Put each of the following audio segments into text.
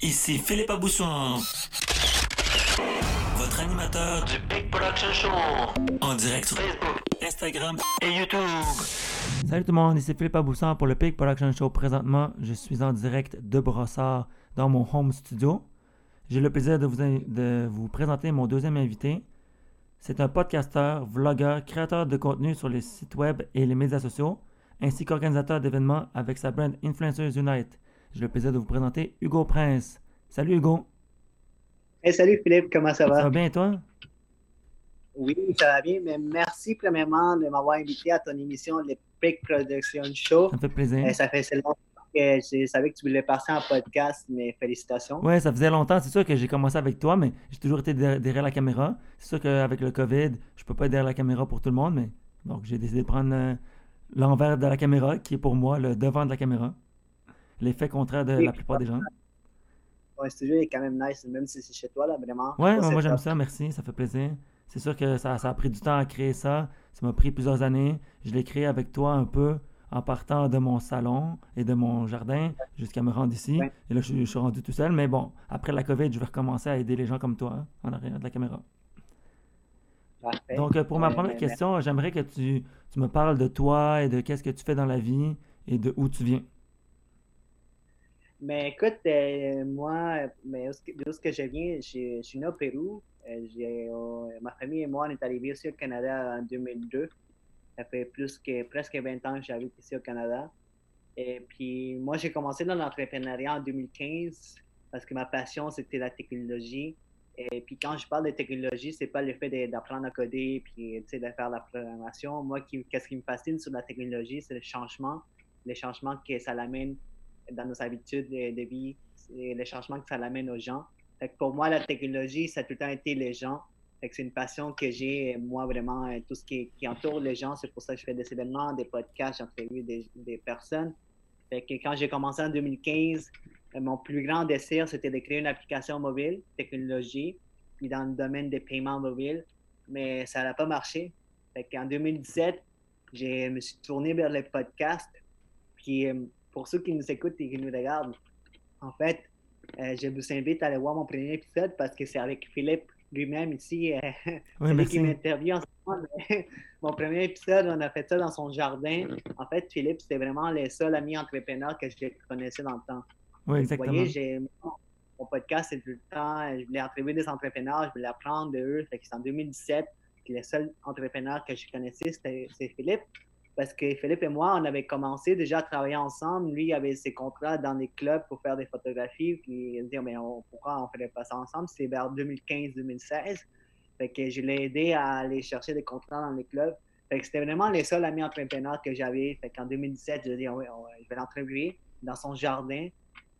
Ici Philippe Abousson, votre animateur du Big Production Show, en direct sur Facebook, Instagram et YouTube. Salut tout le monde, ici Philippe Aboussan pour le Peak Production Show. Présentement, je suis en direct de Brossard dans mon home studio. J'ai le plaisir de vous, de vous présenter mon deuxième invité. C'est un podcasteur, vlogueur, créateur de contenu sur les sites web et les médias sociaux, ainsi qu'organisateur d'événements avec sa brand Influencers Unite. J'ai le plaisir de vous présenter Hugo Prince. Salut Hugo. Hey, salut Philippe, comment ça va? Ça va bien toi? Oui, ça va bien, mais merci premièrement de m'avoir invité à ton émission, le Peak Production Show. Ça me fait plaisir. Euh, ça fait longtemps que je savais que tu voulais passer en podcast, mais félicitations. Oui, ça faisait longtemps. C'est sûr que j'ai commencé avec toi, mais j'ai toujours été derrière la caméra. C'est sûr qu'avec le COVID, je peux pas être derrière la caméra pour tout le monde, mais donc j'ai décidé de prendre euh, l'envers de la caméra, qui est pour moi le devant de la caméra. L'effet contraire de la plupart des gens. Ouais, ce jeu est quand même nice, même si c'est chez toi, là, vraiment. Ouais, moi j'aime ça, merci, ça fait plaisir. C'est sûr que ça, ça, a pris du temps à créer ça. Ça m'a pris plusieurs années. Je l'ai créé avec toi un peu en partant de mon salon et de mon jardin jusqu'à me rendre ici. Et là, je, suis rendu tout seul. Mais bon, après la COVID, je vais recommencer à aider les gens comme toi hein, en arrière de la caméra. Donc, euh, pour ma première question, j'aimerais que tu, tu, me parles de toi et de qu'est-ce que tu fais dans la vie et de où tu viens. Mais écoute, euh, moi, mais d'où que je viens, je, suis né au Pérou. Euh, euh, ma famille et moi, on est arrivés ici au Canada en 2002. Ça fait plus que presque 20 ans que j'habite ici au Canada. Et puis, moi, j'ai commencé dans l'entrepreneuriat en 2015 parce que ma passion, c'était la technologie. Et puis, quand je parle de technologie, c'est pas le fait d'apprendre à coder puis de faire la programmation. Moi, qu'est-ce qui me fascine sur la technologie, c'est le changement, le changement que ça l'amène dans nos habitudes de, vie, et le changement que ça l'amène aux gens. pour moi, la technologie, ça a tout le temps été les gens. c'est une passion que j'ai, moi, vraiment, euh, tout ce qui, entoure les gens. C'est pour ça que je fais des événements, des podcasts, j'entrevues des, des personnes. que quand j'ai commencé en 2015, euh, mon plus grand désir, c'était de créer une application mobile, technologie, puis dans le domaine des paiements mobiles, mais ça n'a pas marché. En 2017, je me suis tourné vers les podcasts, puis euh, pour ceux qui nous écoutent et qui nous regardent, en fait, euh, je vous invite à aller voir mon premier épisode parce que c'est avec Philippe lui-même ici. Euh, oui, qui m'interviewe en ce moment. mon premier épisode, on a fait ça dans son jardin. En fait, Philippe, c'était vraiment le seul ami entrepreneur que je connaissais dans le temps. Oui, exactement. Vous voyez, mon podcast, c'est tout le temps, je voulais interviewer des entrepreneurs, je voulais apprendre de eux. c'est en 2017 que le seul entrepreneur que je connaissais, c'était Philippe parce que Philippe et moi, on avait commencé déjà à travailler ensemble. Lui, avait ses contrats dans les clubs pour faire des photographies. Puis il dit, mais pourquoi on ne ferait pas ça ensemble? C'est vers 2015-2016. Fait que je l'ai aidé à aller chercher des contrats dans les clubs. Fait que c'était vraiment les seuls amis entrepreneurs que j'avais. Fait qu'en 2017, je dit, ouais, je vais l'entrevue dans son jardin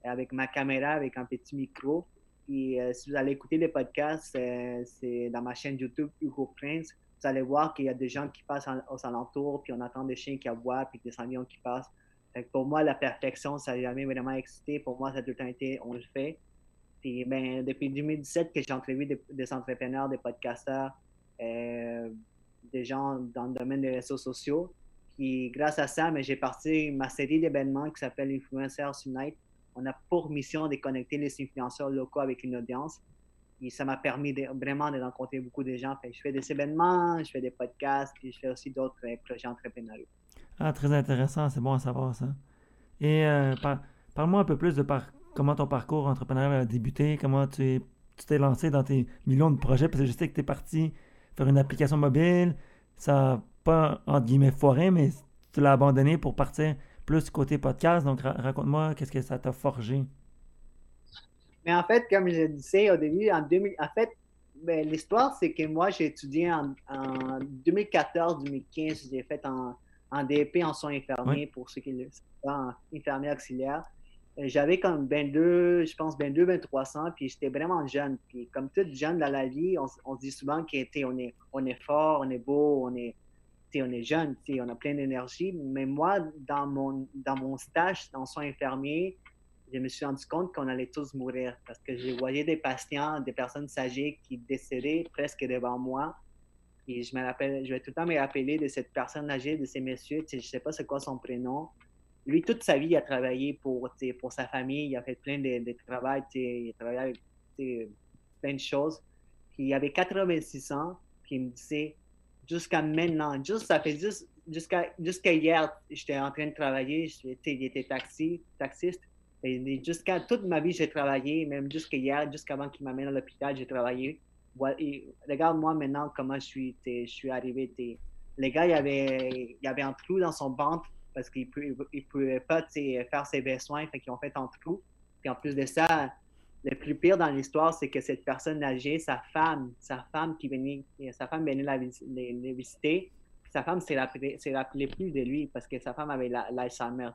avec ma caméra, avec un petit micro. Puis euh, si vous allez écouter les podcasts, euh, c'est dans ma chaîne YouTube Hugo Prince vous allez voir qu'il y a des gens qui passent aux alentours, puis on attend des chiens qui aboient, puis des avions qui passent. pour moi, la perfection, ça n'a jamais vraiment excité. Pour moi, ça a tout le temps été, on le fait. Puis ben, depuis 2017 que j'ai entrevu des, entrepreneurs, des podcasteurs, euh, des gens dans le domaine des réseaux sociaux. Puis grâce à ça, mais j'ai parti ma série d'événements qui s'appelle Influencers Unite. On a pour mission de connecter les influenceurs locaux avec une audience ça m'a permis vraiment de rencontrer beaucoup de gens. je fais des événements, je fais des podcasts, puis je fais aussi d'autres euh, projets entrepreneuriaux. Ah, très intéressant, c'est bon à savoir ça. Et euh, parle-moi un peu plus de par, comment ton parcours entrepreneurial a débuté, comment tu t'es lancé dans tes millions de projets, parce que je sais que tu es parti faire une application mobile, ça pas, entre guillemets, foiré, mais tu l'as abandonné pour partir plus côté podcast. Donc, raconte-moi qu'est-ce que ça t'a forgé. Mais en fait, comme je disais au début, en 2000, en fait, ben, l'histoire, c'est que moi, j'ai étudié en, 2014-2015, j'ai fait en, en, DEP en soins infirmiers pour ceux qui le savent, infirmier auxiliaire. Euh, j'avais comme 22, je pense 22, 23 ans, puis j'étais vraiment jeune. Puis comme tout jeune dans la vie, on, on dit souvent qu'on est, on est fort, on est beau, on est, on est jeune, on a plein d'énergie. Mais moi, dans mon, dans mon stage en soins infirmiers, je me suis rendu compte qu'on allait tous mourir parce que je voyais des patients, des personnes âgées qui décédaient presque devant moi. Et je me rappelle, je vais tout le temps me rappeler de cette personne âgée, de ces messieurs. je ne sais pas c'est quoi son prénom. lui, toute sa vie, il a travaillé pour, pour sa famille, il a fait plein de, travail, il a travaillé avec plein de choses. Il avait 86 ans, puis il me disait, jusqu'à maintenant, juste, ça fait juste, jusqu'à hier, j'étais en train de travailler, il était taxi, taxiste. Jusqu'à toute ma vie, j'ai travaillé, même jusqu'à hier, jusqu'avant qu'il m'amène à l'hôpital, j'ai travaillé. Regarde-moi maintenant comment je suis, je suis arrivé. Les gars, il y, avait, il avait un trou dans son ventre parce qu'il ne pouvait pas faire ses besoins, fait qu'ils ont fait un trou. En plus de ça, le plus pire dans l'histoire, c'est que cette personne âgée, sa femme, sa femme qui venait, sa femme venait la, visiter, sa femme s'est rappelée, plus de lui parce que sa femme avait l'Alzheimer.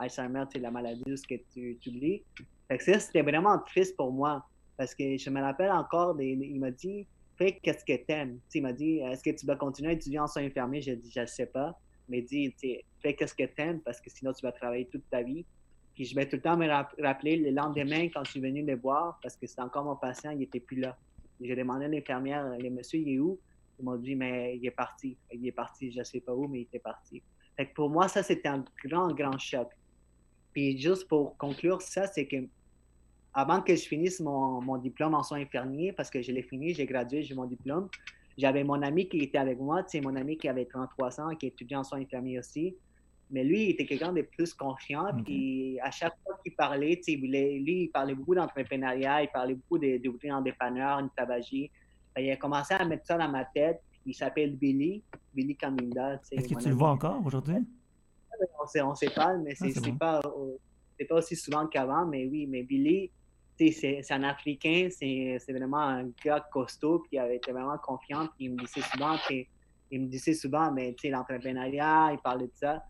L'Alzheimer, c'est la maladie que tu, oublies. ça, c'était vraiment triste pour moi parce que je me rappelle encore, il m'a dit, fais qu'est-ce que t'aimes. Il m'a dit, est-ce que tu vas continuer à étudier en soins infirmiers? J'ai dit, je ne sais pas. Mais dit, fais qu'est-ce que t'aimes parce que sinon tu vas travailler toute ta vie. Puis je vais tout le temps me rappeler le lendemain quand je suis venu le voir, parce que c'était encore mon patient, il n'était plus là. J'ai demandé à l'infirmière, le monsieur, il est où? Ils m'ont dit, mais il est parti. Il est parti, je ne sais pas où, mais il était parti. Fait pour moi, ça, c'était un grand, grand choc. Puis juste pour conclure ça, c'est que avant que je finisse mon, mon diplôme en soins infirmiers, parce que je l'ai fini, j'ai gradué, j'ai mon diplôme, j'avais mon ami qui était avec moi, c'est mon ami qui avait 33 ans, qui étudiait en soins infirmiers aussi. Mais lui, il était quelqu'un de plus confiant. Puis à chaque fois qu'il parlait, il lui, il parlait beaucoup d'entrepreneuriat, il parlait beaucoup d'ouvrir un dépanneur, une tabagie. Il a commencé à mettre ça dans ma tête. Il s'appelle Billy, Billy Caminda. Est-ce que tu le vois encore aujourd'hui? On ne sait pas, mais ah, c'est pas, pas aussi souvent qu'avant. Mais oui, mais Billy, c'est un Africain, c'est vraiment un gars costaud, puis il avait été vraiment confiant. Puis il me disait souvent, il me disait souvent, mais l'entrepreneuriat, il parlait de ça.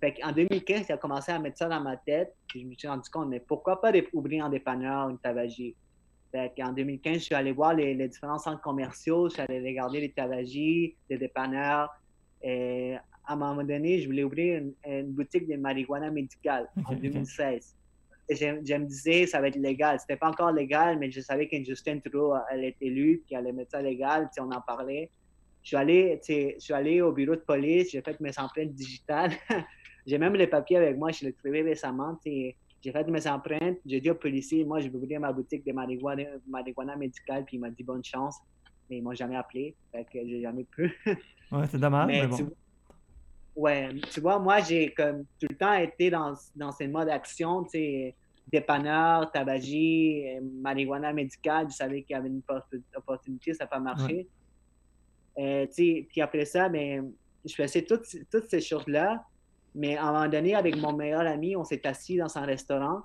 Fait en 2015, il a commencé à mettre ça dans ma tête. Puis je me suis rendu compte, mais pourquoi pas ouvrir un dépanneur, une tabagie? En 2015, je suis allé voir les, différents centres commerciaux, je suis allé regarder les tabagies, les dépanneurs. Et à un moment donné, je voulais ouvrir une, boutique de marijuana médicale en 2016. Et je, me disais, ça va être légal. C'était pas encore légal, mais je savais que Justin Trudeau, elle était élue, puis elle allait mettre ça légal, on en parlait. Je suis allé, je suis allé au bureau de police, j'ai fait mes empreintes digitales. J'ai même les papiers avec moi, je l'ai trouvé récemment. J'ai fait mes empreintes, j'ai dit au policier, moi, je vais ouvrir ma boutique de marijuana, marijuana médicale, puis il m'a dit bonne chance. Mais ils m'ont jamais appelé, fait que j'ai jamais pu. ouais, c'est dommage, mais, bon. Tu, ouais, tu vois, moi, j'ai comme tout le temps été dans, dans ce mode d'action, tu sais, dépanneur, tabagie, marijuana médicale, je savais qu'il y avait une opportunité, ça n'a pas marché. Euh, puis après ça, ben, je faisais toutes, toutes ces choses-là. Mais à un moment donné, avec mon meilleur ami, on s'est assis dans un restaurant,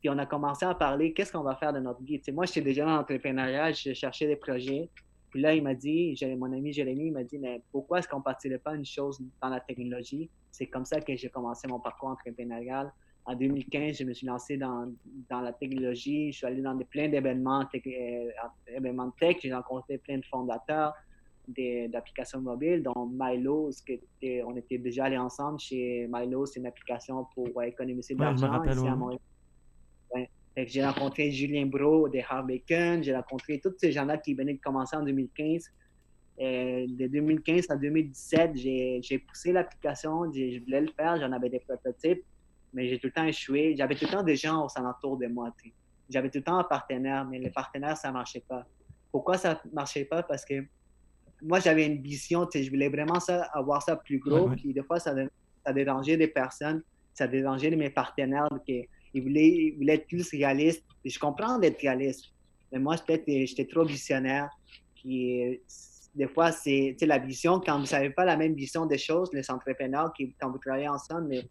puis on a commencé à parler qu'est-ce qu'on va faire de notre vie? moi, j'étais déjà dans l'entrepreneuriat, je cherchais des projets. Puis là, il m'a dit, mon ami Jérémy, il m'a dit, mais pourquoi est-ce qu'on ne partirait pas une chose dans la technologie? C'est comme ça que j'ai commencé mon parcours entrepreneurial. En 2015, je me suis lancé dans, la technologie. Je suis allé dans des, plein d'événements euh, événements tech. J'ai rencontré plein de fondateurs d'applications mobiles, dont Milo, que on était déjà allés ensemble chez Milo, c'est une application pour économiser de l'argent ici à Montréal. J'ai rencontré Julien Bro de Bacon, j'ai rencontré tous ces gens-là qui venaient de commencer en 2015. Euh, de 2015 à 2017, j'ai poussé l'application, je voulais le faire, j'en avais des prototypes, mais j'ai tout le temps échoué. J'avais tout le temps des gens au alentours de moi. J'avais tout le temps un partenaire, mais les partenaires, ça ne marchait pas. Pourquoi ça ne marchait pas? Parce que moi, j'avais une vision, je voulais vraiment ça, avoir ça plus gros. Puis des fois, ça, ça dérangeait des personnes, ça dérangeait mes partenaires. qui ils, voulaient, ils voulaient être plus réalistes. Et je comprends d'être réaliste. Mais moi, peut-être, j'étais trop visionnaire. Puis des fois, c'est la vision, quand vous n'avez pas la même vision des choses, les entrepreneurs, qui, quand vous travaillez ensemble, mais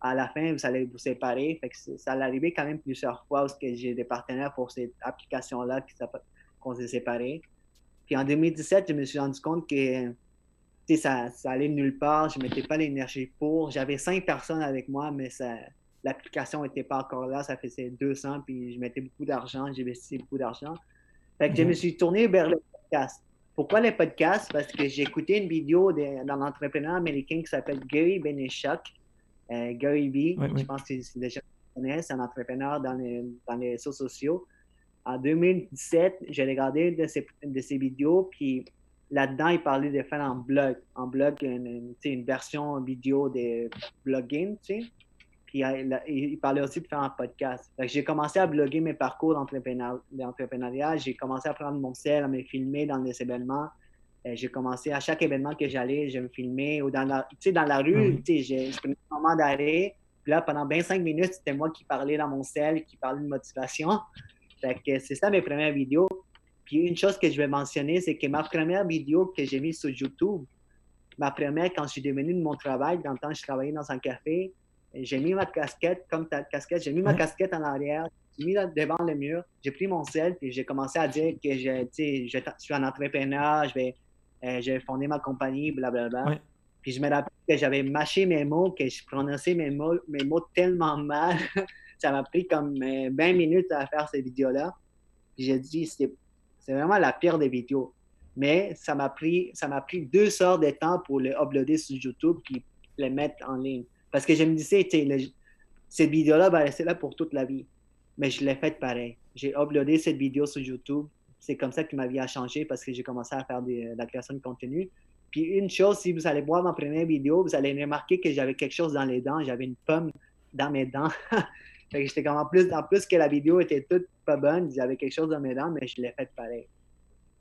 à la fin, vous allez vous séparer. Fait que ça arriver quand même plusieurs fois que j'ai des partenaires pour cette application-là qu'on s'est séparés. Puis en 2017, je me suis rendu compte que ça, ça allait nulle part. Je ne mettais pas l'énergie pour. J'avais cinq personnes avec moi, mais l'application n'était pas encore là. Ça faisait 200, puis je mettais beaucoup d'argent. J'investissais beaucoup d'argent. Fait que je me suis tourné vers le podcast. Pourquoi les podcasts? Parce que j'ai écouté une vidéo d'un entrepreneur américain qui s'appelle Gary Benishuk. Euh, Gary B. Je pense que c'est déjà c'est un entrepreneur dans les, dans les réseaux sociaux en 2017, j'ai regardé de ces, de ces vidéos, puis là-dedans, il parlait de faire un blog, un blog, une, une version vidéo de blogging, tu sais. Puis il, parlait aussi de faire un podcast. J'ai commencé à bloguer mes parcours d'entrepreneuriat. J'ai commencé à prendre mon sel, à me filmer dans les événements. J'ai commencé à chaque événement que j'allais, je me filmais. Ou dans la, dans la rue, tu sais, je prenais un moment d'arrêt. Puis là, pendant 25 minutes, c'était moi qui parlais dans mon sel, qui parlais de motivation. Que c'est ça mes premières vidéos. Puis une chose que je vais mentionner, c'est que ma première vidéo que j'ai mise sur YouTube, ma première, quand je suis devenu de mon travail, dans le temps, je travaillais dans un café, j'ai mis ma casquette, comme ta casquette, j'ai mis ma casquette en arrière, j'ai mis devant le mur, j'ai pris mon sel, puis j'ai commencé à dire que je, je, suis un entrepreneur, je vais, euh, je vais fonder ma compagnie, blablabla. Bla, bla. Puis je me rappelle que j'avais mâché mes mots, que je prononçais mes mots, mes mots tellement mal. ça m'a pris comme 20 euh, minutes à faire ces vidéos-là. J'ai dit, c'est vraiment la pire des vidéos. Mais ça m'a pris, ça m'a pris deux heures de temps pour les uploader sur YouTube puis les mettre en ligne. Parce que je me disais, cette vidéo-là va rester là pour toute la vie. Mais je l'ai faite pareil. J'ai uploadé cette vidéo sur YouTube. C'est comme ça que ma vie a changé parce que j'ai commencé à faire de la création de contenu. Puis une chose, si vous allez voir ma première vidéo, vous allez remarquer que j'avais quelque chose dans les dents. J'avais une pomme dans mes dents. fait que j'étais comme en plus, en plus que la vidéo était toute pas bonne, j'avais quelque chose dans mes dents, mais je l'ai fait pareil.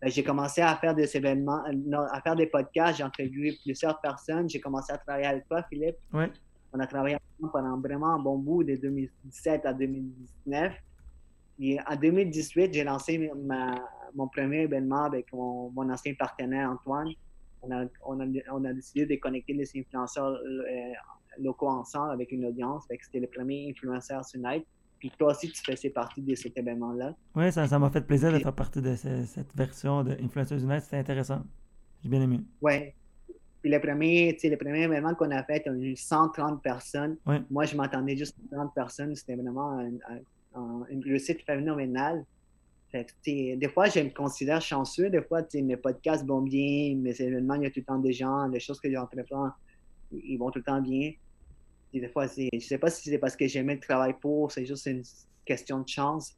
J'ai commencé à faire des événements, à faire des podcasts, j'ai interviewé plusieurs personnes. J'ai commencé à travailler avec toi, Philippe. Ouais. On a travaillé pendant vraiment un bon bout de 2017 à 2019. Et en 2018, j'ai lancé mon premier événement avec mon, mon ancien partenaire Antoine on a, décidé de connecter les influenceurs euh, locaux ensemble avec une audience. C'était le premier Influencers Unite. Puis toi aussi, tu faisais partie de cet événement-là. Oui, ça m'a fait plaisir de faire partie de cette version de Influencers Unite. C'était intéressant. J'ai bien aimé. Oui. Puis le premier, le premier événement qu'on a fait, on a eu 130 personnes. Moi, je m'attendais juste à 30 personnes. C'était vraiment une réussite phénoménale des fois, je me considère chanceux. Des fois, mes podcasts vont bien, mes événements, il y a tout le temps des gens, les choses que j'entreprends, ils vont tout le temps bien. Des fois, je ne sais pas si c'est parce que j'aimais le travail pour, c'est juste une question de chance.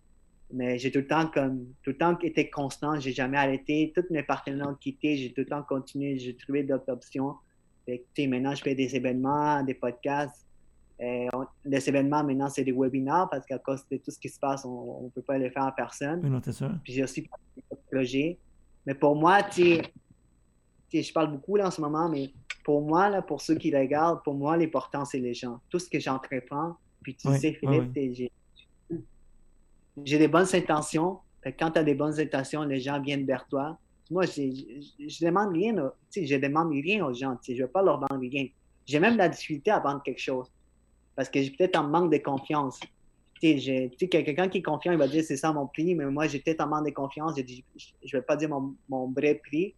Mais j'ai tout le temps comme tout le temps été constant, j'ai jamais arrêté. Tous mes partenaires ont quitté, j'ai tout le temps continué, j'ai trouvé d'autres options. maintenant, je fais des événements, des podcasts. Euh, les événements, maintenant, c'est des webinaires parce qu'à cause de tout ce qui se passe, on ne peut pas les faire en personne. Oui, non, c'est sûr. Puis j'ai aussi des projets. Mais pour moi, tu je parle beaucoup là en ce moment, mais pour moi, là, pour ceux qui regardent, pour moi, l'important, c'est les gens. Tout ce que j'entreprends, puis tu sais, Philippe, j'ai des bonnes intentions. quand tu as des bonnes intentions, les gens viennent vers toi. Moi, je ne demande rien, je demande rien aux gens. Je ne veux pas leur vendre rien. J'ai même la difficulté à vendre quelque chose parce que j'ai peut-être un manque de confiance. Quelqu'un qui est confiant, il va dire c'est ça mon prix, mais moi, j'ai peut-être un manque de confiance. Je ne vais pas dire mon, mon, vrai prix,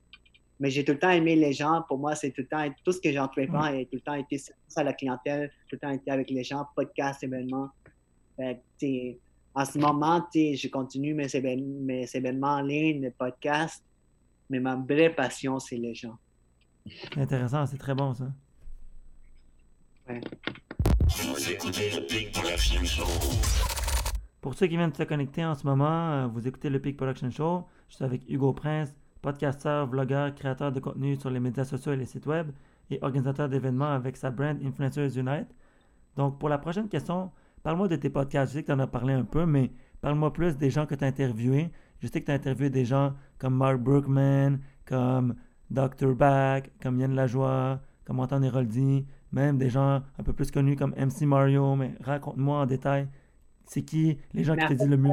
mais j'ai tout le temps aimé les gens. Pour moi, c'est tout le temps, tout ce que j'ai entrepris et tout le temps été ça la clientèle, tout le temps été avec les gens, podcast, événements. en ce moment, je continue mes, mes événements en ligne, les podcasts, mais ma vraie passion, c'est les gens. Intéressant, c'est très bon ça. Ouais. Pour ceux qui viennent de se connecter en ce moment, euh, vous écoutez le Peak Production Show. Je suis avec Hugo Prince, podcasteur, vlogueur, créateur de contenu sur les médias sociaux et les sites web et organisateur d'événements avec sa brand Influencers Unite. Donc, pour la prochaine question, parle-moi de tes podcasts. Je sais que tu en as parlé un peu, mais parle-moi plus des gens que tu as interviewés. Je sais que tu as interviewé des gens comme Mark Brookman, comme Dr. Back, comme Yann Lajoie, comme Antoine Héroldi, même des gens un peu plus connus comme MC Mario, mais raconte-moi en détail, c'est qui les gens qui te disent le mieux?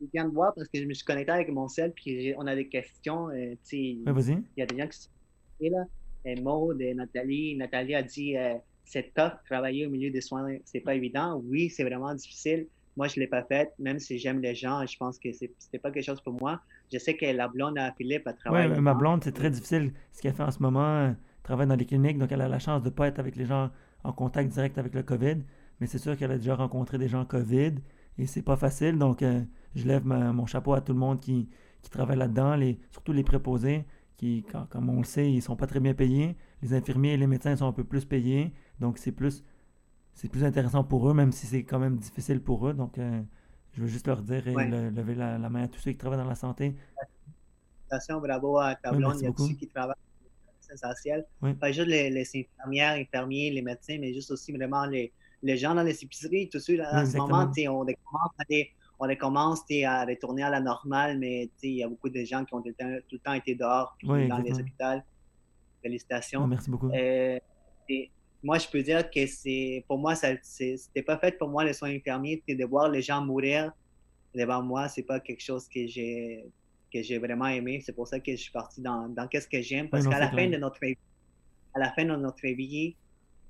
Je viens de voir parce que je me suis connecté avec mon sel, puis on a des questions. Euh. Il y a des gens qui sont là. Et Maud et Nathalie. Nathalie a dit euh, c'est tough travailler au milieu des soins, c'est pas évident. Oui, c'est vraiment difficile. Moi, je l'ai pas fait, même si j'aime les gens, je pense que c'était pas quelque chose pour moi. Je sais que la blonde à Philippe a travaillé. Oui, ma blonde, c'est très difficile ce qu'elle fait en ce moment travaille dans les cliniques, donc elle a la chance de ne pas être avec les gens en contact direct avec le COVID. Mais c'est sûr qu'elle a déjà rencontré des gens COVID et c'est pas facile. Donc, euh, je lève mon chapeau à tout le monde qui, qui travaille là-dedans, les, surtout les préposés, qui, comme on le sait, ils sont pas très bien payés. Les infirmiers et les médecins sont un peu plus payés. Donc, c'est plus, c'est plus intéressant pour eux, même si c'est quand même difficile pour eux. Donc, euh, je veux juste leur dire et lever la, main à tous ceux qui travaillent dans la santé. Bravo à ta blonde, il y a tous ceux qui travaillent essentiel. Pas juste les, infirmières, infirmiers, les médecins, mais juste aussi vraiment les, les gens dans les épiceries, tout ça, là, en ce moment, on commence, à, on commence à retourner à la normale, mais il y a beaucoup de gens qui ont tout le temps été dehors, dans les hôpitaux. Félicitations. merci beaucoup. Euh, et moi, je peux dire que c'est, pour moi, c'était pas fait pour moi, les soins infirmiers, de voir les gens mourir devant moi, c'est pas quelque chose que j'ai que j'ai vraiment aimé. C'est pour ça que je suis parti dans, dans qu'est-ce que j'aime? Parce qu'à la fin de notre à la fin de notre vie,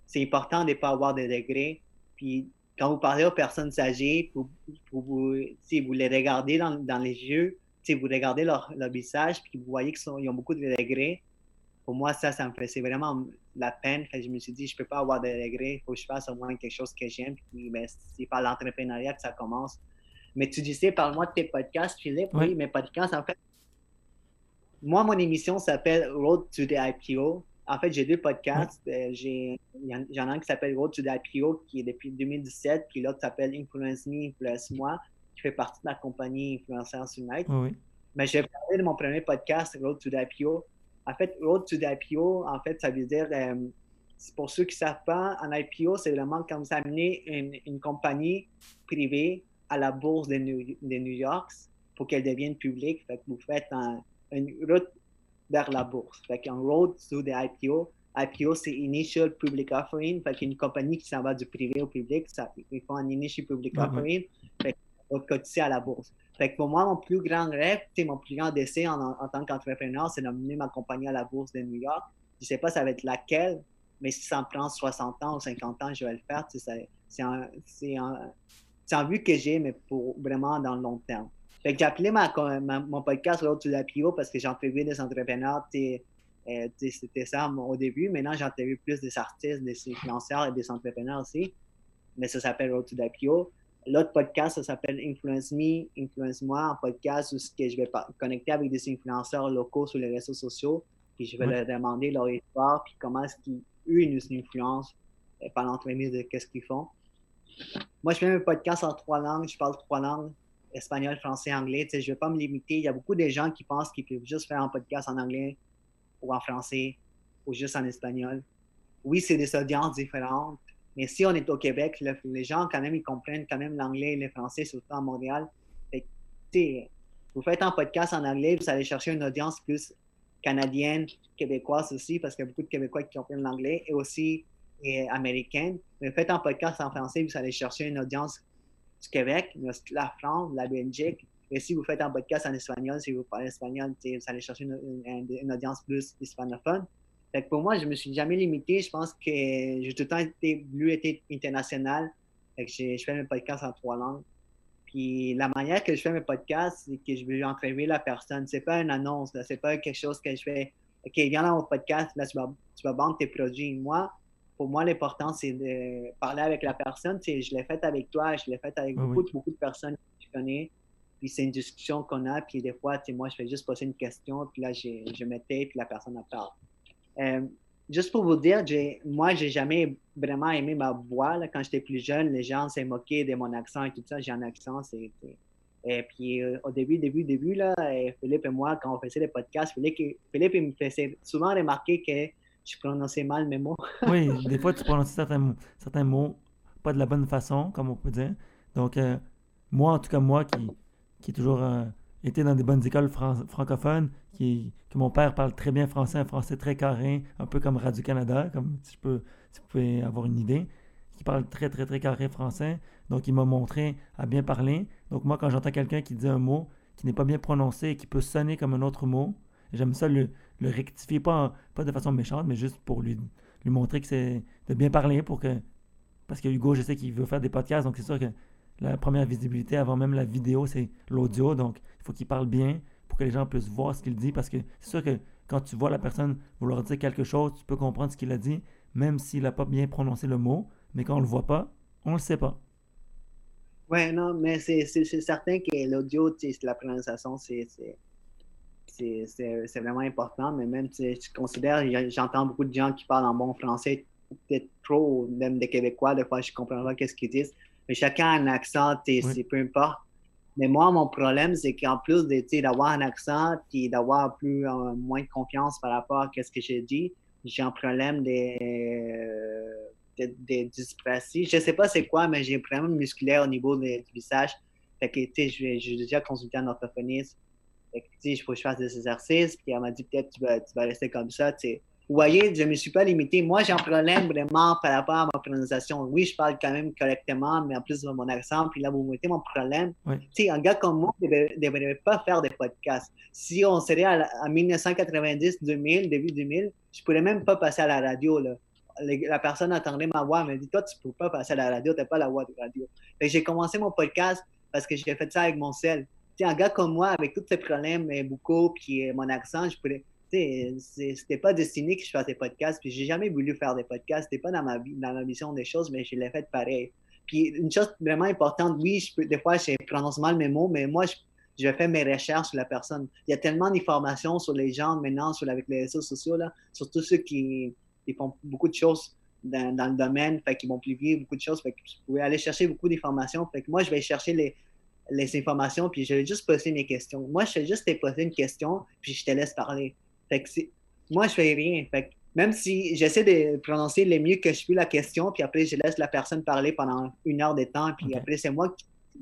c'est important de ne pas avoir de regrets. Puis quand vous parlez aux personnes âgées, vous, si vous les regardez dans, dans les yeux, si vous regardez leur, leur visage, puis vous voyez qu'ils ont beaucoup de regrets, pour moi, ça, ça me faisait vraiment la peine. je me suis dit, je ne peux pas avoir de regrets, il faut que je fasse au moins quelque chose que j'aime. Puis ben, c'est par l'entrepreneuriat que ça commence. Mais tu disais, parle-moi de tes podcasts, Philippe. Oui, mes podcasts, en fait, moi, mon émission s'appelle Road to the IPO. En fait, j'ai deux podcasts. Euh, j'ai, j'en ai un qui s'appelle Road to the IPO, qui est depuis 2017, puis l'autre s'appelle Influence Me, Influence Moi, qui fait partie de ma compagnie Influencers Unite. Mais je vais parler de mon premier podcast, Road to the IPO. En fait, Road to the IPO, en fait, ça veut dire, euh, pour ceux qui ne savent pas, un IPO, c'est vraiment quand vous amenez une, une compagnie privée à la bourse de New, de New York pour qu'elle devienne publique. Fait que vous faites une route vers la bourse. Fait qu'un road to the IPO. IPO, c'est Initial Public Offering. Fait qu'une compagnie qui s'en va du privé au public, ça, ils font un Initial Public mm-hmm. Offering. Fait qu'on cotiser à la bourse. Fait que pour moi, mon plus grand rêve, mon plus grand décès en, en, tant qu'entrepreneur, c'est d'amener ma compagnie à la bourse de New York. Je ne sais pas ça va être laquelle, mais si ça me prend 60 ans ou 50 ans, je vais le faire. C'est un, un, c'est un but que j'ai, mais pour vraiment dans le long terme. Fait que j'ai appelé ma, mon podcast Road to l'IPO parce que entrevu des entrepreneurs. Euh, c'était ça au début. Maintenant, entrevu plus des artistes, des influenceurs et des entrepreneurs aussi. Mais ça s'appelle Road to l'IPO. L'autre podcast, ça s'appelle Influence Me, Influence Moi, un podcast où je vais connecter avec des influenceurs locaux sur les réseaux sociaux. Puis je vais leur demander leur histoire, puis comment est-ce qu'ils, eux, nous influencent euh, par l'entremise de qu'est-ce qu'ils font. Moi, je fais un podcast en trois langues. Je parle trois langues espagnol, français, anglais. je ne vais pas me limiter. Il y a beaucoup de gens qui pensent qu'ils peuvent juste faire un podcast en anglais ou en français ou juste en espagnol. Oui, c'est des audiences différentes. Mais si on est au Québec, les gens, quand même, ils comprennent quand même l'anglais et le français, surtout à Montréal. vous faites un podcast en anglais, vous allez chercher une audience plus canadienne, québécoise aussi, parce qu'il y a beaucoup de Québécois qui comprennent l'anglais, et aussi américaine. Mais faites un podcast en français, vous allez chercher une audience du Québec, la France, la Belgique. Et si vous faites un podcast en espagnol, si vous parlez espagnol, vous allez chercher une, audience plus hispanophone. Pour moi, je ne me suis jamais limité. Je pense que j'ai tout le temps été, voulu être international. Je fais mes podcasts en trois langues. Puis la manière que je fais mes podcasts, c'est que je veux entrevuer la personne. C'est pas une annonce, c'est pas quelque chose que je fais. OK, viens dans mon podcast, là, tu vas, tu vas vendre tes produits. Moi, pour moi, l'important, c'est de parler avec la personne. Tu je l'ai fait avec toi, je l'ai fait avec beaucoup, beaucoup de personnes que tu connais. Puis c'est une discussion qu'on a, puis des fois, tu moi, je fais juste poser une question, puis là, je, je puis la personne en parle. Euh, juste pour vous dire, moi, j'ai jamais vraiment aimé ma voix. Là. Quand j'étais plus jeune, les gens s'est moqués de mon accent et tout ça. J'ai un accent, c'est... Et puis, euh, au début, début, début, là, Philippe et moi, quand on faisait des podcasts, Philippe, Philippe il me faisait souvent remarquer que je prononçais mal mes mots. oui, des fois, tu prononces certains, certains mots pas de la bonne façon, comme on peut dire. Donc, euh, moi, en tout cas, moi qui, qui toujours euh, été dans des bonnes écoles francophones, qui, que mon père parle très bien français, un français très carré, un peu comme Radio-Canada, comme si, je peux, avoir une idée, qui parle très, très, très carré français. Donc, il m'a montré à bien parler. Donc, moi, quand j'entends quelqu'un qui dit un mot qui n'est pas bien prononcé et qui peut sonner comme un autre mot, j'aime ça le, le rectifier, pas, pas de façon méchante, mais juste pour lui, lui montrer que c'est de bien parler pour que. Parce que Hugo, je sais qu'il veut faire des podcasts, donc c'est sûr que la première visibilité avant même la vidéo, c'est l'audio. Donc, il faut qu'il parle bien pour que les gens puissent voir ce qu'il dit. Parce que c'est sûr que quand tu vois la personne vouloir dire quelque chose, tu peux comprendre ce qu'il a dit, même s'il n'a pas bien prononcé le mot. Mais quand on ne le voit pas, on ne le sait pas. Ouais, non, mais c'est certain que l'audio, la prononciation, c'est c'est vraiment important. Mais même, tu considères, j'entends beaucoup de gens qui parlent en bon français, peut-être trop, même des Québécois, des fois, je ne comprends pas qu'est-ce qu'ils disent. Mais chacun a un accent, c'est peu importe. Mais moi, mon problème, c'est qu'en plus d'avoir un accent et d'avoir plus euh, moins de confiance par rapport à ce que j'ai dit, j'ai un problème de, de, dysprasie. Je sais pas c'est quoi, mais j'ai vraiment musculaire au niveau du visage. Fait que, tu sais, j'ai déjà consulté un orthophoniste. Fait que, tu sais, il faut que je fasse des exercices. Puis elle m'a dit, peut-être, tu vas, tu vas rester comme ça, tu sais. Vous voyez, je ne me suis pas limité. Moi, j'ai un problème vraiment par rapport à ma prononciation. Oui, je parle quand même correctement, mais en plus de mon accent, puis là, vous mettez mon problème. Tu sais, un gars comme moi ne devrait, pas faire des podcasts. Si on serait à, 1990, 2000, début 2000, je ne pourrais même pas passer à la radio. Là. La personne entendrait ma voix, elle me dit Toi, tu ne peux pas passer à la radio, tu n'as pas la voix de radio. J'ai commencé mon podcast parce que j'ai fait ça avec mon sel. Un gars comme moi, avec tous ces problèmes beaucoup, puis mon accent, je pourrais c'était pas destiné que je fasse des podcasts, puis j'ai jamais voulu faire des podcasts, c'était pas dans ma, dans ma mission des choses, mais je l'ai fait pareil. Puis une chose vraiment importante, oui, je peux, des fois, je prononce mal mes mots, mais moi, je, je fais mes recherches sur la personne. Il y a tellement d'informations sur les gens maintenant, sur, avec les réseaux sociaux, là, surtout ceux qui, qui font beaucoup de choses dans, dans, le domaine, fait qu'ils vont publier beaucoup de choses, fait que vous pouvez aller chercher beaucoup d'informations. Fait que moi, je vais chercher les, les informations, puis je vais juste poser mes questions. Moi, je fais juste te poser une question, puis je te laisse parler. Fait que moi, je fais rien. Fait même si j'essaie de prononcer le mieux que je peux la question, puis après, je laisse la personne parler pendant une heure de temps, puis après, c'est moi,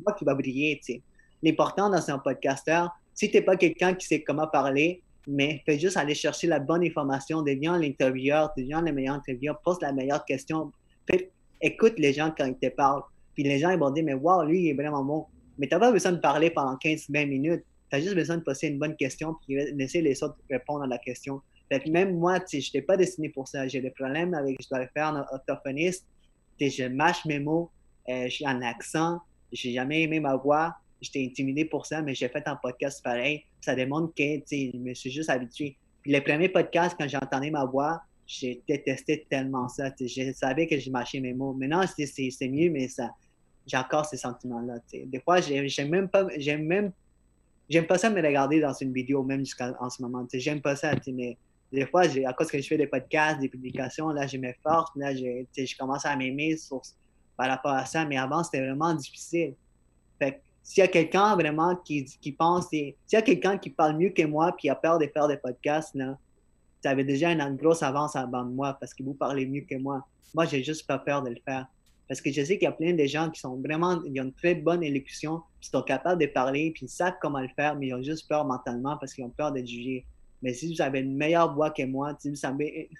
moi, qui va briller. L'important dans un podcasteur, si tu n'es pas quelqu'un qui sait comment parler, mais fais juste aller chercher la bonne information, deviens l'intervieweur, deviens le meilleur intervieweur, pose la meilleure question, écoute les gens quand ils te parlent. Puis les gens ils vont dire, mais wow, lui, il est vraiment bon. Mais tu n'as pas besoin de parler pendant 15-20 minutes tu as juste besoin de poser une bonne question puis laisser les autres répondre à la question. Fait que même moi, je n'étais pas destiné pour ça. J'ai des problèmes avec, je dois le faire en orthophoniste. Je mâche mes mots, euh, j'ai un accent, j'ai jamais aimé ma voix. J'étais intimidé pour ça, mais j'ai fait un podcast pareil. Ça démontre que je me suis juste habitué. Puis les premiers podcasts, quand j'entendais ma voix, j'ai détesté tellement ça. Je savais que j'ai mâché mes mots. Maintenant, c'est mieux, mais ça, j'ai encore ces sentiments-là. Des fois, j'aime même pas, j'aime même j'aime pas ça me regarder dans une vidéo, même jusqu'en ce moment. J'aime pas ça, mais des fois, à cause que je fais des podcasts, des publications, là, j'ai mes forces, là, je commence à m'aimer par rapport à ça, mais avant, c'était vraiment difficile. Fait s'il y a quelqu'un vraiment qui, qui pense, s'il y a quelqu'un qui parle mieux que moi puis a peur de faire des podcasts, là, ça avait déjà une grosse avance avant moi parce que vous parlez mieux que moi. Moi, j'ai juste pas peur de le faire. Parce que je sais qu'il y a plein de gens qui sont vraiment, ils ont une très bonne élocution, qui sont capables de parler, puis ils savent comment le faire, mais ils ont juste peur mentalement parce qu'ils ont peur d'être jugés. Mais si vous avez une meilleure voix que moi, si vous avez,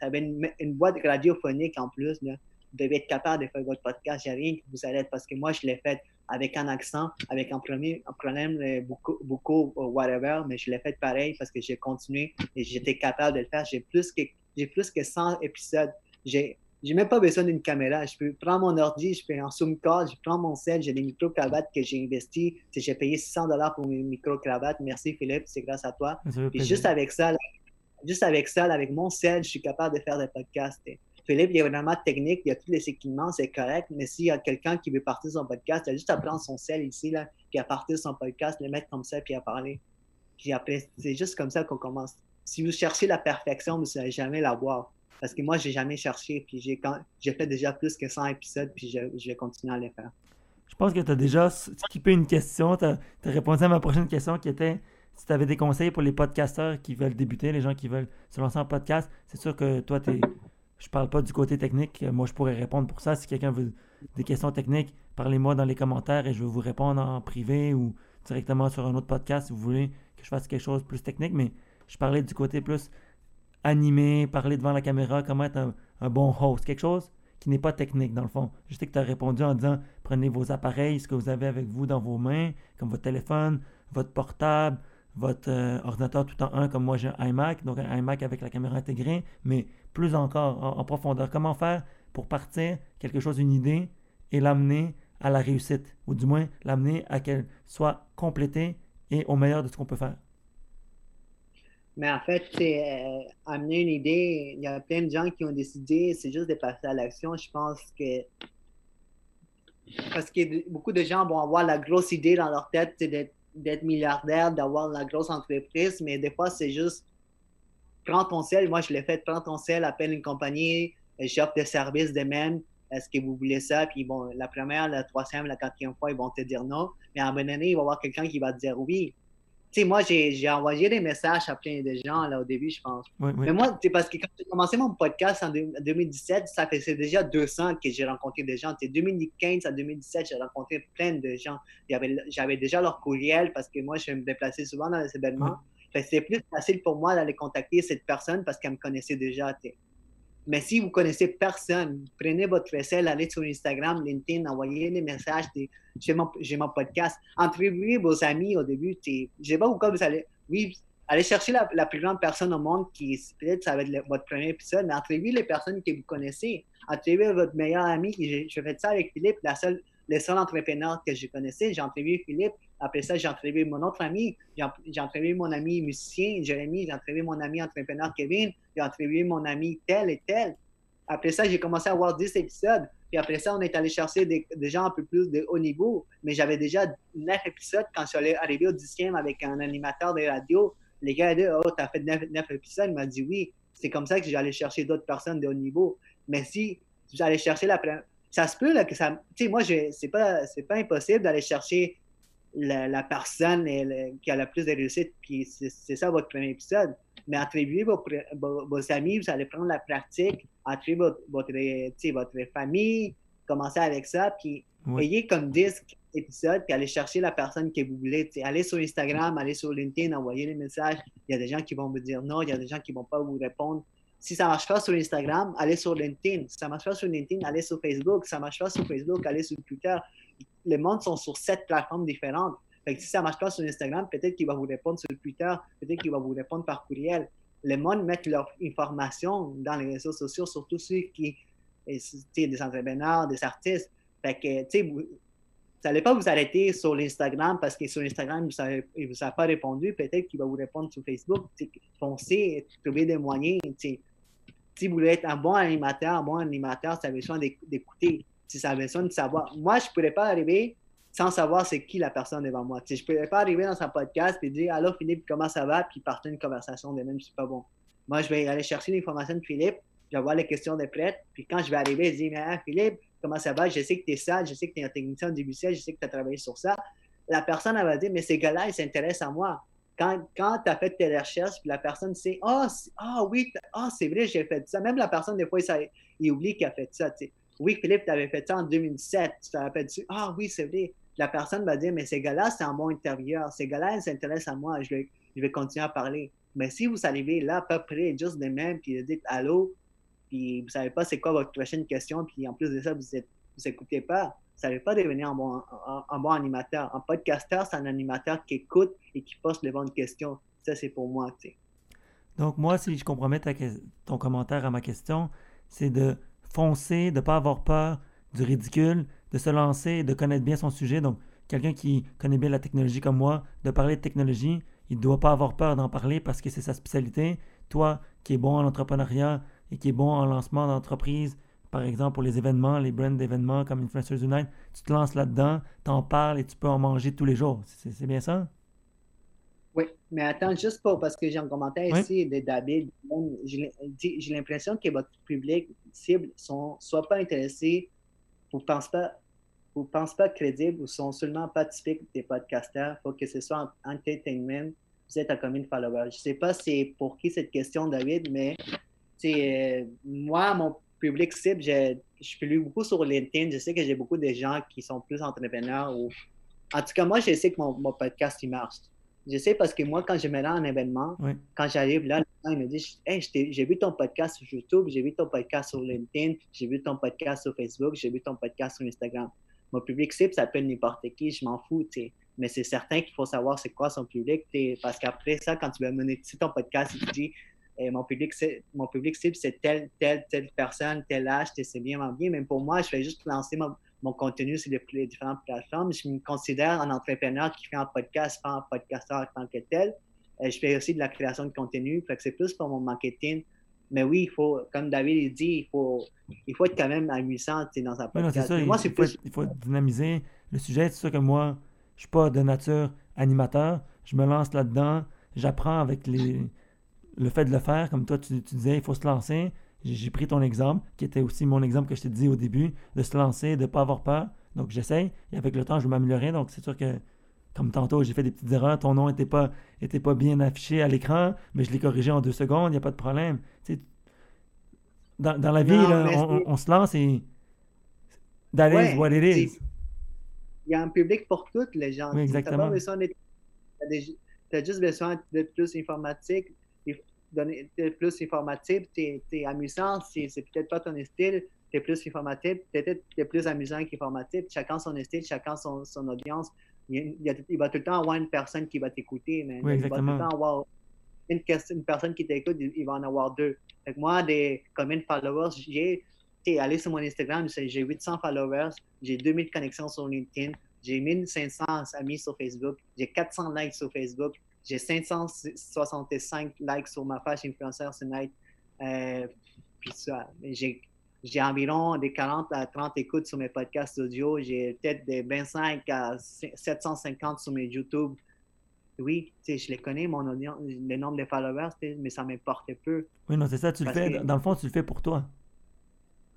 une, voix radiophonique en plus, vous devez être capable de faire votre podcast. Il n'y rien que vous être, parce que moi, je l'ai fait avec un accent, avec un, premier, un problème euh, beaucoup, beaucoup, whatever, mais je l'ai fait pareil parce que j'ai continué et j'étais capable de le faire. J'ai plus que, j'ai plus que 100 épisodes. J'ai j'ai même pas besoin d'une caméra. Je peux prendre mon ordi, je fais un Zoom call, je prends mon sel, j'ai des micro-cravates que j'ai investi. J'ai payé 600 dollars pour mes micro-cravates. Merci Philippe, c'est grâce à toi. Et juste avec ça, juste avec ça, avec mon sel, je suis capable de faire des podcasts. Philippe, il est vraiment technique, il a tous les équipements, c'est correct, mais s'il y a quelqu'un qui veut partir de son podcast, il a juste à prendre son sel ici, là, puis à partir de son podcast, le mettre comme ça, puis à parler. Puis après, c'est juste comme ça qu'on commence. Si vous cherchez la perfection, vous ne allez jamais la voir. Parce que moi, j'ai jamais cherché, puis j'ai, j'ai fait déjà plus que 100 épisodes, puis je, je vais continuer à les faire. Je pense que tu as déjà skippé une question. Tu as, répondu à ma prochaine question qui était si tu avais des conseils pour les podcasteurs qui veulent débuter, les gens qui veulent se lancer en podcast. C'est sûr que toi, tu je parle pas du côté technique. Moi, je pourrais répondre pour ça. Si quelqu'un veut des questions techniques, parlez-moi dans les commentaires et je vais vous répondre en privé ou directement sur un autre podcast si vous voulez que je fasse quelque chose de plus technique. Mais je parlais du côté plus animer, parler devant la caméra, comment être un, bon host, quelque chose qui n'est pas technique dans le fond. Je sais que tu as répondu en disant prenez vos appareils, ce que vous avez avec vous dans vos mains, comme votre téléphone, votre portable, votre euh, ordinateur tout en un, comme moi j'ai un iMac, donc un iMac avec la caméra intégrée, mais plus encore en, profondeur. Comment faire pour partir quelque chose, une idée, et l'amener à la réussite, ou du moins l'amener à qu'elle soit complétée et au meilleur de ce qu'on peut faire? Mais en fait, c'est euh, amener une idée. Il y a plein de gens qui ont décidé, c'est juste de passer à l'action. Je pense que. Parce que beaucoup de gens vont avoir la grosse idée dans leur tête d'être milliardaire, d'avoir la grosse entreprise, mais des fois, c'est juste prends ton sel. Moi, je l'ai fait, prends ton sel, appelle une compagnie, j'offre des services de même. Est-ce que vous voulez ça? Puis bon, la première, la troisième, la quatrième fois, ils vont te dire non. Mais à un moment donné, il va y avoir quelqu'un qui va te dire oui sais, moi, j'ai envoyé des messages à plein de gens là, au début, je pense. Mais moi, c'est parce que quand j'ai commencé mon podcast en 2017, ça faisait déjà deux ans que j'ai rencontré des gens. De 2015 à 2017, j'ai rencontré plein de gens. J'avais déjà leur courriel parce que moi, je me déplaçais souvent dans les événements. C'est plus facile pour moi d'aller contacter cette personne parce qu'elle me connaissait déjà. Mais si vous connaissez personne, prenez votre vaisselle, allez sur Instagram, LinkedIn, envoyez des messages. J'ai mon, mon, podcast. Entrevuez vos amis au début. Je ne sais pas pourquoi vous allez. Oui, allez chercher la, plus grande personne au monde qui, peut-être, ça va être votre premier épisode, mais entrevuez les personnes que vous connaissez. Entrevuez votre meilleur ami. Je, fais ça avec Philippe, la seule, le seul entrepreneur que je connaissais. J'ai entrevué Philippe. Après ça, j'ai entrevué mon autre ami. J'ai entrevué mon ami musicien, Jérémy. J'ai entrevué mon ami entrepreneur, Kevin. J'ai entrevué mon ami tel et tel. Après ça, j'ai commencé à avoir 10 épisodes. Puis après ça, on est allé chercher des, gens un peu plus de haut niveau. Mais j'avais déjà 9 épisodes quand je suis arrivé au 10e avec un animateur de radio. Les gars ont dit Oh, t'as fait 9, 9 épisodes. Il m'a dit Oui. C'est comme ça que j'allais chercher d'autres personnes de haut niveau. Mais si j'allais chercher la. Ça se peut là, que ça. Tu sais, moi, c'est pas, pas impossible d'aller chercher la, personne qui a le plus de réussite, puis c'est ça votre premier épisode. Mais attribuez vos, vos, amis, vous allez prendre la pratique, attribuez votre, votre, votre famille, commencez avec ça, puis ayez comme 10 épisodes, puis allez chercher la personne que vous voulez. allez sur Instagram, allez sur LinkedIn, envoyez des messages. Il y a des gens qui vont vous dire non, il y a des gens qui ne vont pas vous répondre. Si ça ne marche pas sur Instagram, allez sur LinkedIn. Si ça ne marche pas sur LinkedIn, allez sur Facebook. Si ça ne marche pas sur Facebook, allez sur Twitter les mondes sont sur sept plateformes différentes. Fait si ça ne marche pas sur Instagram, peut-être qu'il va vous répondre sur Twitter, peut-être qu'il va vous répondre par courriel. Les mondes mettent leur information dans les réseaux sociaux, surtout ceux qui, des entrepreneurs, des artistes. Fait que, tu sais, vous n'allez pas vous arrêter sur l'Instagram parce que sur Instagram, il ne vous a pas répondu. Peut-être qu'il va vous répondre sur Facebook. Foncez, trouver des moyens. Si vous voulez être un bon animateur, un bon animateur, ça a besoin d'écouter si ça a besoin de savoir. Moi, je ne pourrais pas arriver sans savoir c'est qui la personne devant moi. je ne pourrais pas arriver dans un podcast et dire Allô Philippe, comment ça va? Puis partir une conversation de même, c'est pas bon. Moi, je vais aller chercher l'information de Philippe, je vais voir les questions de prête, puis quand je vais arriver, je dis Mais Philippe, comment ça va? Je sais que tu es ça, je sais que tu es un technicien du je sais que tu as travaillé sur ça. La personne, elle va dire Mais ces gars-là, ils s'intéressent à moi. Quand, quand tu as fait tes recherches, puis la personne sait Ah, oh, oui, oh, c'est vrai, j'ai fait ça. Même la personne, des fois, il, oublie qu'il a fait ça. oui, Philippe, tu avais fait ça en 2007. Tu te rappelles dessus. Ah oui, c'est vrai. La personne va dire, mais ces gars-là, c'est un bon intérieur. Ces gars-là, ils s'intéressent à moi. Je vais, je vais continuer à parler. Mais si vous arrivez là, à peu près, juste de même, puis vous dites allô, puis vous savez pas c'est quoi votre prochaine question, puis en plus de ça, vous n'écoutez vous pas, vous ne pas devenir un bon, animateur. Un podcasteur, c'est un animateur qui écoute et qui pose les bonnes questions. Ça, c'est pour moi, tu sais. Donc, moi, si je comprends ton commentaire à ma question, c'est de foncer, de ne pas avoir peur du ridicule, de se lancer, de connaître bien son sujet. Donc, quelqu'un qui connaît bien la technologie comme moi, de parler de technologie, il ne doit pas avoir peur d'en parler parce que c'est sa spécialité. Toi, qui es bon en entrepreneuriat et qui est bon en lancement d'entreprise, par exemple pour les événements, les brands d'événements comme Influencers Unite, tu te lances là-dedans, tu en parles et tu peux en manger tous les jours. C'est bien ça? Oui, mais attends, juste pour, parce que j'ai un commentaire ici de David. J'ai l'impression que votre public cible sont soit pas intéressés, ou ne pensent pas, ou pensent pas crédibles, ou sont seulement pas typiques des podcasters. Il faut que ce soit entertainment. Vous êtes un commune follower. Je sais pas c'est pour qui cette question, David, mais euh, moi, mon public cible, je, je publie beaucoup sur LinkedIn. Je sais que j'ai beaucoup de gens qui sont plus entrepreneurs. Ou... En tout cas, moi, je sais que mon, mon podcast, il marche. Je sais parce que moi, quand je me rends à un événement, quand j'arrive là, les gens me disent Hey, j'ai vu ton podcast sur YouTube, j'ai vu ton podcast sur LinkedIn, j'ai vu ton podcast sur Facebook, j'ai vu ton podcast sur Instagram. Mon public cible s'appelle n'importe qui, je m'en fous. Mais c'est certain qu'il faut savoir c'est quoi son public, parce qu'après ça, quand tu vas monétiser ton podcast, tu dis eh, mon, public, mon public cible, c'est telle, telle, telle personne, tel âge, c'est bien, bien. Même pour moi, je vais juste lancer mon, mon contenu sur les, différentes plateformes. Je me considère un entrepreneur qui fait un podcast, pas un podcasteur en tant que tel. Je fais aussi de la création de contenu, fait que c'est plus pour mon marketing. Mais oui, il faut, comme David dit, il faut, il faut être quand même amusant dans un podcast. ça, moi, il, faut, il faut dynamiser le sujet. C'est sûr que moi, je suis pas de nature animateur. Je me lance là-dedans. J'apprends avec les, le fait de le faire. Comme toi, tu, tu disais, il faut se lancer. J'ai pris ton exemple, qui était aussi mon exemple que je t'ai dit au début, de se lancer, de ne pas avoir peur. Donc j'essaye, et avec le temps, je vais m'améliorer. Donc c'est sûr que comme tantôt, j'ai fait des petites erreurs, ton nom n'était pas, était pas bien affiché à l'écran, mais je l'ai corrigé en deux secondes, il n'y a pas de problème. Tu sais, dans, dans la vie, Non, là, mais on, se lance et that Ouais, is what it is. Il y a un public pour toutes les gens. Oui, Tu exactement. Des- t'as juste besoin d'être plus informatique. Donner- D'être plus informatif. T'es es amusant. C'est c'est peut-être pas ton style. T'es plus informatif. Peut-être t'es plus amusant qu'informatif. Chacun son style, chacun son, son audience. Il, y a- il il va tout le temps avoir une personne qui va t'écouter. mais Oui, il va tout le temps avoir une, personne qui t'écoute, il, il va en avoir deux. Fait que moi, des, combien de followers j'ai allé sur mon Instagram, j'ai 800 followers, j'ai 2000 connexions sur LinkedIn, j'ai 1500 amis sur Facebook, j'ai 400 likes sur Facebook, j'ai 565 likes sur ma page Influencer Tonight. Euh, puis ça, j'ai j'ai environ des 40 à 30 écoutes sur mes podcasts audio, j'ai peut-être des 25 à 750 sur mes YouTube. Oui, je les connais, mon audience, le nombre de followers, mais ça m'importe peu. Oui, non, c'est ça, tu le fais. que- Dans le fond, tu le fais pour toi.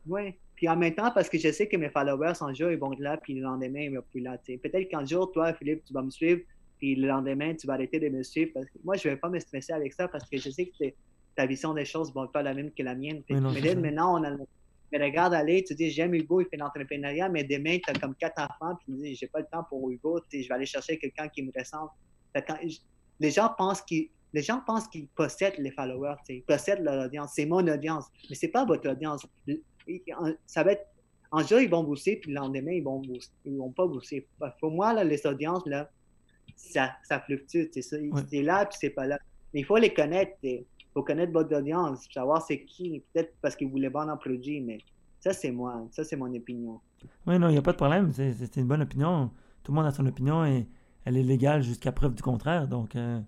Oui. Puis en même temps, parce que je sais que mes followers, un jour, ils vont là, puis le lendemain, ils vont plus là. Peut-être qu'un jour, toi, Philippe, tu vas me suivre, puis le lendemain, tu vas arrêter de me suivre. Parce que moi, je ne vais pas me stresser avec ça parce que je sais que ta vision des choses ne va pas la même que la mienne. Oui, non, mais maintenant, on a. Mais regarde aller, tu dis, j'aime Hugo, il fait l'entrepreneuriat, mais demain, tu as comme quatre enfants, puis tu dis, j'ai pas le temps pour Hugo, tu sais, je vais aller chercher quelqu'un qui me ressemble. Quand- les gens pensent qu'ils les gens pensent qu'ils possèdent les followers, tu sais, ils possèdent leur audience. C'est mon audience, mais c'est pas votre audience. Ça va être un jour, ils vont booster, puis le lendemain, ils vont booster, ils vont pas booster. Pour moi, là, les audiences, là, ça, ça fluctue. C'est ça. Ouais. C'est là, puis c'est pas là. Mais il faut les connaître. Il faut connaître votre audience, savoir c'est qui. Peut-être parce qu'ils voulaient vendre un produit, mais ça, c'est moi. Ça, c'est mon opinion. Oui, non, il n'y a pas de problème. C'est c'est une bonne opinion. Tout le monde a son opinion et elle est légale jusqu'à preuve du contraire. Donc, euh,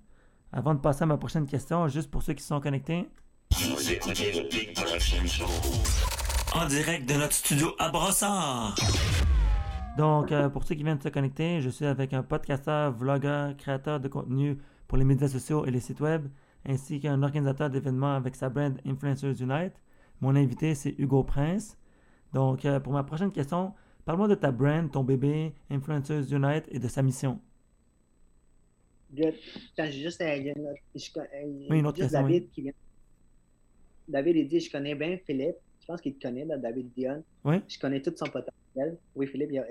avant de passer à ma prochaine question, juste pour ceux qui sont connectés, Vous écoutez le Big Production Show. En direct de notre studio à Brossard. Donc, euh, pour ceux qui viennent de se connecter, je suis avec un podcasteur, vlogueur, créateur de contenu pour les médias sociaux et les sites web, ainsi qu'un organisateur d'événements avec sa brand Influencers Unite. Mon invité, c'est Hugo Prince. Donc, euh, pour ma prochaine question, parle-moi de ta brand, ton bébé, Influencers Unite et de sa mission. Juste, euh, il y a une autre- je con- Oui, une autre question, David qui vient. David, il dit Je connais bien Philippe. Je pense qu'il te connaît, là, David Dion. Oui? Je connais tout son potentiel. Oui, Philippe, il a,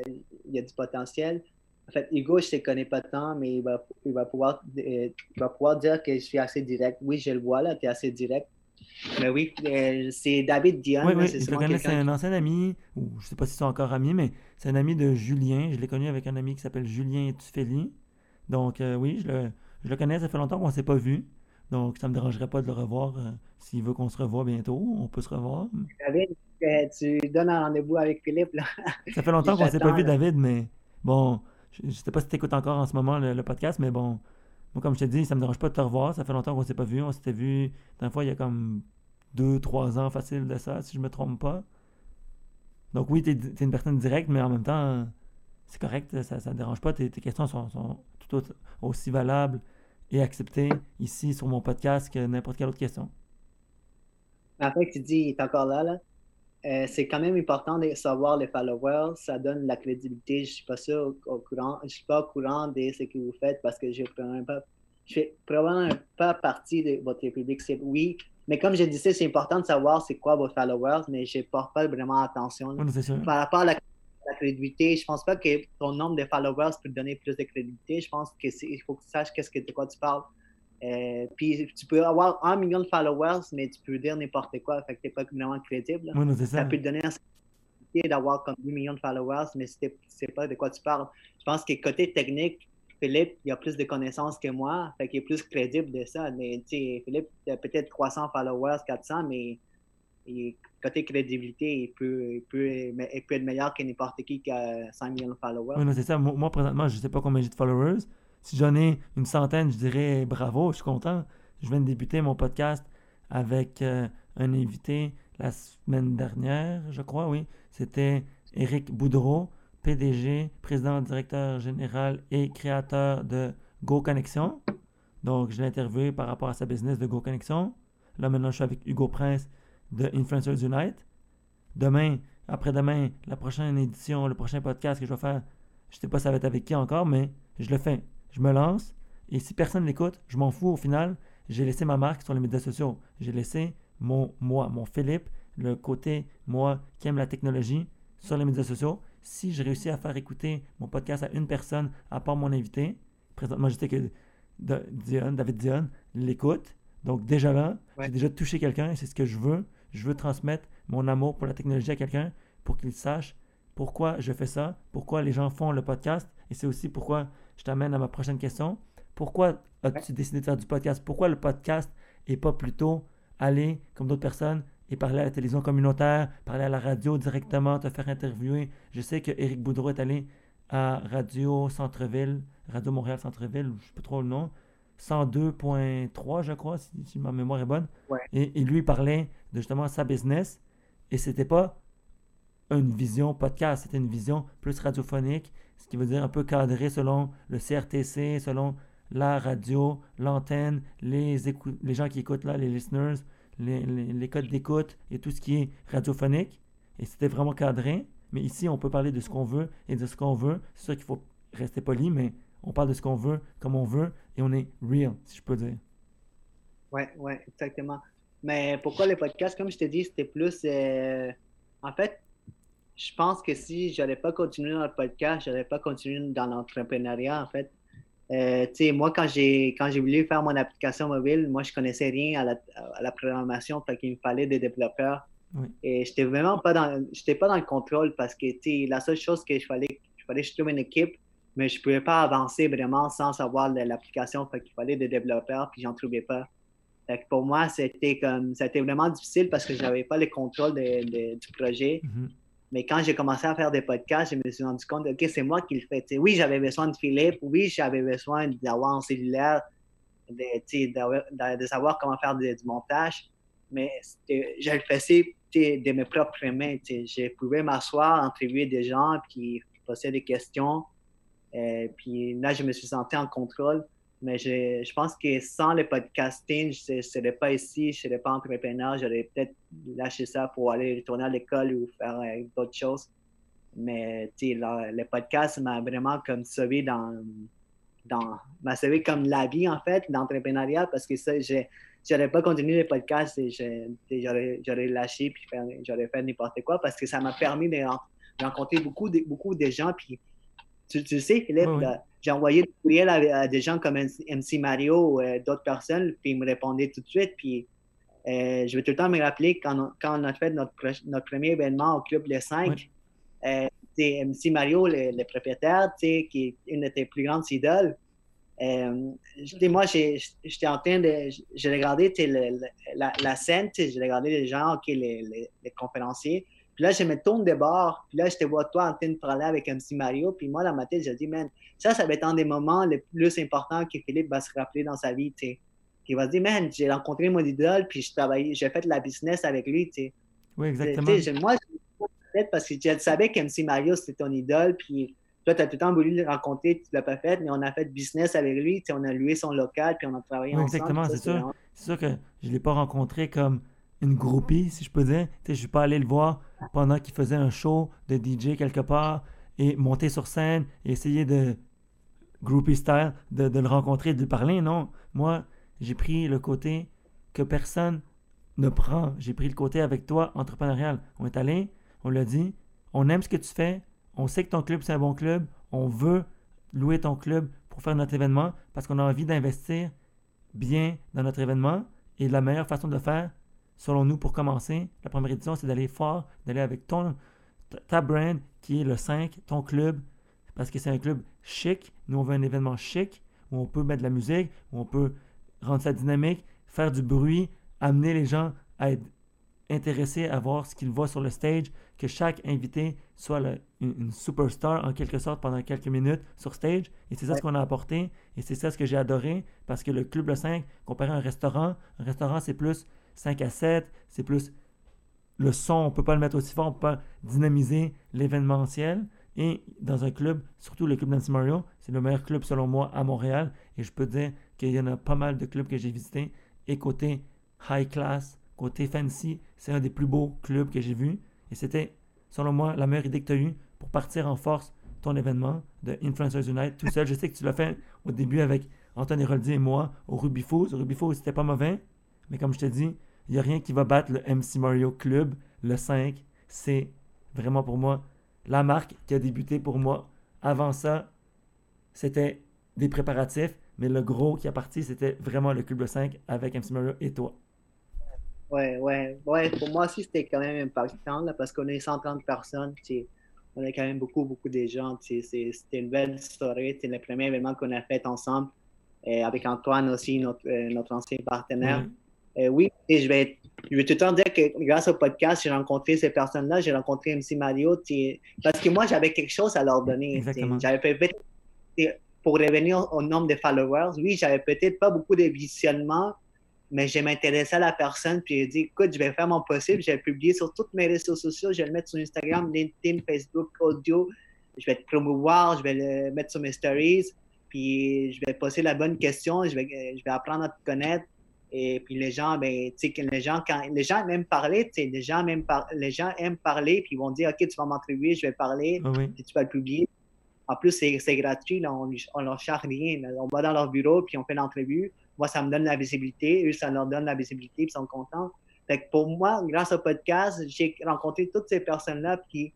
il a du potentiel. En fait, Hugo, je ne le connais pas tant, mais il va, il va, pouvoir, euh, il va pouvoir dire que je suis assez direct. Oui, je le vois, là, tu es assez direct. Mais oui, euh, c'est David Dion. Oui, là, oui, c'est je le connais, c'est un ancien ami, ou je sais pas s'ils sont encore amis, mais c'est un ami de Julien. Je l'ai connu avec un ami qui s'appelle Julien Tufeli. Donc, euh, oui, je le, je le connais, ça fait longtemps qu'on s'est pas vu. Donc, ça me dérangerait pas de le revoir. euh, S'il veut qu'on se revoie bientôt, on peut se revoir. David, euh, tu donnes un rendez-vous avec Philippe. Là. Ça fait longtemps qu'on s'est pas vu. David, mais bon, je, je sais pas si tu écoutes encore en ce moment le, le podcast, mais bon, moi, comme je te dis, ça me dérange pas de te revoir. Ça fait longtemps qu'on s'est pas vu. On s'était vu, la fois, il y a comme deux, trois ans facile de ça, si je me trompe pas. Donc oui, tu es, une personne directe, mais en même temps, c'est correct, ça ne dérange pas. Tes, tes questions sont, sont tout aussi valables et acceptées ici sur mon podcast que n'importe quelle autre question. En fait, tu dis, il est encore là, là. Euh, c'est quand même important de savoir les followers, ça donne la crédibilité. Je suis pas sûr au, au courant, je suis pas au courant de ce que vous faites parce que je ne pas, je fais probablement pas partie de votre public cible. Oui, mais comme je disais, c'est important de savoir c'est quoi vos followers, mais je porte pas vraiment attention. Oui, c'est. Par rapport à la, la crédibilité, je pense pas que ton nombre de followers peut te donner plus de crédibilité. Je pense que c'est, il faut que tu saches qu'est-ce que, de quoi tu parles. Euh, puis tu peux avoir un million de followers, mais tu peux dire n'importe quoi, fait que t'es pas vraiment crédible. Oui, Ça ça. peut te donner sécurité d'avoir comme 2 millions de followers, mais si tu sais pas de quoi tu parles. Je pense que côté technique, Philippe, il a plus de connaissances que moi, fait qu'il est plus crédible de ça. Mais tu sais, Philippe, il a peut-être 300 followers, 400, mais il- côté crédibilité, il peut, il, peut, il peut être meilleur que n'importe qui qui a 5 millions de followers. Oui, non, c'est ça. Moi, présentement, je sais pas combien j'ai de followers. Si j'en ai une centaine, je dirais bravo, je suis content. Je viens de débuter mon podcast avec euh, un invité la semaine dernière, je crois, oui. C'était Éric Boudreau, PDG, président, directeur général et créateur de Go Connexion. Donc, je l'ai interviewé par rapport à sa business de Go Connexion. Là, maintenant, je suis avec Hugo Prince de Influencers Unite. Demain, après-demain, la prochaine édition, le prochain podcast que je vais faire, je sais pas ça va être avec qui encore, mais je le fais. Je me lance. Et si personne l'écoute, je m'en fous au final. J'ai laissé ma marque sur les médias sociaux. J'ai laissé mon moi, mon Philippe, le côté moi qui aime la technologie sur les médias sociaux. Si je réussis à faire écouter mon podcast à une personne, à part mon invité, présentement, je sais que David Dion l'écoute. Donc déjà là, j'ai déjà touché quelqu'un et c'est ce que je veux. Je veux transmettre mon amour pour la technologie à quelqu'un pour qu'il sache pourquoi je fais ça, pourquoi les gens font le podcast. Et c'est aussi pourquoi je t'amène à ma prochaine question. Pourquoi as-tu décidé de faire du podcast? Pourquoi le podcast et pas plutôt aller, comme d'autres personnes, et parler à la télévision communautaire, parler à la radio directement, te faire interviewer? Je sais que Éric Boudreau est allé à Radio Centre-Ville, Radio Montréal Centre-Ville, je ne sais pas trop le nom, 102.3, je crois, si, ma mémoire est bonne. Et, lui parlait de justement sa business. Et c'était pas une vision podcast, c'était une vision plus radiophonique, ce qui veut dire un peu cadré selon le CRTC, selon la radio, l'antenne, les, les gens qui écoutent là, les listeners, les, les, codes d'écoute et tout ce qui est radiophonique. Et c'était vraiment cadré. Mais ici, on peut parler de ce qu'on veut et de ce qu'on veut. C'est sûr qu'il faut rester poli, mais on parle de ce qu'on veut, comme on veut, et on est real, si je peux dire. Oui, oui, exactement. Mais pourquoi les podcasts? Comme je t'ai dit, c'était plus. Euh, en fait, je pense que si je n'aurais pas continué dans le podcast, je n'aurais pas continué dans l'entrepreneuriat, en fait. Euh, moi, quand j'ai quand j'ai voulu faire mon application mobile, moi, je connaissais rien à la, à la programmation, fait qu'il me fallait des développeurs. Et j'étais vraiment pas dans j'étais pas dans le contrôle parce que la seule chose que je fallait, je fallait que je trouve une équipe mais je ne pouvais pas avancer vraiment sans savoir l'application. Fait qu'il fallait des développeurs, puis j'en trouvais pas. Fait pour moi, c'était comme vraiment difficile parce que je n'avais pas le contrôle du projet. Mm-hmm. Mais quand j'ai commencé à faire des podcasts, je me suis rendu compte, OK, c'est moi qui le fais. oui, j'avais besoin de Philippe, oui, j'avais besoin d'avoir un cellulaire, de, de, savoir comment faire du montage, mais je le faisais de mes propres mains. Je pouvais m'asseoir, interviewer des gens, puis poser des questions. Euh, puis là, je me suis senti en contrôle. Mais je, je pense que sans le podcasting, je ne serais pas ici, je ne serais pas entrepreneur. J'aurais peut-être lâché ça pour aller retourner à l'école ou faire euh, d'autres choses. Mais le podcast m'a vraiment comme sauvé dans, dans m'a sauvé comme la vie en fait d'entrepreneuriat parce que ça je n'aurais pas continué le podcast et j'aurais lâché puis j'aurais fait n'importe quoi parce que ça m'a permis de, rencontrer beaucoup de, beaucoup de gens puis tu, sais, Philippe, j'ai envoyé des courriels à, des gens comme MC Mario ou euh, d'autres personnes, puis ils me répondaient tout de suite. Puis euh, je vais tout le temps me rappeler quand on, quand on a fait notre, notre premier événement au Club Les 5, c'est euh, MC Mario, le, propriétaire, qui est une de tes plus grandes idoles. moi, j'étais en train de. J'ai regardé la, la, scène, j'ai regardé les gens, les, les, les conférenciers. Puis là, je me tourne de bord, puis là, je te vois toi en train de parler avec MC Mario, puis moi, dans ma tête, je dis, man, ça, ça va être un des moments les plus importants que Philippe va se rappeler dans sa vie, tu sais. Il va se dire, man, j'ai rencontré mon idole, puis je travaillais, j'ai fait la business avec lui, tu sais. Oui, exactement. moi, je parce que je savais qu'MC Mario, c'était ton idole, puis toi, tu as tout le temps voulu le rencontrer, tu ne l'as pas fait, mais on a fait business avec lui, tu sais, on a loué son local, puis on a travaillé oui, ensemble. Exactement, c'est sûr. C'est sûr que je ne l'ai pas rencontré comme une groupie, si je peux dire. Je ne suis pas allé le voir pendant qu'il faisait un show de DJ quelque part et monter sur scène et essayer de groupie style, de, le rencontrer, de lui parler. Non, moi, j'ai pris le côté que personne ne prend. J'ai pris le côté avec toi entrepreneurial. On est allé, on l'a dit, on aime ce que tu fais, on sait que ton club c'est un bon club, on veut louer ton club pour faire notre événement parce qu'on a envie d'investir bien dans notre événement et la meilleure façon de le faire, selon nous, pour commencer, la première édition, c'est d'aller fort, d'aller avec ton, ta brand qui est le 5, ton club, parce que c'est un club chic. Nous, on veut un événement chic où on peut mettre de la musique, où on peut rendre ça dynamique, faire du bruit, amener les gens à être intéressés à voir ce qu'ils voient sur le stage, que chaque invité soit une, superstar en quelque sorte pendant quelques minutes sur stage. Et c'est ça ce qu'on a apporté. Et c'est ça ce que j'ai adoré parce que le Club Le 5, comparé à un restaurant, un restaurant c'est plus 5 à 7, c'est plus le son, on ne peut pas le mettre aussi fort, on peut pas dynamiser l'événementiel. Et dans un club, surtout le club d'Anti Mario, c'est le meilleur club selon moi à Montréal. Et je peux dire qu'il y en a pas mal de clubs que j'ai visités. Et côté high class, côté fancy, c'est un des plus beaux clubs que j'ai vus. Et c'était, selon moi, la meilleure idée que tu as eue pour partir en force ton événement de Influencers Unite tout seul. Je sais que tu l'as fait au début avec Anthony Roldi et moi au Ruby Au Ruby c'était pas mauvais, mais comme je te dis, il n'y a rien qui va battre le MC Mario Club, le 5. C'est vraiment pour moi la marque qui a débuté pour moi. Avant ça, c'était des préparatifs, mais le gros qui a parti, c'était vraiment le Club 5 avec MC Mario et toi. Ouais, ouais, ouais. Pour moi aussi, c'était quand même impactant là, parce qu'on est 130 personnes. On est quand même beaucoup, beaucoup de gens. C'était une belle soirée. C'est le premier événement qu'on a fait ensemble. Et avec Antoine aussi, notre, euh, notre ancien partenaire. Euh, oui, et je vais, je vais tout le temps dire que grâce au podcast, j'ai rencontré ces personnes-là. J'ai rencontré MC Mario. Parce que moi, j'avais quelque chose à leur donner. J'avais peut-être, pour revenir au nombre de followers, oui, j'avais peut-être pas beaucoup de visionnements mais je m'intéressais à la personne, puis j'ai dit, écoute, je vais faire mon possible, je vais publier sur tous mes réseaux sociaux, je vais le mettre sur Instagram, LinkedIn, Facebook, audio, je vais te promouvoir, je vais le mettre sur mes stories, puis je vais poser la bonne question, je vais, je vais apprendre à te connaître. Et puis les gens, ben, tu sais, les gens, quand les gens aiment parler, tu sais, les gens aiment, les gens aiment parler, puis ils vont dire, OK, tu vas m'attribuer, je vais parler, ah puis tu vas le publier. En plus, c'est gratuit, là, on ne leur charge rien. On va dans leur bureau, puis on fait l'entrevue moi, ça me donne la visibilité, eux, ça leur donne la visibilité, puis ils sont contents. Fait que pour moi, grâce au podcast, j'ai rencontré toutes ces personnes-là, puis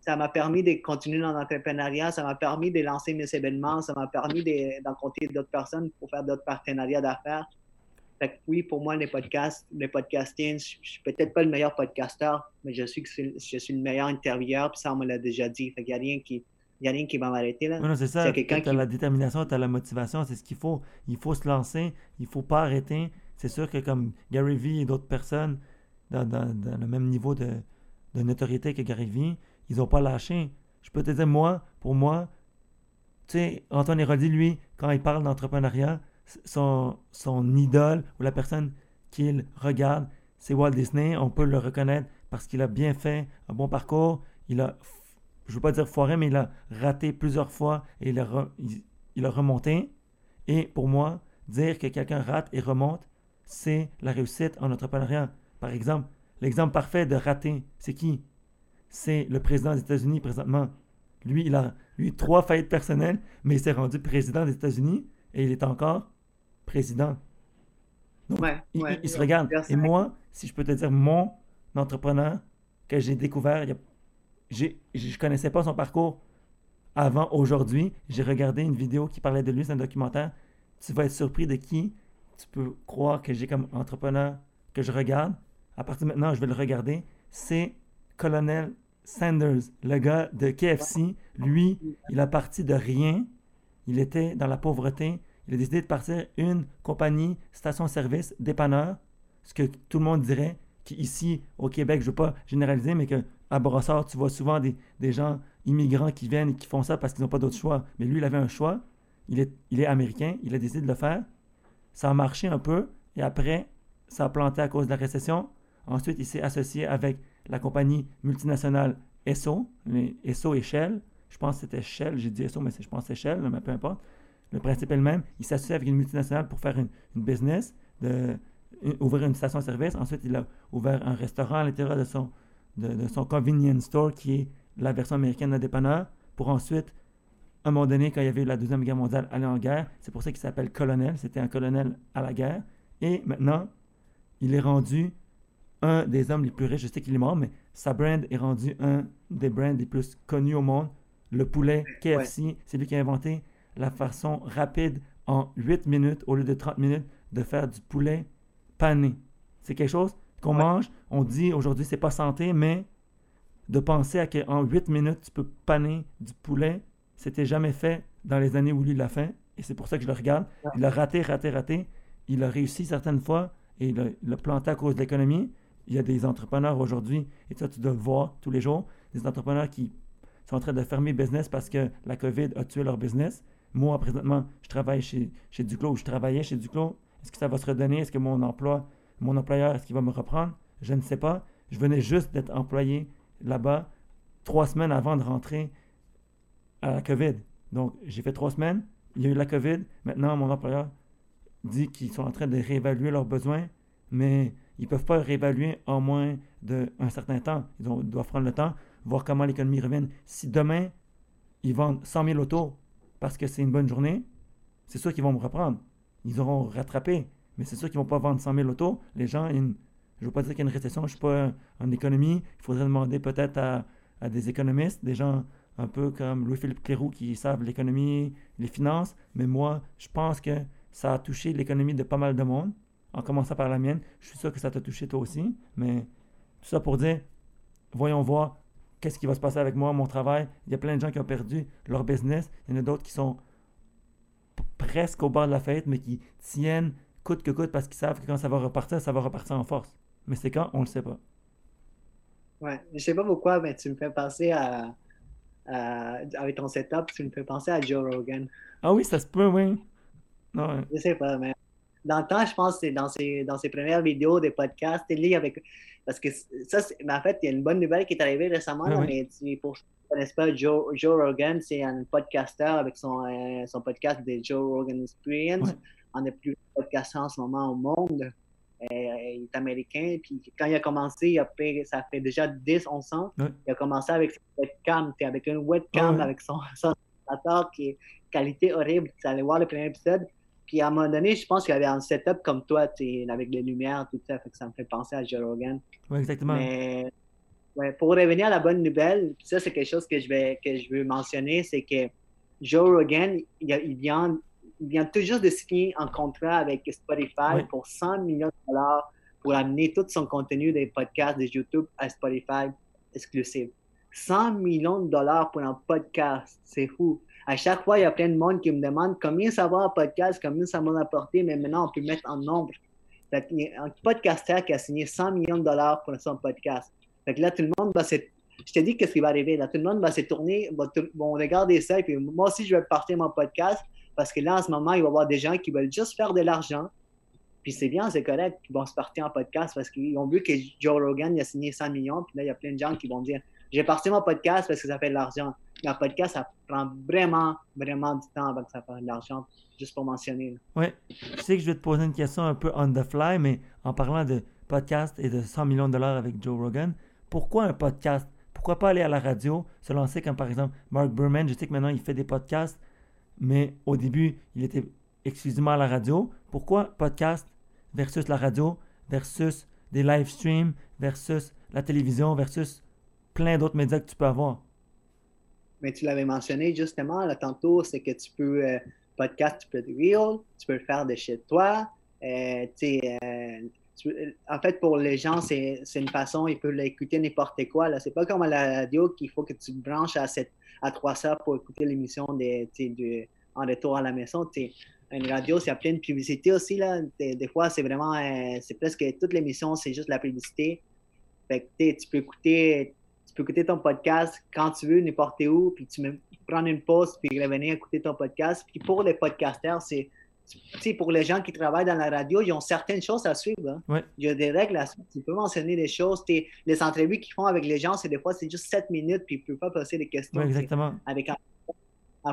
ça m'a permis de continuer dans l'entrepreneuriat, ça m'a permis de lancer mes événements, ça m'a permis de, rencontrer d'autres personnes pour faire d'autres partenariats d'affaires. Fait que oui, pour moi, les podcasts, le podcasting, je, ne suis peut-être pas le meilleur podcasteur, mais je suis, je suis le meilleur intervieweur, puis ça, on me l'a déjà dit. Fait qu'il n'y a rien qui, il n'y a rien qui va m'arrêter. là. non, c'est ça. Tu as la détermination, tu as la motivation, c'est ce qu'il faut. Il faut se lancer, il ne faut pas arrêter. C'est sûr que comme Gary Vee et d'autres personnes dans, le même niveau de, notoriété que Gary Vee, ils n'ont pas lâché. Je peux te dire, moi, pour moi, tu sais, Antoine Héroldi, lui, quand il parle d'entrepreneuriat, son, idole ou la personne qu'il regarde, c'est Walt Disney. On peut le reconnaître parce qu'il a bien fait un bon parcours. Il a je ne veux pas dire foiré, mais il a raté plusieurs fois et il a, il, a remonté. Et pour moi, dire que quelqu'un rate et remonte, c'est la réussite en entrepreneuriat. Par exemple, l'exemple parfait de rater, c'est qui? C'est le président des États-Unis présentement. Lui, il a eu trois faillites personnelles, mais il s'est rendu président des États-Unis et il est encore président. il, se regarde. Et moi, si je peux te dire, mon entrepreneur que j'ai découvert il je ne connaissais pas son parcours avant aujourd'hui. J'ai regardé une vidéo qui parlait de lui, c'est un documentaire. Tu vas être surpris de qui tu peux croire que j'ai comme entrepreneur que je regarde. À partir de maintenant, je vais le regarder. C'est Colonel Sanders, le gars de KFC. Lui, il a parti de rien. Il était dans la pauvreté. Il a décidé de partir une compagnie, station-service, dépanneur. Ce que tout le monde dirait qu'ici, au Québec, je ne veux pas généraliser, mais que à Brossard, tu vois souvent des, gens immigrants qui viennent et qui font ça parce qu'ils n'ont pas d'autre choix. Mais lui, il avait un choix. Il est, il est américain. Il a décidé de le faire. Ça a marché un peu. Et après, ça a planté à cause de la récession. Ensuite, il s'est associé avec la compagnie multinationale Esso, Esso et Shell. Je pense que c'était Shell. J'ai dit Esso, mais je pense que c'est Shell, mais peu importe. Le principe est le même. Il s'associe avec une multinationale pour faire une, business, de, ouvrir une station-service. Ensuite, il a ouvert un restaurant à l'intérieur de son, de, son convenience store, qui est la version américaine de dépanneur, pour ensuite, à un moment donné, quand il y avait eu la Deuxième Guerre mondiale, aller en guerre. C'est pour ça qu'il s'appelle colonel. C'était un colonel à la guerre. Et maintenant, il est rendu un des hommes les plus riches. Je sais qu'il est mort, mais sa brand est rendu un des brands les plus connus au monde. Le poulet KFC, c'est lui qui a inventé la façon rapide en 8 minutes au lieu de 30 minutes de faire du poulet pané. C'est quelque chose qu'on mange, on dit aujourd'hui c'est pas santé, mais de penser à qu'en 8 minutes tu peux paner du poulet, c'était jamais fait dans les années où lui l'a fait. Et c'est pour ça que je le regarde. Il a raté, raté, raté. Il a réussi certaines fois et il l'a planté à cause de l'économie. Il y a des entrepreneurs aujourd'hui, et ça tu dois le voir tous les jours, des entrepreneurs qui sont en train de fermer business parce que la COVID a tué leur business. Moi, présentement, je travaille chez, chez Duclos, je travaillais chez Duclos. Est-ce que ça va se redonner? Est-ce que mon emploi mon employeur, est-ce qu'il va me reprendre? Je ne sais pas. Je venais juste d'être employé là-bas trois semaines avant de rentrer à la COVID. Donc, j'ai fait trois semaines. Il y a eu la COVID. Maintenant, mon employeur dit qu'ils sont en train de réévaluer leurs besoins, mais ils ne peuvent pas réévaluer en moins d'un certain temps. Ils, doivent prendre le temps, voir comment l'économie revient. Si demain, ils vendent 100 000 autos parce que c'est une bonne journée, c'est sûr qu'ils vont me reprendre. Ils auront rattrapé. Mais c'est sûr qu'ils ne vont pas vendre 100 000 autos. Les gens, je ne veux pas dire qu'il y a une récession, je ne suis pas en économie. Il faudrait demander peut-être à, à, des économistes, des gens un peu comme Louis-Philippe Cléroux qui savent l'économie, les finances. Mais moi, je pense que ça a touché l'économie de pas mal de monde, en commençant par la mienne. Je suis sûr que ça t'a touché toi aussi. Mais tout ça pour dire, voyons voir qu'est-ce qui va se passer avec moi, mon travail? Il y a plein de gens qui ont perdu leur business. Il y en a d'autres qui sont presque au bord de la fête, mais qui tiennent coûte que coûte parce qu'ils savent que quand ça va repartir, ça va repartir en force. Mais c'est quand, on le sait pas. Ouais, je sais pas pourquoi, mais tu me fais penser à, avec ton setup, tu me fais penser à Joe Rogan. Ah oui, ça se peut, oui. Non, Je sais pas, mais dans le temps, je pense que c'est dans ses, dans ses premières vidéos des podcasts, il avec. Parce que ça, mais en fait, il y a une bonne nouvelle qui est arrivée récemment, mais pour ceux qui ne connaissent pas Joe, Joe Rogan, c'est un podcasteur avec son, euh, son podcast de Joe Rogan Experience. On est plus podcasteur en ce moment au monde. Euh, il est américain. Puis quand il a commencé, il a fait, ça fait déjà 10, 11 ans. Il a commencé avec sa webcam. avec une webcam, avec son, son ordinateur qui est qualité horrible. Tu allais voir le premier épisode. Puis à un moment donné, je pense qu'il y avait un setup comme toi, avec les lumières, tout ça. Fait que ça me fait penser à Joe Rogan. Oui, exactement. Mais pour revenir à la bonne nouvelle, ça, c'est quelque chose que je, vais, que je veux mentionner, c'est que Joe Rogan, il, vient, il vient tout juste de signer un contrat avec Spotify pour 100 millions de dollars pour amener tout son contenu des podcasts de YouTube à Spotify exclusif. 100 millions de dollars pour un podcast, c'est fou à chaque fois, il y a plein de monde qui me demande combien ça va un podcast, combien ça m'a apporté, mais maintenant, on peut mettre en nombre. Il y a un podcasteur qui a signé 100 millions de dollars pour son podcast. Fait que là, tout le monde va se... Je te dis qu'est-ce qui va arriver. Là, tout le monde va se tourner, va regarder ça, et puis moi aussi, je vais partir mon podcast, parce que là, en ce moment, il va y avoir des gens qui veulent juste faire de l'argent, puis c'est bien, c'est correct, qu'ils vont se partir en podcast, parce qu'ils ont vu que Joe Rogan a signé 100 millions, puis là, il y a plein de gens qui vont dire, j'ai parti mon podcast parce que ça fait de l'argent un podcast, ça prend vraiment, vraiment du temps avant que ça fasse de l'argent, juste pour mentionner. Oui, je sais que je vais te poser une question un peu on the fly, mais en parlant de podcast et de 100 millions de dollars avec Joe Rogan, pourquoi un podcast? Pourquoi pas aller à la radio, se lancer comme par exemple Mark Berman? Je sais que maintenant il fait des podcasts, mais au début, il était exclusivement à la radio. Pourquoi podcast versus la radio, versus des live streams, versus la télévision, versus plein d'autres médias que tu peux avoir? Mais tu l'avais mentionné justement là, tantôt, c'est que tu peux, euh, podcast, tu peux être real, tu peux le faire de chez toi. Euh, euh, en fait, pour les gens, c'est une façon, ils peuvent l'écouter n'importe quoi. Ce n'est pas comme la radio qu'il faut que tu branches à, 7, à 3 heures pour écouter l'émission en retour à la maison. Une radio, c'est plein de publicité aussi. Là. Des, fois, c'est vraiment, c'est presque toute l'émission, c'est juste la publicité. Fait que, tu peux écouter tu peux écouter ton podcast quand tu veux, n'importe où, puis tu peux prendre une pause, puis revenir écouter ton podcast. Puis pour les podcasters, c'est pour les gens qui travaillent dans la radio, ils ont certaines choses à suivre. Hein. Il y a des règles à suivre. Tu peux mentionner des choses. Les entrevues qu'ils font avec les gens, c'est des fois, c'est juste 7 minutes, puis ils ne peuvent pas poser des questions. exactement. Avec un,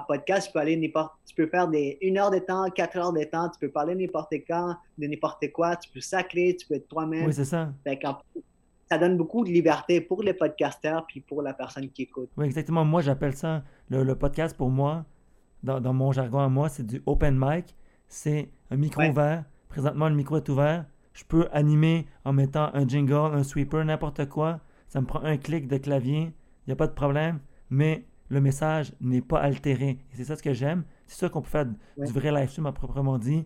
podcast, tu peux aller n'importe. Tu peux faire des une heure de temps, quatre heures de temps, tu peux parler n'importe quand, de n'importe quoi, tu peux sacrer, tu peux être toi-même. Oui, c'est ça ça donne beaucoup de liberté pour les podcasteurs puis pour la personne qui écoute. Oui, exactement. Moi, j'appelle ça le, podcast pour moi, dans, mon jargon à moi, c'est du open mic. C'est un micro ouvert. Présentement, le micro est ouvert. Je peux animer en mettant un jingle, un sweeper, n'importe quoi. Ça me prend un clic de clavier. Il n'y a pas de problème. Mais le message n'est pas altéré. Et c'est ça ce que j'aime. C'est ça qu'on peut faire du vrai live stream à proprement dit.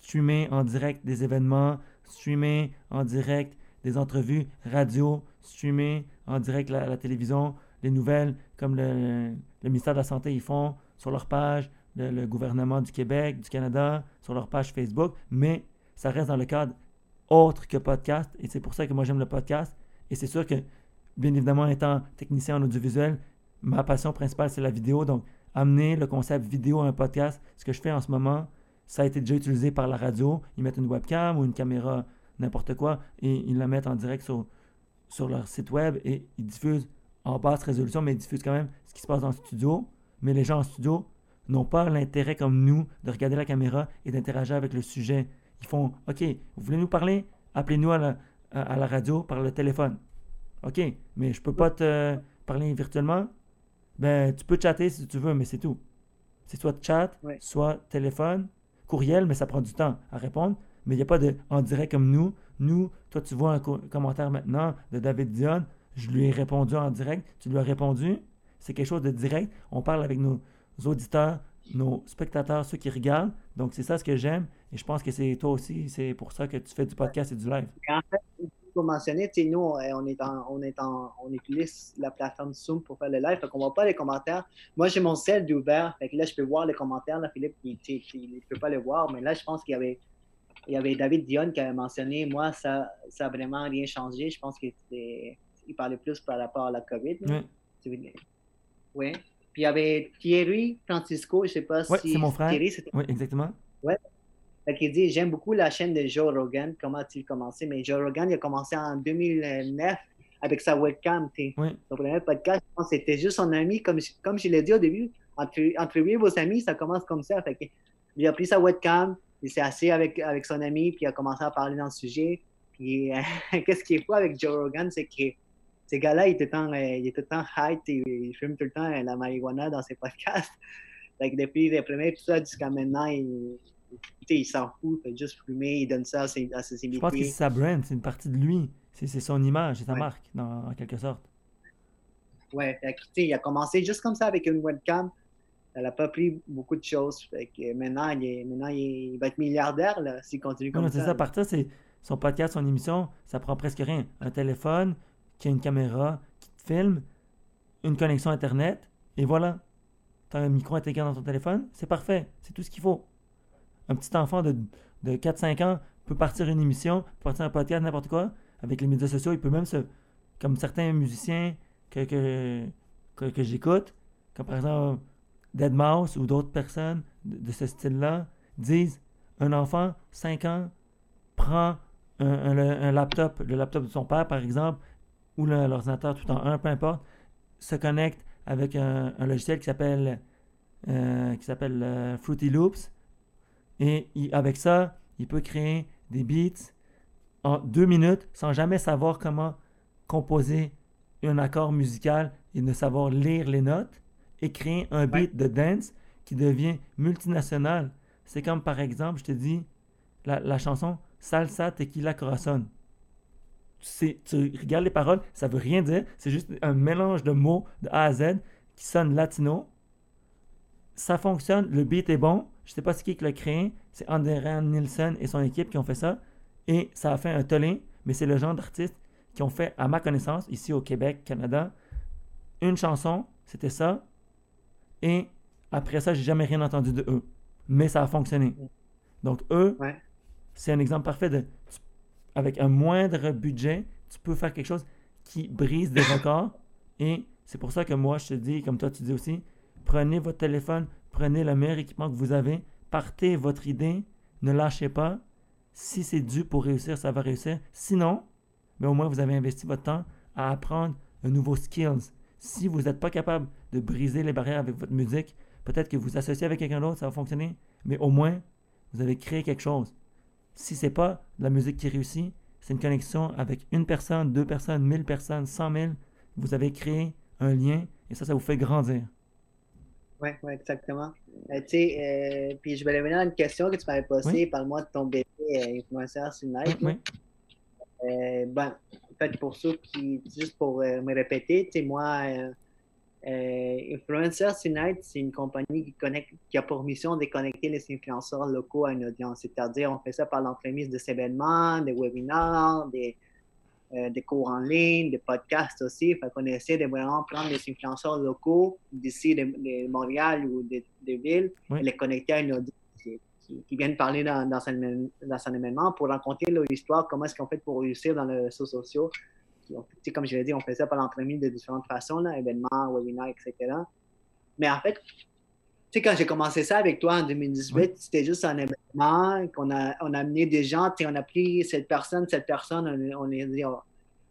Streamer en direct des événements, streamer en direct des entrevues radio, streamées en direct à la, télévision, les nouvelles comme le, ministère de la Santé ils font sur leur page, le, gouvernement du Québec, du Canada, sur leur page Facebook, mais ça reste dans le cadre autre que podcast et c'est pour ça que moi j'aime le podcast et c'est sûr que bien évidemment étant technicien en audiovisuel, ma passion principale c'est la vidéo donc amener le concept vidéo à un podcast, ce que je fais en ce moment, ça a été déjà utilisé par la radio, ils mettent une webcam ou une caméra n'importe quoi, et ils la mettent en direct sur, sur leur site web et ils diffusent en basse résolution, mais ils diffusent quand même ce qui se passe dans le studio. Mais les gens en studio n'ont pas l'intérêt comme nous de regarder la caméra et d'interagir avec le sujet. Ils font OK, vous voulez nous parler? Appelez-nous à la, à, la radio par le téléphone. OK, mais je peux pas te parler virtuellement? Ben, tu peux chatter si tu veux, mais c'est tout. C'est soit chat, Ouais. soit téléphone, courriel, mais ça prend du temps à répondre. Mais il n'y a pas de en direct comme nous. Nous, toi, tu vois un co- commentaire maintenant de David Dion. Je lui ai répondu en direct. Tu lui as répondu? C'est quelque chose de direct. On parle avec nos auditeurs, nos spectateurs, ceux qui regardent. Donc, c'est ça ce que j'aime. Et je pense que c'est toi aussi. C'est pour ça que tu fais du podcast et du live. En fait, pour mentionner, tu sais, nous, on on est en, on est en, on utilise la plateforme Zoom pour faire le live, fait qu'on voit pas les commentaires. Moi, j'ai mon cell d'ouvert, fait que là, je peux voir les commentaires. Là, Philippe, il, il, peut pas les voir, mais là, je pense qu'il y avait, il y avait David Dion qui avait mentionné, moi, ça, ça a vraiment rien changé. Je pense qu'il il parlait plus par rapport à la COVID. Oui. Oui. Puis il y avait Thierry Francisco, je sais pas Ouais, si c'est mon frère. Thierry, Oui, exactement. fait qu'il dit J'aime beaucoup la chaîne de Joe Rogan. Comment a-t-il commencé Mais Joe Rogan, il a commencé en 2009 avec sa webcam. Oui. Son premier podcast, je pense que c'était juste son ami. Comme, je- comme je l'ai dit au début, entre, vos amis, ça commence comme ça. Fait il a pris sa webcam, il s'est assis avec, avec son ami, puis il a commencé à parler dans le sujet. Puis, euh, qu'est-ce qui est fou avec Joe Rogan, c'est que ces gars-là, il est tout le temps, euh, il le temps high, t'sais, il fume tout le temps euh, la marijuana dans ses podcasts. Que depuis les premiers, tout ça, jusqu'à maintenant, il, s'en fout, il fait juste fumer, il donne ça à ses, à ses Je pense que c'est sa brand. C'est une partie de lui. C'est c'est son image, c'est sa Ouais. marque, dans- en quelque sorte. Ouais, fait il a commencé juste comme ça avec une webcam. Elle n'a pas pris beaucoup de choses. Fait que maintenant, il, est- maintenant, il, va être milliardaire là, s'il continue comme non, c'est ça. ça. Partir, c'est son podcast, son émission, ça prend presque rien. Un téléphone, qui a une caméra, qui te filme, une connexion Internet, et voilà. Tu as un micro intégré dans ton téléphone, c'est parfait. C'est tout ce qu'il faut. Un petit enfant de, de 4-5 ans peut partir une émission, peut partir un podcast, n'importe quoi. Avec les médias sociaux, il peut même se. Comme certains musiciens que, que, que, que j'écoute, comme par exemple Deadmau5 ou d'autres personnes de, ce style-là, disent un enfant, 5 ans, prend un, un- laptop, le laptop de son père par exemple, ou l'ordinateur tout en un, peu importe, se connecte avec un, logiciel qui s'appelle euh, euh, Fruity Loops. Et avec ça, il peut créer des beats en deux minutes sans jamais savoir comment composer un accord musical et ne savoir lire les notes et créer un beat de dance qui devient multinational. C'est comme par exemple, je te dis, la, la chanson Salsa Tequila Corazon. C'est- tu regardes les paroles, ça veut rien dire, c'est juste un mélange de mots de A à Z qui sonne latino. Ça fonctionne, le beat est bon. Je sais pas c'est qui l'a créé, c'est Andrea Nielsen et son équipe qui ont fait ça. Et ça a fait un tollé, mais c'est le genre d'artistes qui ont fait, à ma connaissance, ici au Québec, Canada, une chanson, c'était ça. Et après ça, j'ai jamais rien entendu de eux. Mais ça a fonctionné. Donc eux, Ouais. c'est un exemple parfait de tu- avec un moindre budget, tu peux faire quelque chose qui brise des records. Et c'est pour ça que moi, je te dis, comme toi, tu dis aussi, prenez votre téléphone, prenez le meilleur équipement que vous avez, partez votre idée, ne lâchez pas. Si c'est dû pour réussir, ça va réussir. Sinon, mais au moins vous avez investi votre temps à apprendre de nouveaux skills. Si vous n'êtes pas capable de briser les barrières avec votre musique, peut-être que vous associez avec quelqu'un d'autre, ça va fonctionner. Mais au moins, vous avez créé quelque chose. Si c'est pas la musique qui réussit, c'est une connexion avec une personne, deux personnes, mille personnes, cent mille. Vous avez créé un lien et ça, ça vous fait grandir. Oui, ouais, exactement. Euh, tu sais, euh, puis je vais revenir à une question que tu m'avais posée. Parle-moi de ton bébé euh, influenceur Nike. Oui. Euh, ben, en fait, pour ceux qui, juste pour euh, me répéter, tu sais, moi, euh, Influencers Unite, c'est une compagnie qui, connecte, qui a pour mission de connecter les influenceurs locaux à une audience. C'est-à-dire, on fait ça par l'entremise de ces événements, des webinaires, des, euh, des cours en ligne, des podcasts aussi. Fait qu'on essaie de vraiment prendre les influenceurs locaux d'ici, de, de Montréal ou des villes, Oui. et les connecter à une audience qui, qui- qui viennent parler dans, dans, son, dans son événement pour raconter leur histoire, comment est-ce qu'on fait pour réussir dans les réseaux sociaux. Comme je l'ai dit, on fait ça par l'entremise de différentes façons, là, événements, webinaires, etc. Mais en fait, tu sais, quand j'ai commencé ça avec toi en 2018, Oui. c'était juste un événement qu'on a, on a amené des gens, tu sais, on a pris cette personne, cette personne, on, on a dit, oh,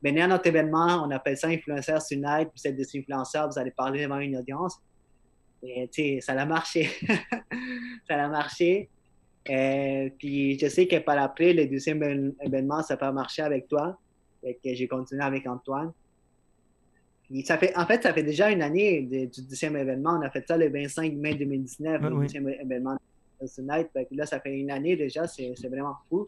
venez à notre événement, on appelle ça Influencers Unite, vous êtes des influenceurs, vous allez parler devant une audience. Et tu sais, ça a marché. ça a marché. Euh, puis je sais que par après, le deuxième événement, ça n'a pas marché avec toi. Fait que j'ai continué avec Antoine. ça fait, en fait, ça fait déjà une année du deuxième événement. On a fait ça le 25 mai 2019, le deuxième événement de Night. Là, ça fait une année déjà, c'est vraiment fou.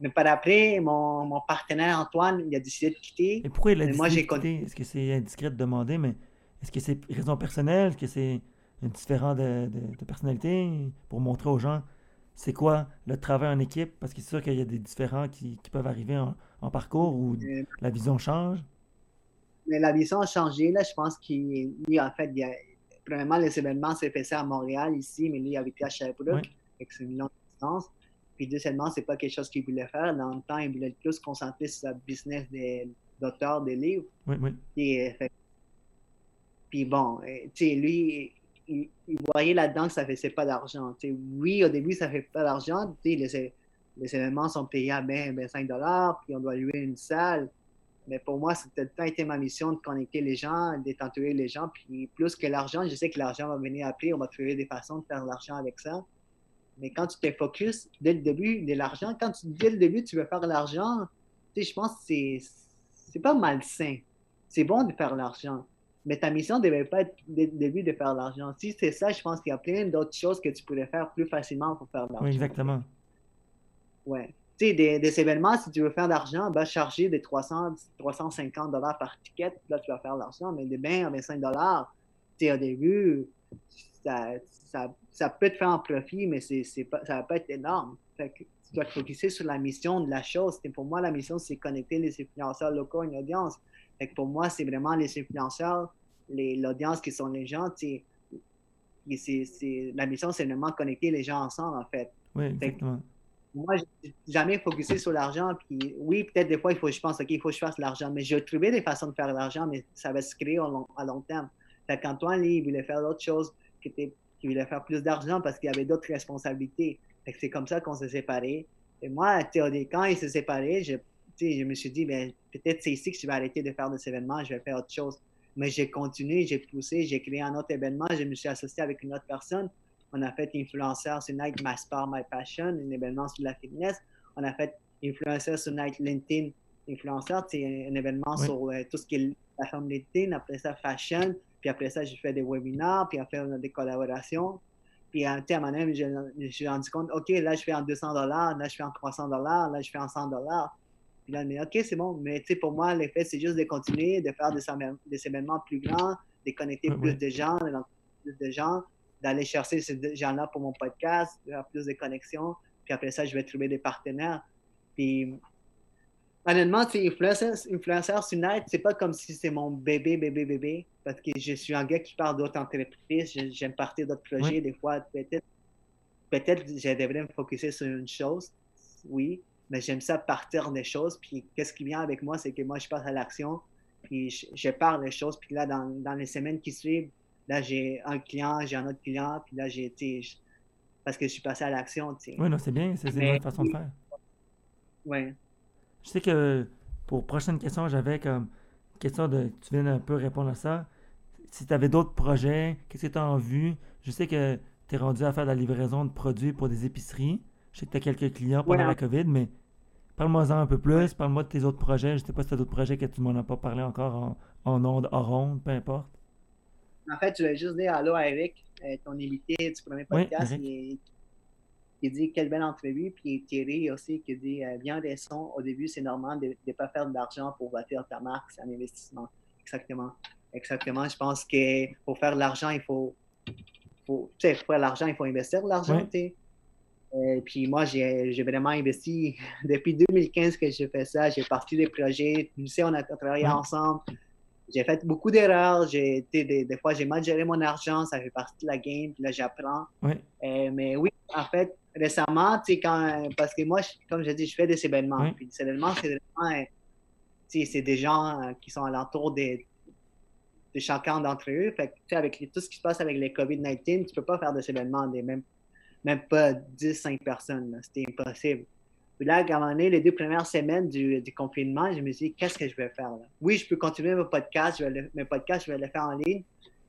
Mais par après, mon, mon, partenaire Antoine, il a décidé de quitter. Et pourquoi il a décidé de quitter? Est-ce que c'est indiscret de demander, mais est-ce que c'est raison personnelle? Est-ce que c'est différent de, de, personnalité? Pour montrer aux gens c'est quoi le travail en équipe? Parce que c'est sûr qu'il y a des différents qui, qui peuvent arriver en, en parcours où euh, la vision change? Mais la vision a changé. Là, je pense qu'il, en fait, il a, premièrement, les événements s'est fait ça à Montréal, ici, mais lui, il habité à Sherbrooke, avec une longue distance. Puis deuxièmement, c'est pas quelque chose qu'il voulait faire. Dans le temps, il voulait plus se concentrer sur sa business d'auteur des livres. Oui, oui. Euh, puis bon, euh, tu sais, lui, il, voyait là-dedans que ça faisait pas d'argent. Oui, au début, ça fait pas d'argent. Les, les événements sont payés à 20, 25 dollars, puis on doit louer une salle. Mais pour moi, c'était tout été ma mission de connecter les gens, d'entourer les gens. Puis plus que l'argent, je sais que l'argent va venir après. On va trouver des façons de faire de l'argent avec ça. Mais quand tu t'es focus dès le début de l'argent, quand tu, dès le début tu veux faire l'argent, tu sais, je pense que c'est, c'est pas malsain. C'est bon de faire l'argent. Mais ta mission ne devait pas être dès le début de faire l'argent. Si c'est ça, je pense qu'il y a plein d'autres choses que tu pourrais faire plus facilement pour faire l'argent. Exactement. Ouais. Tu sais, des, événements, si tu veux faire de l'argent, va charger des 300, 350 dollars par ticket. Là, tu vas faire de l'argent. Mais des bains à 25 dollars, tu sais, au début, ça, ça, ça, peut te faire un profit, mais c'est, c'est pas, ça va pas être énorme. Fait que tu dois te focuser sur la mission de la chose. Et pour moi, la mission, c'est connecter les influenceurs locaux à une audience. Fait que pour moi, c'est vraiment les influenceurs, les, l'audience qui sont les gens. C'est, c'est, la mission, c'est vraiment connecter les gens ensemble, en fait. Oui, exactement moi, j'ai jamais focusé sur l'argent. Puis oui, peut-être des fois, il faut, je pense, OK, il faut que je fasse l'argent. Mais j'ai trouvé des façons de faire l'argent, mais ça va se créer à long, terme. Fait qu'Antoine, lui, voulait faire d'autres choses, qui, était, qui voulait faire plus d'argent parce qu'il avait d'autres responsabilités. Fait que c'est comme ça qu'on s'est séparés. Et moi, quand il s'est séparé, je, je me suis dit, ben, peut-être c'est ici que je vais arrêter de faire des événements, je vais faire autre chose. Mais j'ai continué, j'ai poussé, j'ai créé un autre événement, je me suis associé avec une autre personne on a fait Influenceur sur Night My Sport, My Passion, un événement sur la fitness. On a fait Influenceur sur Night LinkedIn. Influenceur, c'est un, événement sur euh, tout ce qui est la forme LinkedIn. Après ça, fashion. Puis après ça, j'ai fait des webinaires. Puis après, on a des collaborations. Puis à un donné, je, me suis rendu compte, OK, là, je fais en 200 dollars, là, je fais en 300 dollars, là, je fais en 100 dollars. Puis là, mais OK, c'est bon. Mais tu sais, pour moi, l'effet, c'est juste de continuer, de faire des, des événements plus grands, de connecter plus de gens, de plus de gens d'aller chercher ces gens-là pour mon podcast, de faire plus de connexions. Puis après ça, je vais trouver des partenaires. Puis, honnêtement, tu influenceur, influenceur sur Net, c'est pas comme si c'est mon bébé, bébé, bébé. Parce que je suis un gars qui parle d'autres entreprises. J'aime partir d'autres projets. Des fois, peut-être, peut-être, je devrais me focuser sur une chose. Oui. Mais j'aime ça partir des choses. Puis, qu'est-ce qui vient avec moi, c'est que moi, je passe à l'action. Puis, je, parle des choses. Puis là, dans, dans les semaines qui suivent, Là, j'ai un client, j'ai un autre client, puis là, j'ai été. Parce que je suis passé à l'action, tu sais. Oui, non, c'est bien, c'est une bonne façon de faire. Oui. Je sais que pour prochaine question, j'avais comme question de. Tu viens un peu répondre à ça. Si tu avais d'autres projets, qu'est-ce que tu as en vue? Je sais que tu es rendu à faire de la livraison de produits pour des épiceries. Je sais que tu as quelques clients pendant la COVID, mais parle-moi-en un peu plus. Parle-moi de tes autres projets. Je sais pas si tu as d'autres projets que tu m'en as pas parlé encore en, en ondes, hors ronde, peu importe. En fait, je vais juste dire allô à Eric, euh, ton invité du premier podcast. il, dit quelle belle entrevue. Puis Thierry aussi qui dit euh, bien des sons. Au début, c'est normal de ne pas faire de l'argent pour bâtir ta marque. C'est un investissement. Exactement. Exactement. Je pense que pour faire de l'argent, il faut. faut tu sais, pour faire de l'argent, il faut investir de l'argent. Et euh, puis moi, j'ai vraiment investi depuis 2015 que j'ai fait ça. J'ai parti des projets. Tu sais, on a travaillé ensemble j'ai fait beaucoup d'erreurs. J'ai été des, fois, j'ai mal géré mon argent. Ça fait partie de la game. Puis là, j'apprends. Euh, mais oui, en fait, récemment, quand, parce que moi, comme je dis, je fais des événements. Puis des événements, c'est vraiment, euh, c'est des gens euh, qui sont alentour de, de chacun d'entre eux. Fait que, tu sais, avec tout ce qui se passe avec les COVID-19, tu peux pas faire des événements des même, même pas 10, 5 personnes. C'était impossible. Puis là, à un moment donné, les deux premières semaines du, confinement, je me suis dit, qu'est-ce que je vais faire là? Oui, je peux continuer mes podcasts, je vais mes podcasts, je vais les faire en ligne,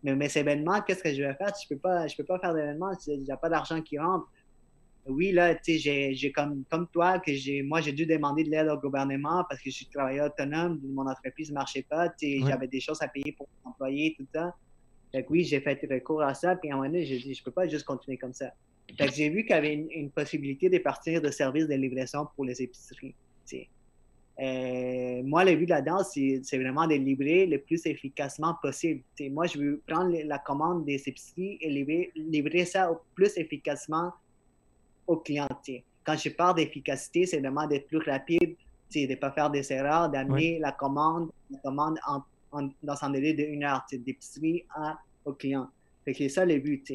mais mes événements, qu'est-ce que je vais faire? Je ne peux, pas, je peux pas faire d'événements, il n'y a pas d'argent qui rentre. oui, là, tu sais, j'ai comme, comme toi, que j'ai, moi, j'ai dû demander de l'aide au gouvernement parce que je suis travailleur autonome, mon entreprise ne marchait pas, tu sais, j'avais des choses à payer pour mes employés, tout ça. Fait que oui, j'ai fait recours à ça, puis à un moment donné, j'ai dit, je peux pas juste continuer comme ça. Fait que j'ai vu qu'il y avait une, possibilité de partir de services de livraison pour les épiceries. Euh, moi, le but là-dedans, c'est vraiment de livrer le plus efficacement possible. moi, je veux prendre la commande des épiceries et livrer, livrer ça au plus efficacement aux clients. Quand je parle d'efficacité, c'est vraiment d'être plus rapide, de ne pas faire des erreurs, d'amener la commande, la commande dans un délai d'une heure, d'épicerie au client. C'est ça le but.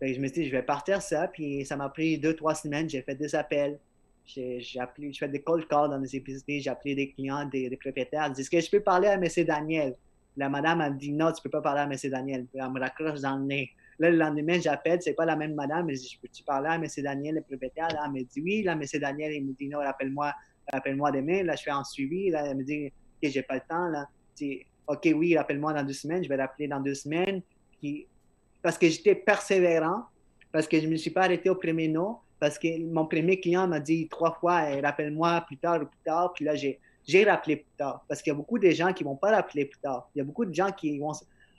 je me suis dit, je vais partir ça, puis ça m'a pris deux, trois semaines, j'ai fait des appels, j'ai fais des cold calls dans les épiceries, j'ai appelé des clients, des, propriétaires. Je dis, est-ce que je peux parler à M. Daniel? La madame a dit, non, tu ne peux pas parler à M. Daniel. Elle me raccroche dans le nez. Là, le lendemain, j'appelle, c'est pas la même madame. Je dis, peux-tu parler à M. Daniel, le propriétaire? Là, elle me dit, oui. Là, M. Daniel, il me dit, non, rappelle-moi rappelle-moi demain. Là, je fais un suivi. Là, elle me dit, OK, j'ai pas le temps. Là. OK, oui, rappelle-moi dans deux semaines. Je vais l'appeler dans deux semaines. Parce que j'étais persévérant, parce que je ne me suis pas arrêté au premier nom parce que mon premier client m'a dit trois fois rappelle-moi plus tard ou plus tard. Puis là, j'ai, j'ai rappelé plus tard. Parce qu'il y a beaucoup de gens qui ne vont pas rappeler plus tard. Il y a beaucoup de gens qui vont.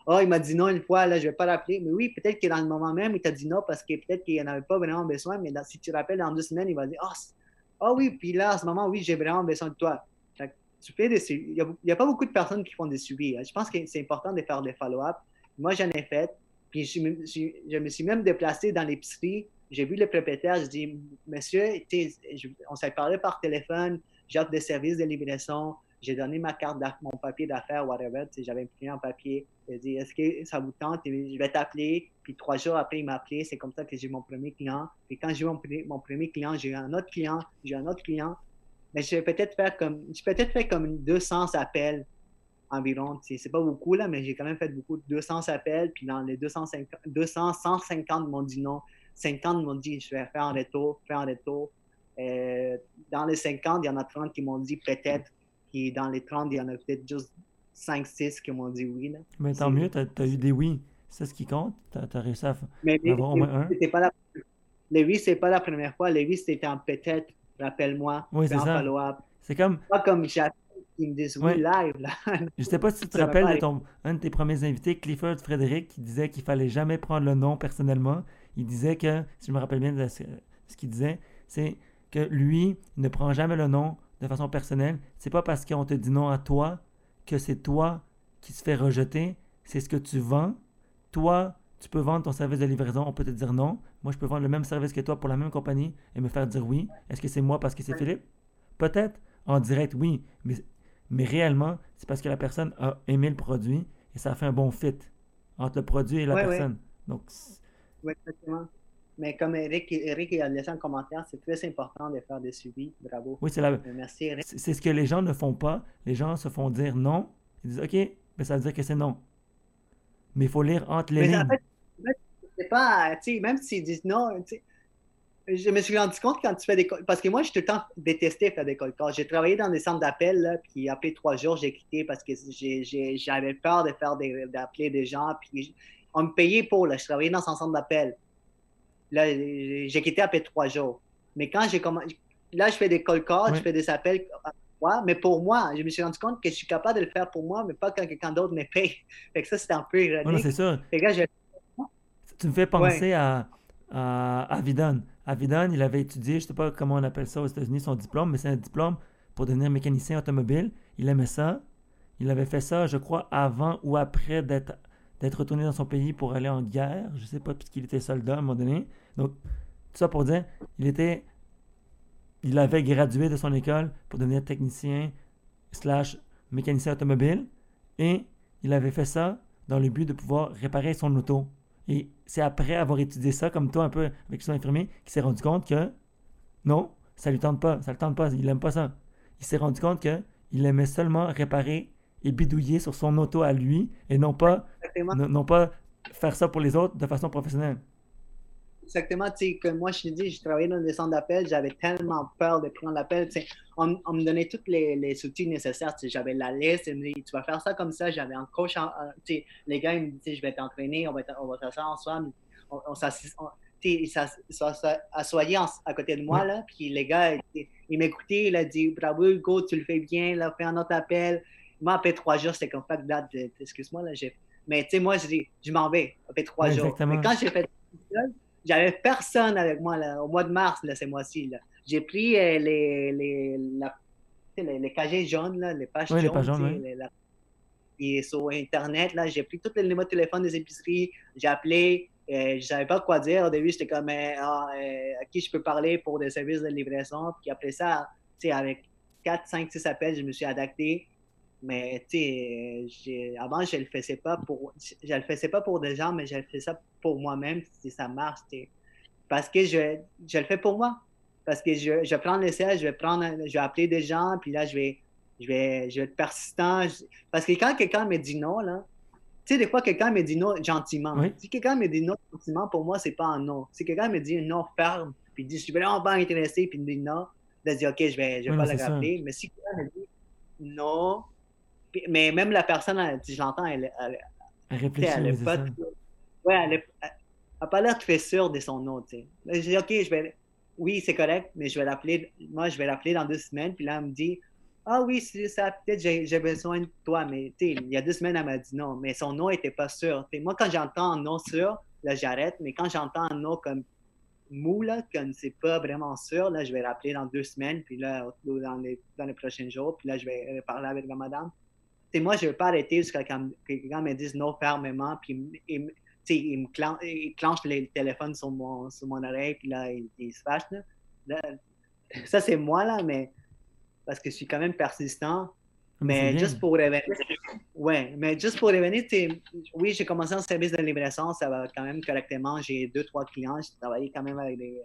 Oh, il m'a dit non une fois, là, je ne vais pas rappeler. Mais oui, peut-être que dans le moment même, il t'a dit non parce que peut-être qu'il n'en avait pas vraiment besoin. Mais si tu rappelles dans deux semaines, il va dire Oh, oh oui, puis là, à ce moment, oui, j'ai vraiment besoin de toi. Tu des, il n'y a, pas beaucoup de personnes qui font des suivis. Je pense que c'est important de faire des follow-up. Moi, j'en ai fait. Puis je me, je me suis même déplacé dans l'épicerie j'ai vu le propriétaire, je dis, monsieur, on s'est parlé par téléphone, j'offre des services de livraison, j'ai donné ma carte, mon papier d'affaires, whatever, j'avais imprimé un papier. J'ai dit, est-ce que ça vous tente? je vais t'appeler. Puis trois jours après, il m'a appelé. C'est comme ça que j'ai mon premier client. Puis quand j'ai eu mon, premier client, j'ai eu un autre client, j'ai un autre client. Mais je vais peut-être faire comme, j'ai peut-être fait comme 200 appels environ. C'est pas beaucoup, là, mais j'ai quand même fait beaucoup, 200 appels. Puis dans les 250, 200, 150 m'ont dit non. 50 m'ont dit je vais faire un retour, faire un retour. Euh, dans les 50, il y en a 30 qui m'ont dit peut-être. Puis dans les 30, il y en a peut-être juste 5-6 qui m'ont dit oui. Mais tant mieux, tu as, eu des oui. C'est ce qui compte. Tu as, réussi à Mais avoir au moins un. Pas la... Les oui, c'est pas la première fois. Les oui, c'était un peut-être, rappelle-moi. Oui, c'est ça. C'est comme. Pas comme qui me disent oui live. Là. Je sais pas si tu te rappelles de ton, un de tes premiers invités, Clifford Frédéric, qui disait qu'il fallait jamais prendre le nom personnellement il disait que, si je me rappelle bien de ce, qu'il disait, c'est que lui ne prend jamais le nom de façon personnelle. C'est pas parce qu'on te dit non à toi que c'est toi qui se fait rejeter. C'est ce que tu vends. Toi, tu peux vendre ton service de livraison, on peut te dire non. Moi, je peux vendre le même service que toi pour la même compagnie et me faire dire oui. Est-ce que c'est moi parce que c'est Philippe? Peut-être. En direct, oui. Mais, mais réellement, c'est parce que la personne a aimé le produit et ça a fait un bon fit entre le produit et la personne. Donc, oui, exactement. Mais comme Eric, Eric a laissé un commentaire, c'est très important de faire des suivis. Bravo. Oui, c'est la... Euh, merci, Eric. C'est ce que les gens ne font pas. Les gens se font dire non. Ils disent OK, mais ça veut dire que c'est non. Mais il faut lire entre les mais lignes. En fait, c'est pas, tu sais, même s'ils disent non, tu sais, je me suis rendu compte quand tu fais des parce que moi j'ai tout le temps détesté faire des cold calls. J'ai travaillé dans des centres d'appel puis après trois jours j'ai quitté parce que j'avais peur de faire d'appeler des gens puis on me payait pour, là, je travaillais dans un centre d'appel. Là, j'ai quitté après trois jours. Mais quand j'ai commencé, là, je fais des call calls, je fais des appels mais pour moi, je me suis rendu compte que je suis capable de le faire pour moi, mais pas quand quelqu'un d'autre me paye. Fait que ça, c'était un peu ironique. c'est ça. Tu me fais penser à, à Avidon. Avidon, il avait étudié, je sais pas comment on appelle ça aux États-Unis, son diplôme, mais c'est un diplôme pour devenir mécanicien automobile. Il aimait ça. Il avait fait ça, je crois, avant ou après d'être d'être retourné dans son pays pour aller en guerre. Je ne sais pas, puisqu'il était soldat à un moment donné. Donc, tout ça pour dire, il était. Il avait gradué de son école pour devenir technicien slash mécanicien automobile. Et il avait fait ça dans le but de pouvoir réparer son auto. Et c'est après avoir étudié ça, comme toi, un peu avec son infirmier, qu'il s'est rendu compte que non, ça lui tente pas, ça le tente pas, il aime pas ça. Il s'est rendu compte que il aimait seulement réparer et bidouiller sur son auto à lui et non pas, non, pas faire ça pour les autres de façon professionnelle. Exactement, tu sais, que moi, je te dis, je travaillais dans des centres d'appel, j'avais tellement peur de prendre l'appel, tu sais, on, on, me donnait tous les, les outils nécessaires, tu sais, j'avais la liste, me dit, tu vas faire ça comme ça, j'avais un coach, tu sais, les gars, ils me disaient, je vais t'entraîner, on va, on va faire ça ensemble, on, il s'assoyait à côté de moi, là, puis les gars, il, m'écoutait, il a dit Bravo Hugo, tu le fais bien, là, fais un autre appel. Moi, après trois jours, c'était comme pas de date, excuse-moi, là, j'ai. Mais tu sais, moi, je dis, je m'en vais après trois jours. Mais quand j'ai fait j'avais personne avec moi là, au mois de mars, là, ce mois-ci. J'ai pris euh, les, les, les, les, cagés jaunes, là, les pages oui, jaunes. Les pages jaunes et sur Internet, là, j'ai pris tous les numéros de téléphone des épiceries, j'ai appelé, euh, je ne savais pas quoi dire. Au début, j'étais comme, euh, ah, à qui je peux parler pour des services de livraison. Puis après ça, avec 4, 5, 6 appels, je me suis adapté. Mais tu sais, avant, je le faisais pas pour, je le faisais pas pour des gens, mais je le faisais ça pour moi-même si ça marche. Parce que je, je le fais pour moi. Parce que je, je vais prendre l'essai, je vais prendre, je vais appeler des gens, puis là, je vais, je vais, je vais être persistant. Parce que quand quelqu'un me dit non, là, tu sais, des fois, quelqu'un me dit non gentiment. Si quelqu'un me dit non gentiment, pour moi, c'est pas un non. Si quelqu'un me dit non ferme, puis dit je suis vraiment pas intéressé, puis me dit non, là, je dis ok, je vais, je vais pas le rappeler. Mais si quelqu'un me dit non, mais même la personne, si je l'entends, elle, elle, elle, réfléchit. Elle, elle pas, ouais, elle n'a pas l'air très sûre de son nom. Je dis ok, je vais, oui, c'est correct, mais je vais l'appeler, moi, je vais l'appeler dans deux semaines, puis là, elle me dit ah oui, c'est ça, peut-être j'ai besoin de toi, mais il y a deux semaines, elle m'a dit non, mais son nom n'était pas sûr. moi, quand j'entends un nom sûr, là, j'arrête, mais quand j'entends un nom comme mou, là, comme c'est pas vraiment sûr, là, je vais rappeler dans deux semaines, puis là, dans les, dans les prochains jours, puis là, je vais parler avec la madame. Moi, je ne vais pas arrêter jusqu'à quand quelqu'un me dise non fermement, puis il, il me il clenche le téléphone sur mon, sur mon oreille, puis là, il, se fâche. Là. ça, c'est moi, là, mais parce que je suis quand même persistant. Ah, mais, juste pour revenir, ouais, mais juste pour revenir, oui, j'ai commencé en service de livraison, ça va quand même correctement. J'ai deux, trois clients, j'ai travaillé quand même avec des,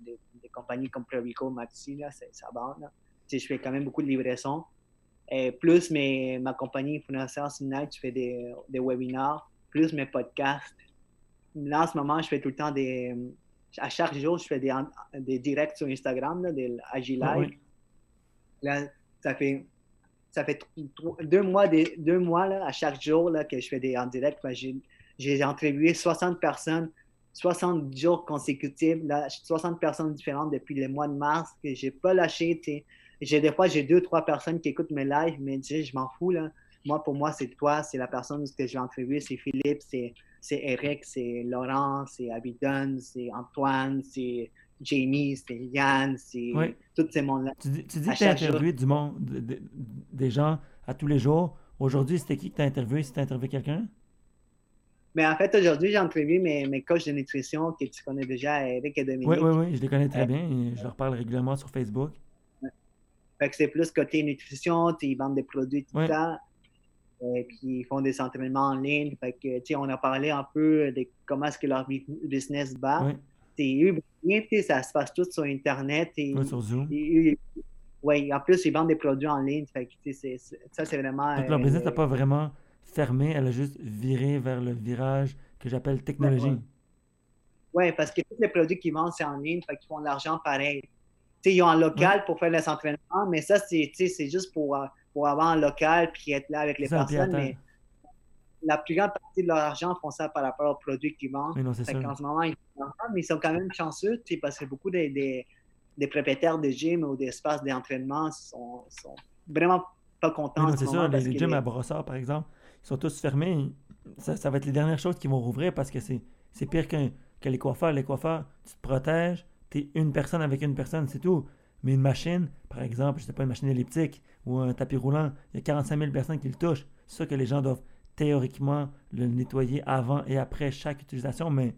des, compagnies comme Provico, Maxi, là, ça va. Là. Je fais quand même beaucoup de livraison. Et plus mes, ma compagnie Fournisseur Night, je fais des, des webinars, plus mes podcasts. Là, en ce moment, je fais tout le temps des. À chaque jour, je fais des, des directs sur Instagram, là, des Agilive. Ah Là, ça fait, ça fait deux mois, des, deux mois là, à chaque jour là, que je fais des en direct. J'ai interviewé 60 personnes, 60 jours consécutifs, là, 60 personnes différentes depuis le mois de mars que j'ai pas lâché. J'ai des fois j'ai deux trois personnes qui écoutent mes lives, mais je m'en fous là. Moi pour moi c'est toi, c'est la personne que je vais interviewer, c'est Philippe, c'est Eric, c'est Laurent, c'est Abidon, c'est Antoine, c'est Jamie, c'est Yann, c'est tous ces mondes-là. Tu, dis que tu as interviewé du monde, des gens à tous les jours. Aujourd'hui, c'était qui que tu as interviewé? Si tu as interviewé quelqu'un? Mais ben, en fait, aujourd'hui, j'ai interviewé mes, mes coachs de nutrition que tu connais déjà, Eric et Dominique. Oui, oui, oui, je les connais très bien. je leur parle régulièrement sur Facebook. Fait que c'est plus côté nutrition, ils vendent des produits tout le temps. Et puis, ils font des entraînements en ligne. Fait que, on a parlé un peu de comment est-ce que leur business bat ça se passe tout sur Internet. Et, sur Zoom. oui, en plus, ils vendent des produits en ligne. Fait que, ça, c'est vraiment. Donc, leur business n'a pas vraiment fermé, elle a juste viré vers le virage que j'appelle technologie. Oui, parce que tous les produits qu'ils vendent, c'est en ligne, fait qu'ils font de l'argent pareil. Ils ont un local pour faire les entraînements, mais ça, c'est juste pour, euh, pour avoir un local puis être là avec les personnes. Mais la plus grande partie de leur argent font ça par rapport aux produits qu'ils vendent. en ce moment, ils, mais ils sont quand même chanceux parce que beaucoup des, des, propriétaires de gym ou d'espaces d'entraînement sont, sont, vraiment pas contents. c'est sûr, les, gyms à Brossard, par exemple, ils sont tous fermés. Ça, ça va être les dernières choses qui vont rouvrir parce que c'est pire que, que les coiffeurs. Les coiffeurs, tu te protèges, tu es une personne avec une personne, c'est tout. Mais une machine, par exemple, je sais pas, une machine elliptique ou un tapis roulant, il y a 45 000 personnes qui le touchent. C'est que les gens doivent théoriquement le nettoyer avant et après chaque utilisation, mais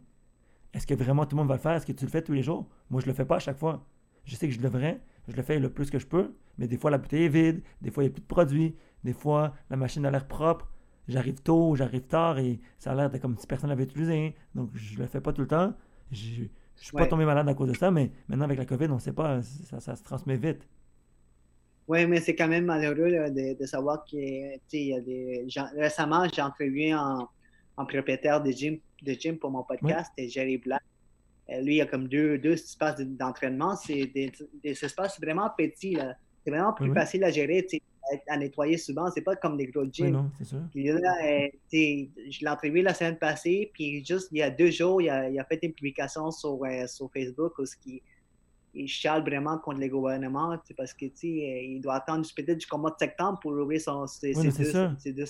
est-ce que vraiment tout le monde va le faire? Est-ce que tu le fais tous les jours? Moi, je le fais pas à chaque fois. Je sais que je devrais, je le fais le plus que je peux, mais des fois la bouteille est vide, des fois il n'y a plus de produits, des fois la machine a l'air propre, j'arrive tôt, j'arrive tard et ça a l'air comme si personne l'avait utilisé. Donc je le fais pas tout le temps. Ne suis pas tombé malade à cause de ça, mais maintenant avec la COVID, on ne sait pas, ça se transmet vite. Oui, mais c'est quand même malheureux de, savoir que, y a des. Récemment, j'ai entrevu un, propriétaire de gym, de gym pour mon podcast, Jerry Black. Euh, lui, il a comme deux, deux espaces d'entraînement. C'est des, espaces vraiment petits. C'est vraiment plus facile à gérer. À, nettoyer souvent. C'est pas comme des gros gyms. Oui, non, c'est sûr. Puis là, euh, je l'ai entrevu la semaine passée, puis juste il y a deux jours, il a, il a fait une publication sur, euh, sur Facebook où il, il chiale vraiment contre les gouvernements parce que il doit attendre peut-être jusqu'au mois de septembre pour ouvrir son, ses, oui, ses, deux, ses, deux,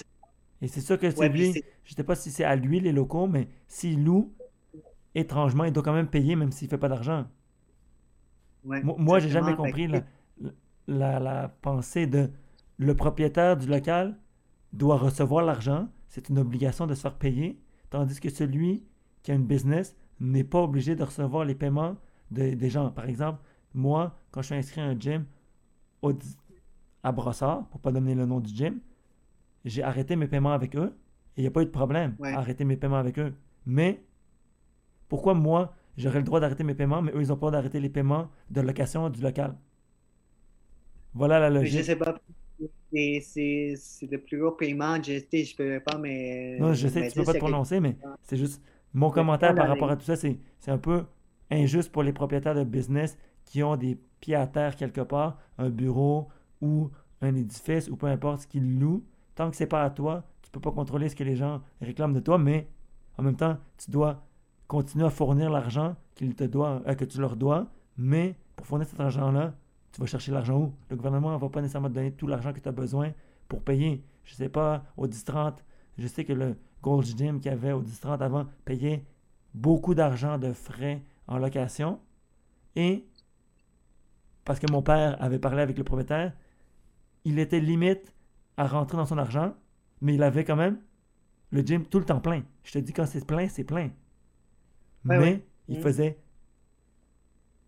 Et c'est sûr que c'est lui, je sais pas si c'est à lui les locaux, mais s'il loue, étrangement, il doit quand même payer même s'il fait pas d'argent. Ouais, moi, j'ai jamais compris la, la, la, pensée de le propriétaire du local doit recevoir l'argent, c'est une obligation de se faire payer, tandis que celui qui a une business n'est pas obligé de recevoir les paiements de, des gens. Par exemple, moi, quand je suis inscrit à un gym au, à Brossard, pour pas donner le nom du gym, j'ai arrêté mes paiements avec eux et il n'y a pas eu de problème Ouais. à arrêter mes paiements avec eux. Mais pourquoi moi, j'aurais le droit d'arrêter mes paiements, mais eux, ils ont pas le droit d'arrêter les paiements de location du local? Voilà la Mais logique. je sais pas. C'est le plus gros paiement. Je peux pas, mais. Non, je sais tu peux pas te prononcer, mais c'est juste mon commentaire par rapport à tout ça, c'est c'est un peu injuste pour les propriétaires de business qui ont des pieds à terre quelque part, un bureau ou un édifice ou peu importe ce qu'ils louent. Tant que c'est pas à toi, tu peux pas contrôler ce que les gens réclament de toi, mais en même temps, tu dois continuer à fournir l'argent qu'ils te doivent, euh, que tu leur dois, mais pour fournir cet argent-là, tu vas chercher l'argent où? Le gouvernement ne va pas nécessairement te donner tout l'argent que tu as besoin pour payer. Je sais pas, au 10-30, je sais que le Gold's Gym qu'il y avait au 10-30 avant payait beaucoup d'argent de frais en location. Et parce que mon père avait parlé avec le propriétaire, il était limite à rentrer dans son argent, mais il avait quand même le gym tout le temps plein. Je te dis, quand c'est plein, c'est plein. Ouais, mais il Mhm. faisait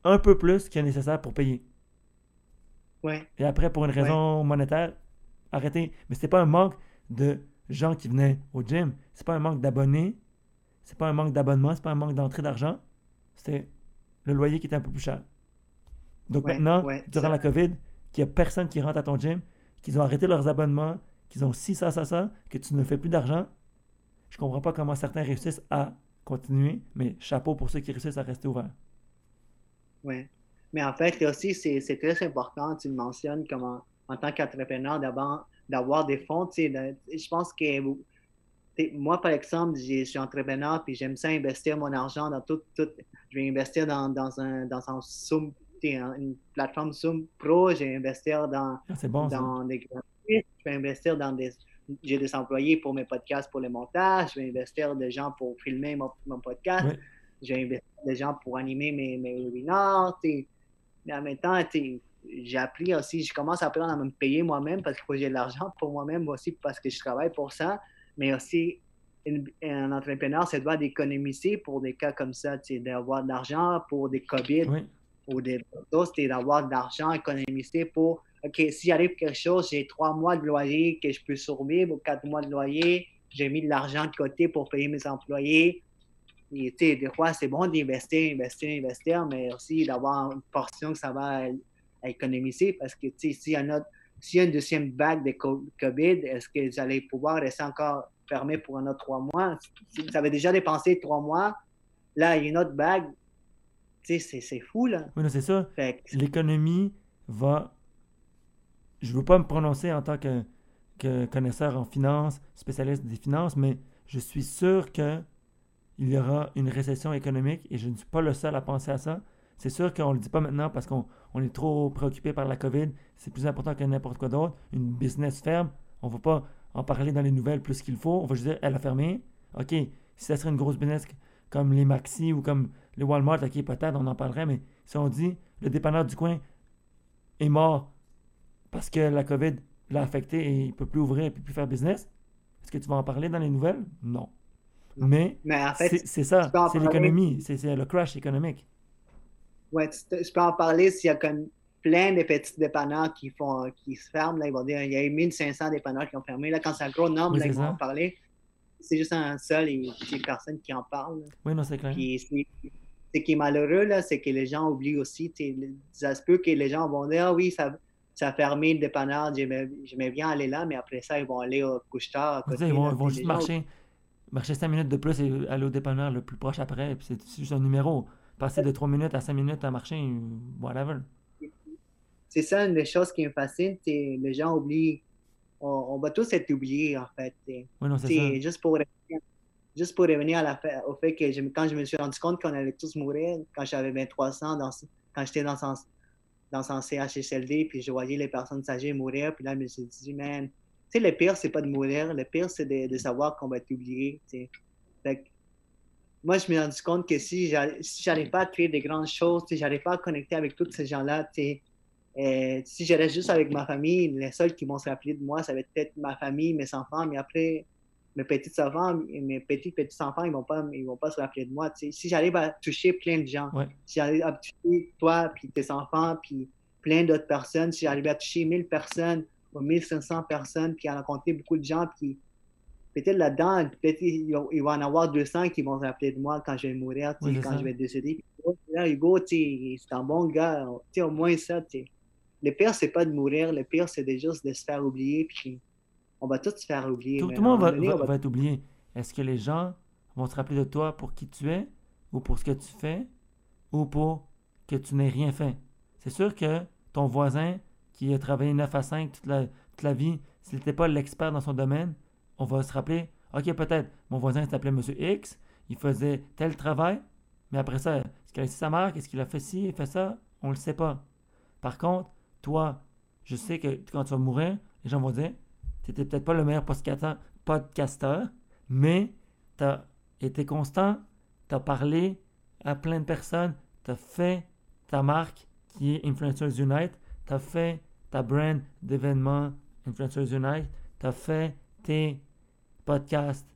un peu plus qu'il est nécessaire pour payer. Ouais. Et après, pour une raison monétaire, arrêtez. Mais c'était pas un manque de gens qui venaient au gym. C'est pas un manque d'abonnés. C'est pas un manque d'abonnement. C'est pas un manque d'entrée d'argent. C'était le loyer qui était un peu plus cher. Donc Ouais, maintenant, ouais, durant la COVID, qu'il n'y a personne qui rentre à ton gym, qu'ils ont arrêté leurs abonnements, qu'ils ont ci, ça, ça, ça, que tu ne fais plus d'argent, je comprends pas comment certains réussissent à continuer, mais chapeau pour ceux qui réussissent à rester ouverts. Oui. Mais en fait, là aussi, c'est c'est très important, tu le mentionnes, comme en, en tant qu'entrepreneur, d'avoir des fonds. de- je pense que moi, par exemple, je suis entrepreneur, puis j'aime ça investir mon argent dans tout. tout je vais investir dans, dans un, dans un Zoom, une plateforme Zoom Pro, je vais investir dans, Ah, bon, dans des graphismes, je vais investir dans des. J'ai des employés pour mes podcasts, pour le montage, je vais investir des gens pour filmer mon, mon podcast, je vais investir des gens pour animer mes, mes webinars. t'sais. Mais en même temps, j'ai appris aussi, je commence à apprendre à me payer moi-même parce que j'ai de l'argent pour moi-même aussi parce que je travaille pour ça. Mais aussi, une- un entrepreneur, ça doit d'économiser pour des cas comme ça, d'avoir de l'argent pour des COVID Oui. ou des c'est d'avoir de l'argent économisé pour, OK, s'il arrive quelque chose, j'ai trois mois de loyer que je peux survivre ou quatre mois de loyer, j'ai mis de l'argent de côté pour payer mes employés. Et, des fois, c'est bon d'investir, investir, investir, mais aussi d'avoir une portion que ça va à économiser parce que, tu sais, s'il y a y a une deuxième vague de co- COVID, est-ce que vous allez pouvoir rester encore fermé pour un autre trois mois? Si vous avez déjà dépensé trois mois, là, il y a une autre vague. Tu sais, c'est- fou, là. Oui, non, c'est ça. Que- l'économie va. Je ne veux pas me prononcer en tant que, que connaisseur en finance, spécialiste des finances, mais je suis sûr que il y aura une récession économique et je ne suis pas le seul à penser à ça. C'est sûr qu'on ne le dit pas maintenant parce qu'on on est trop préoccupé par la COVID. C'est plus important que n'importe quoi d'autre. Une business ferme, on ne va pas en parler dans les nouvelles plus qu'il faut. On va juste dire, elle a fermé. OK, si ça serait une grosse business comme les Maxi ou comme les Walmart, OK, peut-être on en parlerait, mais si on dit le dépanneur du coin est mort parce que la COVID l'a affecté et il ne peut plus ouvrir et peut plus faire business, est-ce que tu vas en parler dans les nouvelles? Non. Mais Mais en fait, c'est ça, c'est l'économie, c'est le crash économique. Ouais, tu, peux en parler s'il y a comme plein de petits dépanneurs qui font qui se ferment. Là, ils vont dire il y a eu 1500 dépanneurs qui ont fermé. Là, quand c'est un gros nombre, Oui, là, ils vont en parler. C'est juste un seul et c'est personne qui en parle. Oui, non, c'est clair. C'est- ce qui est malheureux, là, c'est que les gens oublient aussi. Ça se peut que les gens vont dire Ah oui, ça, ça a fermé le dépanneur, j'aimais bien aller là, mais après ça, ils vont aller au couche-tard ils vont, là. juste gens- marcher, marcher 5 minutes de plus et aller au dépanneur le plus proche après, puis c'est juste un numéro. Passer de 3 minutes à 5 minutes à marcher, whatever. c'est ça une des choses qui me fascine, c'est les gens oublient. On, va tous être oubliés, en fait. Oui, non, c'est Juste pour, juste pour revenir à la, au fait que quand je me suis rendu compte qu'on allait tous mourir, quand j'avais 23 ans, dans, quand j'étais dans son, dans CHSLD, puis je voyais les personnes âgées mourir, puis là, je me suis dit, man, sais, le pire, c'est pas de mourir, le pire, c'est de, de, savoir qu'on va être oublié, moi, je me suis rendu compte que si j'arrive pas à créer des grandes choses, si j'arrive pas à connecter avec tous ces gens-là, euh, si je reste juste avec ma famille, les seuls qui vont se rappeler de moi, ça va être peut-être ma famille, mes enfants, mais après, mes petits enfants, mes petits petits enfants, ils vont pas, ils vont pas se rappeler de moi. Si j'arrive à toucher plein de gens, si j'arrive à toucher toi, puis tes enfants, puis plein d'autres personnes, si j'arrive à toucher 1000 personnes ou 1500 personnes, puis à rencontrer beaucoup de gens, puis peut-être là-dedans, peut-être il va en avoir 200 qui vont se rappeler de moi quand je vais mourir, quand je vais décéder. Là, Hugo, c'est un bon gars, au moins ça. Le pire, c'est pas de mourir, le pire, c'est juste de se faire oublier, puis on va tous se faire oublier. Tout, le monde va, être oublié. Est-ce que les gens vont se rappeler de toi pour qui tu es, ou pour ce que tu fais, ou pour que tu n'aies rien fait? C'est sûr que ton voisin qui a travaillé 9 à 5 toute la, toute la vie, s'il n'était pas l'expert dans son domaine, on va se rappeler, OK, peut-être, mon voisin s'appelait M. X, il faisait tel travail, mais après ça, est-ce qu'il a laissé sa marque, est-ce qu'il a fait ci, il fait ça, on ne le sait pas. Par contre, toi, je sais que quand tu vas mourir, les gens vont dire, tu n'étais peut-être pas le meilleur podcasteur, mais tu as été constant, tu as parlé à plein de personnes, tu as fait ta marque qui est Influencers Unite, tu as fait ta brand d'événements Influencers Unite, tu as fait tes podcasts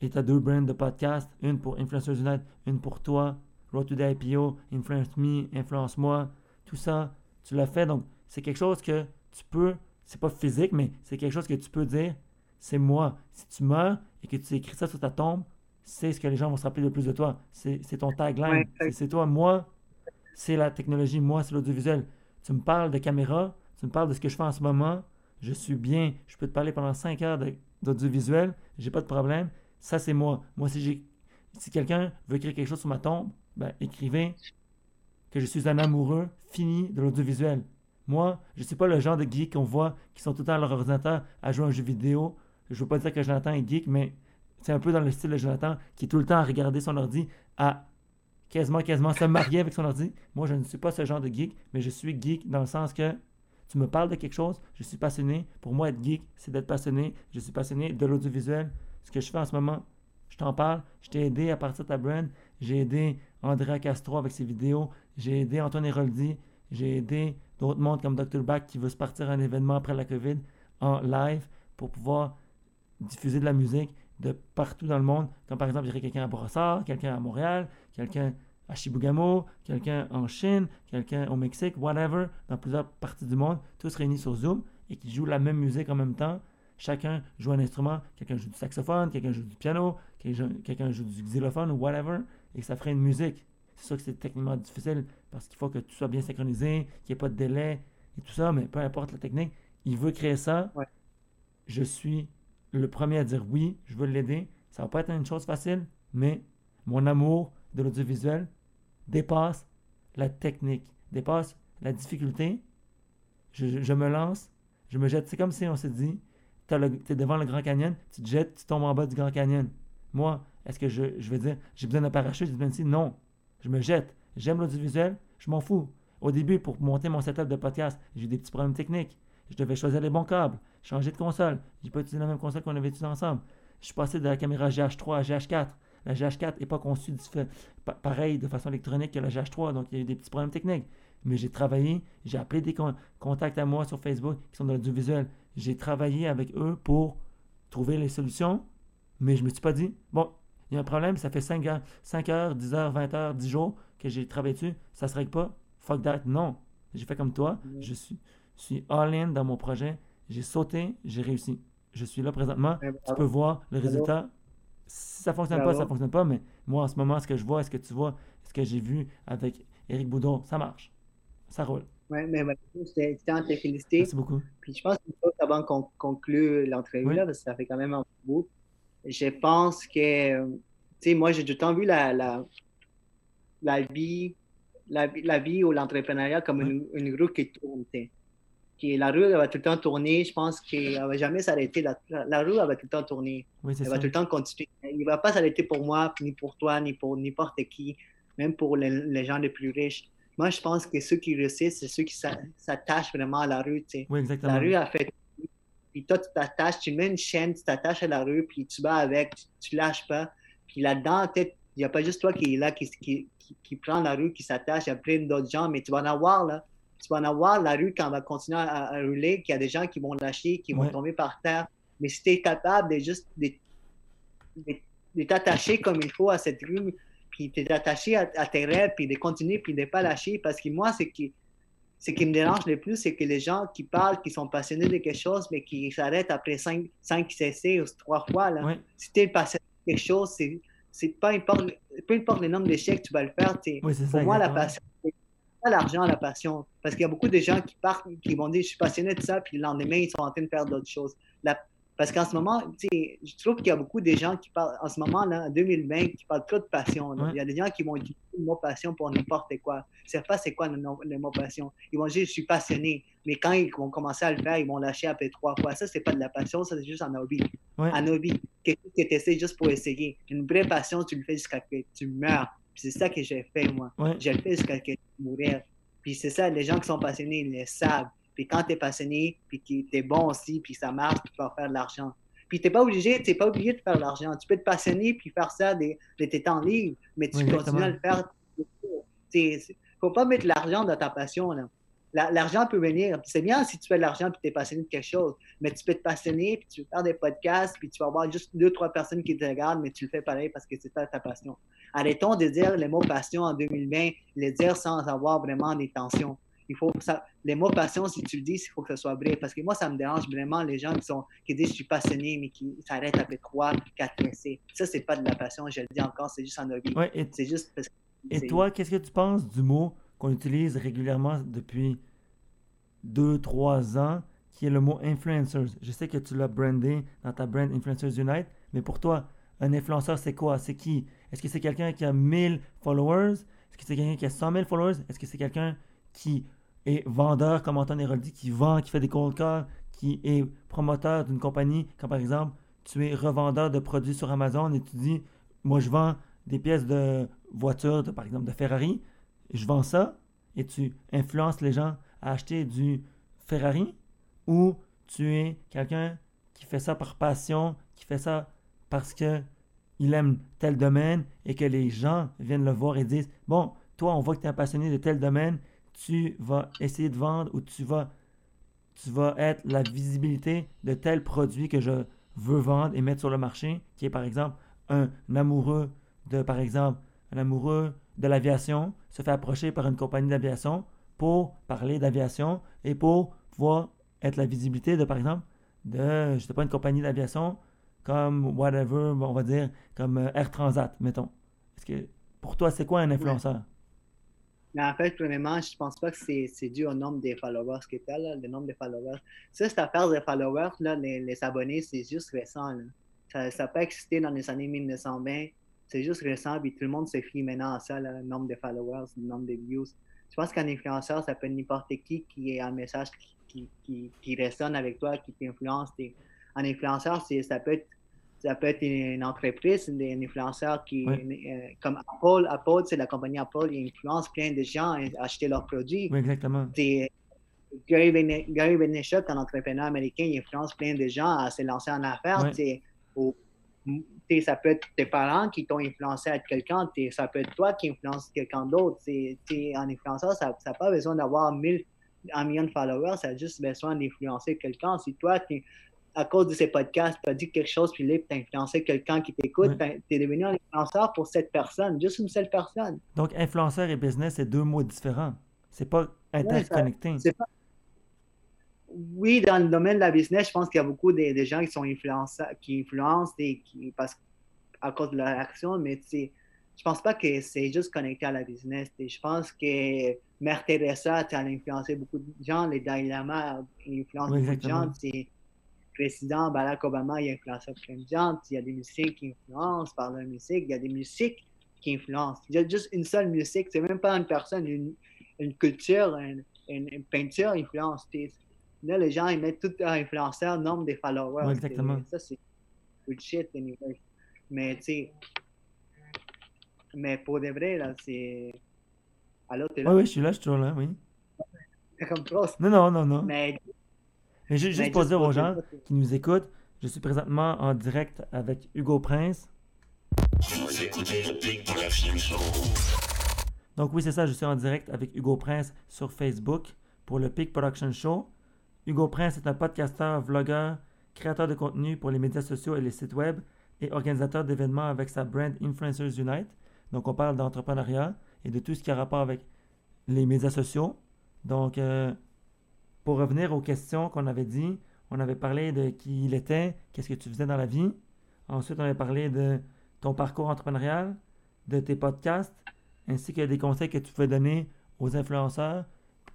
et tu as deux brands de podcasts, une pour Influencers Unite, une pour toi, Road to the IPO, Influence Me, Influence Moi, tout ça, tu l'as fait. Donc, c'est quelque chose que tu peux, c'est pas physique, mais c'est quelque chose que tu peux dire, c'est moi. Si tu meurs et que tu écris ça sur ta tombe, c'est ce que les gens vont se rappeler le plus de toi. C'est ton tagline. c'est toi. Moi, c'est la technologie. Moi, c'est l'audiovisuel. Tu me parles de caméra, tu me parles de ce que je fais en ce moment. Je suis bien. Je peux te parler pendant 5 heures d'audiovisuel. J'ai pas de problème. Ça, c'est moi. Moi, si si quelqu'un veut écrire quelque chose sur ma tombe, ben, écrivez que je suis un amoureux fini de l'audiovisuel. Moi, je ne suis pas le genre de geek qu'on voit qui sont tout le temps à leur ordinateur à jouer à un jeu vidéo. Je veux pas dire que Jonathan est geek, mais c'est un peu dans le style de Jonathan qui est tout le temps à regarder son ordi, à quasiment, quasiment se marier avec son ordi. Moi, je ne suis pas ce genre de geek, mais je suis geek dans le sens que tu me parles de quelque chose, je suis passionné. Pour moi, être geek, c'est d'être passionné. Je suis passionné de l'audiovisuel. Ce que je fais en ce moment, je t'en parle. Je t'ai aidé à partir de ta brand. J'ai aidé Andrea Castro avec ses vidéos. J'ai aidé Antoine Héroldi. J'ai aidé d'autres mondes comme Dr. Bach qui veut se partir à un événement après la COVID en live pour pouvoir diffuser de la musique de partout dans le monde. Comme par exemple, aurait quelqu'un à Brossard, quelqu'un à Montréal, quelqu'un à Chibougamau, quelqu'un en Chine, quelqu'un au Mexique, whatever, dans plusieurs parties du monde, tous réunis sur Zoom et qui jouent la même musique en même temps. Chacun joue un instrument, quelqu'un joue du saxophone, quelqu'un joue du piano, quelqu'un joue du xylophone ou whatever, et ça ferait une musique. C'est sûr que c'est techniquement difficile parce qu'il faut que tout soit bien synchronisé, qu'il n'y ait pas de délai et tout ça, mais peu importe la technique, il veut créer ça. Je suis le premier à dire oui, je veux l'aider. Ça va pas être une chose facile, mais mon amour de l'audiovisuel dépasse la technique, dépasse la difficulté. Je, me lance, je me jette. C'est comme si on s'est dit, tu es devant le Grand Canyon, tu te jettes, tu tombes en bas du Grand Canyon. Moi, est-ce que je, je veux dire, j'ai besoin d'un parachute? Je dis, non, je me jette. J'aime l'audiovisuel, je m'en fous. Au début, pour monter mon setup de podcast, j'ai eu des petits problèmes techniques. Je devais choisir les bons câbles, changer de console. J'ai pas utilisé la même console qu'on avait utilisée ensemble. Je suis passé de la caméra GH3 à GH4. La GH4 n'est pas conçue pareil de façon électronique que la GH3, donc il y a eu des petits problèmes techniques. Mais j'ai travaillé, j'ai appelé des contacts à moi sur Facebook qui sont dans l'audiovisuel. J'ai travaillé avec eux pour trouver les solutions, mais je me suis pas dit, bon, il y a un problème, ça fait 5 heures, 5 heures 10 heures, 20 heures, 10 jours que j'ai travaillé dessus, ça se règle pas. Fuck that. Non. J'ai fait comme toi. Je suis, suis all-in dans mon projet. J'ai sauté, j'ai réussi. Je suis là présentement. Eh ben, tu peux voir le résultat. Si ça fonctionne pas, ça fonctionne pas. Mais moi, en ce moment, ce que je vois, ce que tu vois, ce que j'ai vu avec Eric Boudon, ça marche. Ça roule. Oui, mais c'était un te féliciter. Merci beaucoup. Puis je pense avant qu'on conclue l'entrevue, là, parce que ça fait quand même un bout je pense que, tu sais, moi, j'ai du temps vu la, la, la vie la, la vie ou l'entrepreneuriat comme une, une, roue qui tourne. Qui, la roue, elle va tout le temps tourner. Je pense qu'elle ne va jamais s'arrêter. La, la, roue, elle va tout le temps tourner. Oui, elle ça. va tout le temps continuer. Il ne va pas s'arrêter pour moi, ni pour toi, ni pour n'importe qui, même pour les, les, gens les plus riches. Moi, je pense que ceux qui réussissent, c'est ceux qui s'attachent vraiment à la rue. Oui, exactement. La rue a fait puis toi, tu t'attaches, tu mets une chaîne, tu t'attaches à la rue, puis tu vas avec, tu, tu lâches pas. Puis là-dedans, il n'y a pas juste toi qui est là, qui, qui, qui, qui prend la rue, qui s'attache, il y a plein d'autres gens, mais tu vas en avoir, là. Tu vas en avoir la rue quand on va continuer à, à rouler, qu'il y a des gens qui vont lâcher, qui vont tomber par terre. Mais si tu es capable de juste de, de- de t'attacher comme il faut à cette rue, puis de t'attacher à, à tes rêves, puis de continuer, puis de ne pas lâcher, parce que moi, c'est qui ce qui me dérange le plus, c'est que les gens qui parlent, qui sont passionnés de quelque chose, mais qui s'arrêtent après cinq, cinq essais ou trois fois, là. Ouais. si tu es passionné de quelque chose, c'est, c'est pas importe, peu importe le nombre d'échecs, tu vas le faire. Oui, ça. Pour moi, la passion, pas l'argent, la passion. Parce qu'il y a beaucoup de gens qui partent, qui vont dire, je suis passionné de ça, puis le lendemain, ils sont en train de faire d'autres choses. La- parce qu'en ce moment, je trouve qu'il y a beaucoup de gens qui parlent, en ce moment, là, en 2020, qui parlent trop de passion. là. Il y a des gens qui vont utiliser le mot passion pour n'importe quoi. Ils ne savent pas c'est quoi le, mot passion. Ils vont dire, je suis passionné. Mais quand ils vont commencer à le faire, ils vont lâcher après trois fois. Ça, c'est pas de la passion, ça, c'est juste un hobby. Ouais. Un hobby. Quelque chose que tu essaies juste pour essayer. Une vraie passion, tu le fais jusqu'à que tu meurs. Puis c'est ça que j'ai fait, moi. Ouais. Le fais jusqu'à ce que je mourir. Puis c'est ça, les gens qui sont passionnés, ils le savent. Puis quand tu es passionné, puis que tu es bon aussi, puis ça marche, tu vas faire de l'argent. Puis tu n'es pas obligé, t'es pas obligé de faire de l'argent. Tu peux être passionné puis faire ça de, de tes temps libres, mais tu Oui, continues à le faire. Il ne faut pas mettre l'argent dans ta passion. là. La- L'argent peut venir. C'est bien si tu fais de l'argent puis tu es passionné de quelque chose, mais tu peux te passionner puis tu veux faire des podcasts puis tu vas avoir juste deux, trois personnes qui te regardent, mais tu le fais pareil parce que c'est ça ta passion. Arrêtons de dire le mot passion en 2020, le dire sans avoir vraiment des tensions. Il faut ça, les mots passion, si tu le dis, il faut que ce soit vrai. Parce que moi, ça me dérange vraiment les gens qui, sont, qui disent je suis passionné, mais qui s'arrêtent après trois, quatre essais. Ça, c'est pas de la passion, je le dis encore, c'est juste un hobby. Ouais, et, C'est juste parce que. et toi, qu'est-ce que tu penses du mot qu'on utilise régulièrement depuis 2-3 ans, qui est le mot influencers? Je sais que tu l'as brandé dans ta brand Influencers Unite, mais pour toi, un influenceur, c'est quoi? C'est qui? Est-ce que c'est quelqu'un qui a 1000 followers? Est-ce que c'est quelqu'un qui a 100 000 followers? Est-ce que c'est quelqu'un qui est vendeur, comme Antoine Héroldi, qui vend, qui fait des cold qui est promoteur d'une compagnie, comme par exemple, tu es revendeur de produits sur Amazon et tu dis, moi je vends des pièces de voitures, de, par exemple de Ferrari, je vends ça. Et tu influences les gens à acheter du Ferrari? Ou tu es quelqu'un qui fait ça par passion, qui fait ça parce que il aime tel domaine et que les gens viennent le voir et disent bon, toi on voit que tu es un passionné de tel domaine, tu vas essayer de vendre ou tu vas tu vas être la visibilité de tel produit que je veux vendre et mettre sur le marché, qui est par exemple un amoureux de, par exemple, un amoureux de l'aviation se fait approcher par une compagnie d'aviation pour parler d'aviation et pour pouvoir être la visibilité de, par exemple, de, je sais pas, une compagnie d'aviation comme whatever, on va dire, comme euh, Air Transat, mettons. Est-ce que, pour toi, c'est quoi un influenceur? Mais en fait, premièrement, je pense pas que c'est c'est dû au nombre des followers que tu as, là, le nombre de followers. Ça, cette affaire de followers, là, les, les abonnés, c'est juste récent. Là. Ça n'a pas existé dans les années 1920. C'est juste récent, puis tout le monde se fie maintenant à ça, le nombre de followers, le nombre de views. Je pense qu'un influenceur, ça peut être n'importe qui qui a un message qui, qui, qui, qui résonne avec toi, qui t'influence. Un influenceur, c'est- ça peut être ça peut être une entreprise, un influenceur qui, euh, comme Apple. Apple, c'est la compagnie Apple, il influence plein de gens à acheter leurs produits. Oui, exactement. Gary Vayner- Gary Vaynerchuk, un entrepreneur américain, il influence plein de gens à se lancer en affaires. Ça peut être tes parents qui t'ont influencé à être quelqu'un, ça peut être toi qui influence quelqu'un d'autre. En influenceur, ça n'a pas besoin d'avoir 1000, un million de followers, ça a juste besoin d'influencer quelqu'un. Si toi, à cause de ces podcasts, tu as dit quelque chose, puis là, tu as influencé quelqu'un qui t'écoute, Ouais. tu es devenu un influenceur pour cette personne, juste une seule personne. Donc, influenceur et business, c'est deux mots différents. C'est pas interconnecté. C'est pas- Oui, dans le domaine de la business, je pense qu'il y a beaucoup de, de gens qui sont influenceurs, qui influencent et qui, parce, à cause de leur action, mais tu je pense pas que c'est juste connecté à la business. Je pense que Mère Teresa, elle a influencé beaucoup de gens, les Dalai Lama il influence Oui, beaucoup de gens. Le président Barack Obama, il a influencé plein de gens. Il y a des musiques qui influencent par leur musique. Il y a des musiques qui influence. Il y a juste une seule musique, c'est même pas une personne, une, une culture, une, une, peinture influence. Là, les gens, ils mettent tout un influenceur, nombre des followers. exactement. Ça, c'est shit, anyway. Mais, tu sais, mais pour de vrai, là, c'est. Allô, t'es là? Oui, oui, je suis là, je suis toujours là, oui. Comme. Non, non, non, non. Mais, mais juste, juste pour dire aux gens qui nous écoutent, je suis présentement en direct avec Hugo Prince. Donc oui, c'est ça, je suis en direct avec Hugo Prince sur Facebook pour le Peak Production Show. Hugo Prince est un podcasteur, vlogueur, créateur de contenu pour les médias sociaux et les sites web et organisateur d'événements avec sa brand Influencers Unite. Donc on parle d'entrepreneuriat et de tout ce qui a rapport avec les médias sociaux. Donc euh, pour revenir aux questions qu'on avait dit, on avait parlé de qui il était, qu'est-ce que tu faisais dans la vie. Ensuite, on avait parlé de ton parcours entrepreneurial, de tes podcasts, ainsi que des conseils que tu pouvais donner aux influenceurs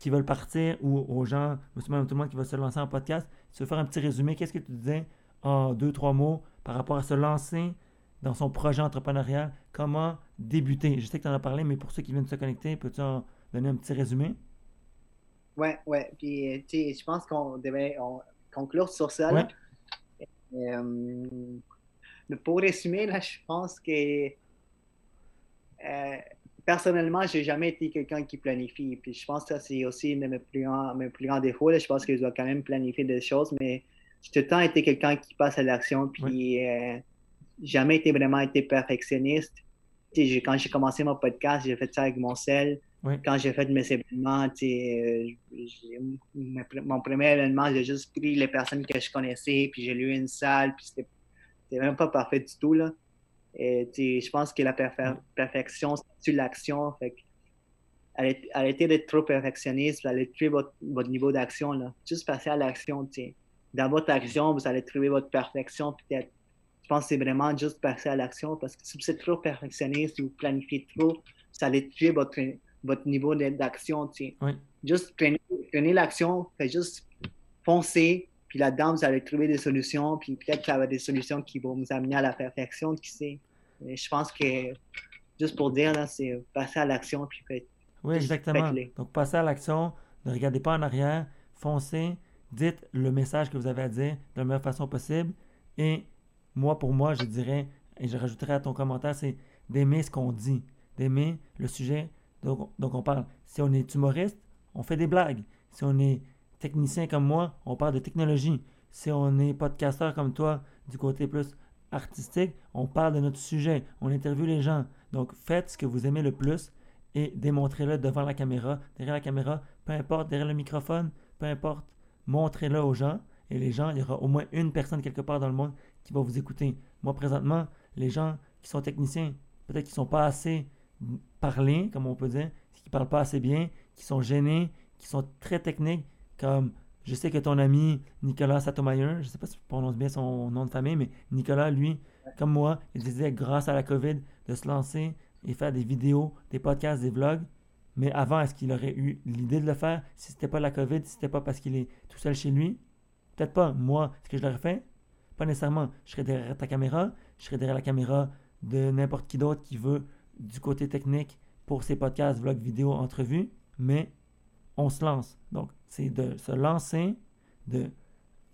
qui veulent partir ou aux gens, même tout le monde qui va se lancer en podcast. Tu veux faire un petit résumé, qu'est-ce que tu disais en deux, trois mots par rapport à se lancer dans son projet entrepreneurial? Comment débuter? Je sais que tu en as parlé, mais pour ceux qui viennent de se connecter, peux-tu en donner un petit résumé? Ouais, ouais. Puis, tu sais, je pense qu'on devait conclure sur ça. Euh, pour résumer, là, je pense que euh, personnellement, j'ai jamais été quelqu'un qui planifie. Puis je pense que c'est aussi un de mes plus grands, mes plus grands défauts. Je pense que je dois quand même planifier des choses, mais j'ai tout le temps été quelqu'un qui passe à l'action. Puis euh, jamais été vraiment été perfectionniste. Quand j'ai commencé mon podcast, j'ai fait ça avec mon sel. Quand j'ai fait mes événements, euh, mon premier événement, j'ai juste pris les personnes que je connaissais, puis j'ai lu une salle, puis c'était même pas parfait du tout. Là. Et je pense que la perfection, c'est l'action. Arrêtez d'être trop perfectionniste, vous allez trouver votre, votre niveau d'action. Juste passer à l'action. Dans votre action, vous allez trouver votre perfection peut-être. Je pense que c'est vraiment juste passer à l'action parce que si vous êtes trop perfectionniste, si vous planifiez trop, vous allez tuer votre, votre niveau d'action. Oui. Juste prenez, prenez l'action, faites juste foncer, puis là-dedans, vous allez trouver des solutions, puis peut-être qu'il y des solutions qui vont vous amener à la perfection, qui sait. Mais je pense que, juste pour dire, là, c'est passer à l'action, puis faites. Oui, exactement. Donc, passer à l'action, ne regardez pas en arrière, foncez, dites le message que vous avez à dire de la meilleure façon possible. Et moi, pour moi, je dirais, et je rajouterai à ton commentaire, c'est d'aimer ce qu'on dit, d'aimer le sujet donc, donc on parle. Si on est humoriste, on fait des blagues. Si on est technicien comme moi, on parle de technologie. Si on est podcasteur comme toi, du côté plus artistique, on parle de notre sujet, on interviewe les gens. Donc faites ce que vous aimez le plus et démontrez-le devant la caméra, derrière la caméra, peu importe, derrière le microphone, peu importe, montrez-le aux gens et les gens, il y aura au moins une personne quelque part dans le monde qui va vous écouter. Moi présentement, les gens qui sont techniciens, peut-être qu'ils ne sont pas assez parlés, comme on peut dire, qui ne parlent pas assez bien, qui sont gênés, qui sont très techniques, comme je sais que ton ami Nicolas Satomayer, je ne sais pas si je prononce bien son nom de famille, mais Nicolas, lui, comme moi, il disait grâce à la COVID de se lancer et faire des vidéos, des podcasts, des vlogs. Mais avant, est-ce qu'il aurait eu l'idée de le faire? Si c'était pas la COVID, si c'était pas parce qu'il est tout seul chez lui? Peut-être pas. Moi, est-ce que je l'aurais fait? Pas nécessairement. Je serais derrière ta caméra, je serais derrière la caméra de n'importe qui d'autre qui veut du côté technique pour ses podcasts, vlogs, vidéos, entrevues, mais on se lance. Donc, c'est de se lancer, de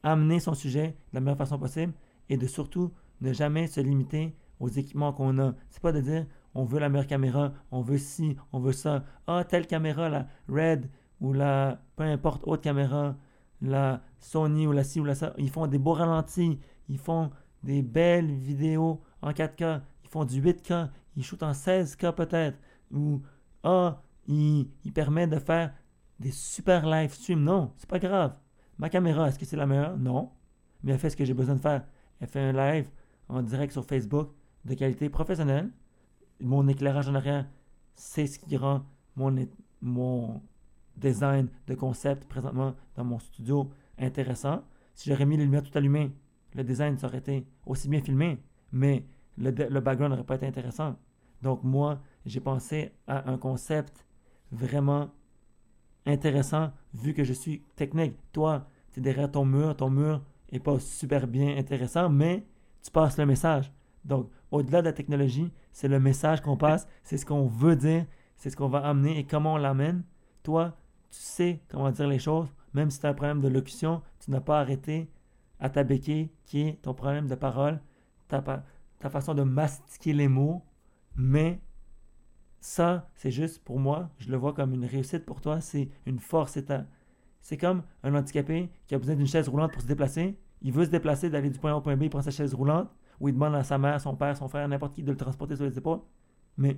amener son sujet de la meilleure façon possible et de surtout ne jamais se limiter aux équipements qu'on a. C'est pas de dire on veut la meilleure caméra, on veut ci, on veut ça. Ah, telle caméra, la Red ou la peu importe autre caméra, la Sony ou la ci ou la ça, ils font des beaux ralentis, ils font des belles vidéos en 4K, ils font du 8K, ils shootent en 16K peut-être, ou ah, il, il permet de faire des super live streams. Non, c'est pas grave. Ma caméra, est-ce que c'est la meilleure? Non. Mais elle fait ce que j'ai besoin de faire. Elle fait un live en direct sur Facebook de qualité professionnelle. Mon éclairage en arrière, c'est ce qui rend mon, mon design de concept présentement dans mon studio intéressant. Si j'aurais mis les lumières tout allumées, le design aurait été aussi bien filmé, mais le, le background n'aurait pas été intéressant. Donc moi, j'ai pensé à un concept vraiment intéressant vu que je suis technique. Toi, tu es derrière ton mur, ton mur n'est pas super bien intéressant, mais tu passes le message. Donc, au-delà de la technologie, c'est le message qu'on passe, c'est ce qu'on veut dire, c'est ce qu'on va amener et comment on l'amène. Toi, tu sais comment dire les choses, même si tu as un problème de locution, tu n'as pas arrêté à ta béquille qui est ton problème de parole, ta, ta façon de mastiquer les mots, mais ça, c'est juste pour moi, je le vois comme une réussite pour toi, c'est une force. C'est comme un handicapé qui a besoin d'une chaise roulante pour se déplacer. Il veut se déplacer, d'aller du point A au point B, il prend sa chaise roulante, ou il demande à sa mère, son père, son frère, n'importe qui de le transporter sur les épaules. Mais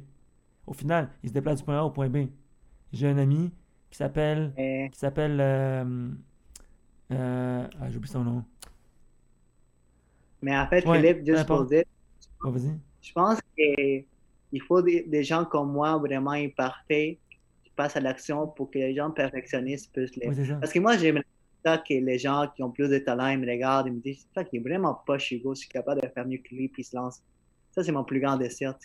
au final, il se déplace du point A au point B. J'ai un ami qui s'appelle. qui s'appelle. Euh, euh, ah, j'oublie son nom. Mais en fait, Philippe, juste pour dire. je pense qu'il faut des, gens comme moi vraiment imparfaits qui passent à l'action pour que les gens perfectionnistes puissent les. Parce que moi, j'aimerais ça que les gens qui ont plus de talent ils me regardent et me disent ça qui est vraiment pas chez vous, je suis capable de faire mieux que lui, puis se lance. Ça, c'est mon plus grand désir.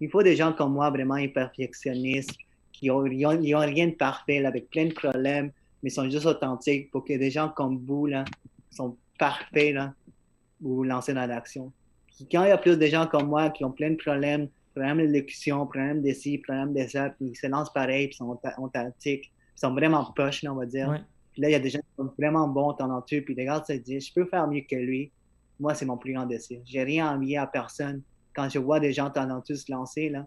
Il faut des gens comme moi vraiment imperfectionnistes qui n'ont ont, rien de parfait, avec plein de problèmes, mais sont juste authentiques pour que des gens comme vous, là, sont parfaits, là, vous lancez dans l'action. Quand il y a plus de gens comme moi qui ont plein de problèmes, problèmes d'élocution, problèmes de ci, problèmes de ça, puis ils se lancent pareil, puis sont authentiques, ils sont vraiment poches, on va dire. Puis là, il y a des gens qui sont vraiment bons, talentueux, puis les gars se disent, je peux faire mieux que lui. Moi, c'est mon plus grand désir. J'ai rien envie à personne. Quand je vois des gens talentueux se lancer, là,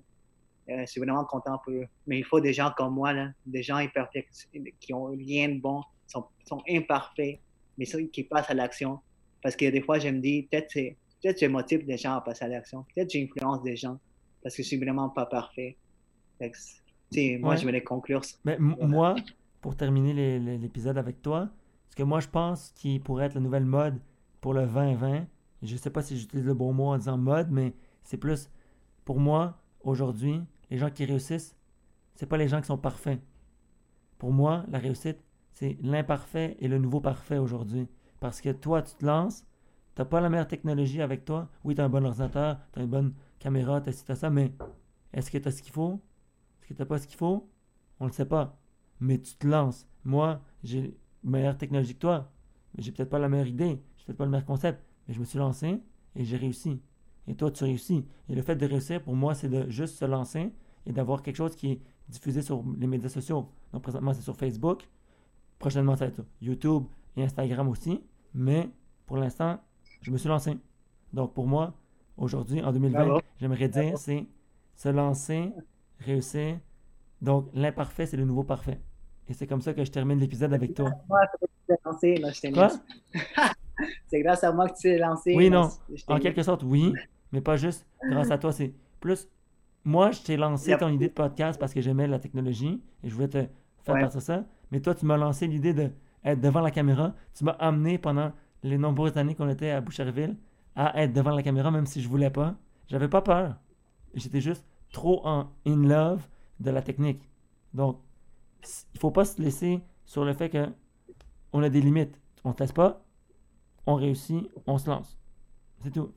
euh, je suis vraiment content pour eux. Mais il faut des gens comme moi, là, des gens imperfects, qui ont rien de bon, sont, sont imparfaits, mais qui passent à l'action. Parce que des fois, je me dis, peut-être peut-être je motive des gens à passer à l'action. Peut-être j'influence des gens parce que je suis vraiment pas parfait. moi, je vais conclure. Mais moi, pour terminer l'épisode avec toi, ce que moi je pense qui pourrait être la nouvelle mode pour le 2020, je sais pas si j'utilise le bon mot en disant mode, mais c'est plus pour moi, aujourd'hui, les gens qui réussissent, c'est pas les gens qui sont parfaits. Pour moi, la réussite, c'est l'imparfait et le nouveau parfait aujourd'hui. Parce que toi, tu te lances, tu n'as pas la meilleure technologie avec toi. Oui, tu as un bon ordinateur, tu as une bonne caméra, tu as ça, mais est-ce que tu as ce qu'il faut? Est-ce que tu n'as pas ce qu'il faut? On ne le sait pas. Mais tu te lances. Moi, j'ai meilleure technologie que toi. J'ai peut-être pas la meilleure idée, j'ai peut-être pas le meilleur concept, mais je me suis lancé et j'ai réussi. Et toi, tu réussis. Et le fait de réussir, pour moi, c'est de juste se lancer et d'avoir quelque chose qui est diffusé sur les médias sociaux. Donc, présentement, c'est sur Facebook. Prochainement, ça va être sur YouTube et Instagram aussi. Mais pour l'instant, je me suis lancé. Donc, pour moi, aujourd'hui, en 2020, j'aimerais dire, c'est se lancer, réussir. Donc, l'imparfait, c'est le nouveau parfait. Et c'est comme ça que je termine l'épisode avec toi. c'est grâce à moi que tu t'es lancé. Oui, non. En quelque sorte, oui. Mais pas juste grâce à toi. C'est plus. Moi, je t'ai lancé ton idée de podcast parce que j'aimais la technologie et je voulais te faire passer ça. Mais toi, tu m'as lancé l'idée d'être devant la caméra. Tu m'as amené pendant les nombreuses années qu'on était à Boucherville à être devant la caméra, même si je voulais pas. J'avais pas peur. J'étais juste trop en in love de la technique. Donc, il faut pas se laisser sur le fait que on a des limites. On ne laisse pas, on réussit, on se lance. C'est tout.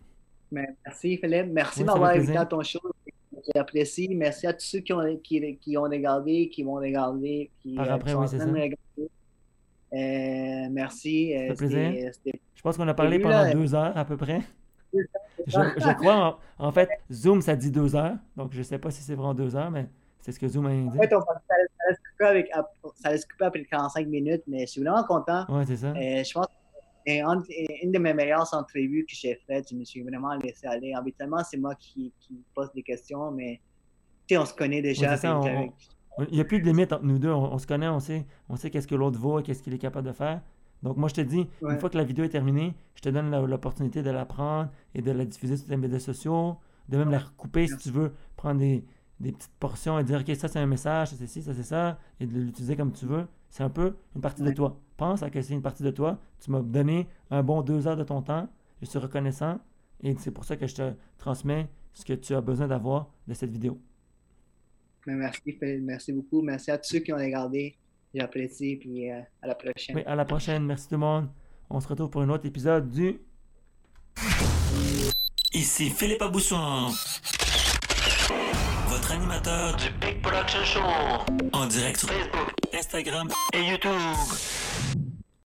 merci Philippe. Merci d'avoir invité à ton show. J'apprécie. Merci à tous ceux qui ont, qui, qui ont regardé, qui vont regarder. Qui, Par après, oui, c'est ça. Euh, merci. Ça fait plaisir. Je pense qu'on a parlé pendant deux heures à peu près. Je, je crois, en, en, fait, Zoom, ça dit deux heures. Donc, je ne sais pas si c'est vraiment deux heures, mais c'est ce que Zoom a indiqué. En fait, on, ça, ça, couper avec, ça allait se couper après 45 minutes, mais je suis vraiment content. Oui, c'est ça. Euh, je pense et une de mes meilleures entrevues que j'ai faites, je me suis vraiment laissé aller. Habituellement, c'est moi qui, qui, pose des questions, mais on se connaît déjà. Il n'y a plus de limite entre nous deux. On, se connaît, on sait, on sait qu'est-ce que l'autre vaut et qu'est-ce qu'il est capable de faire. Donc, moi, je te dis, une fois que la vidéo est terminée, je te donne l'opportunité de la prendre et de la diffuser sur les médias sociaux, de même la recouper si tu veux, prendre des, des petites portions et dire, OK, ça, c'est un message, ça, c'est ci, ça, c'est ça, et de l'utiliser comme tu veux. C'est un peu une partie de toi. Pense à que c'est une partie de toi. Tu m'as donné un bon deux heures de ton temps. Je suis reconnaissant. Et c'est pour ça que je te transmets ce que tu as besoin d'avoir de cette vidéo. Merci, merci beaucoup. Merci à tous ceux qui ont regardé. J'apprécie. Puis euh, à la prochaine. Oui, à la prochaine. Merci tout le monde. On se retrouve pour un autre épisode du. Ici Philippe Abousson votre animateur du Big Production Show, en direct sur Facebook, Instagram et YouTube.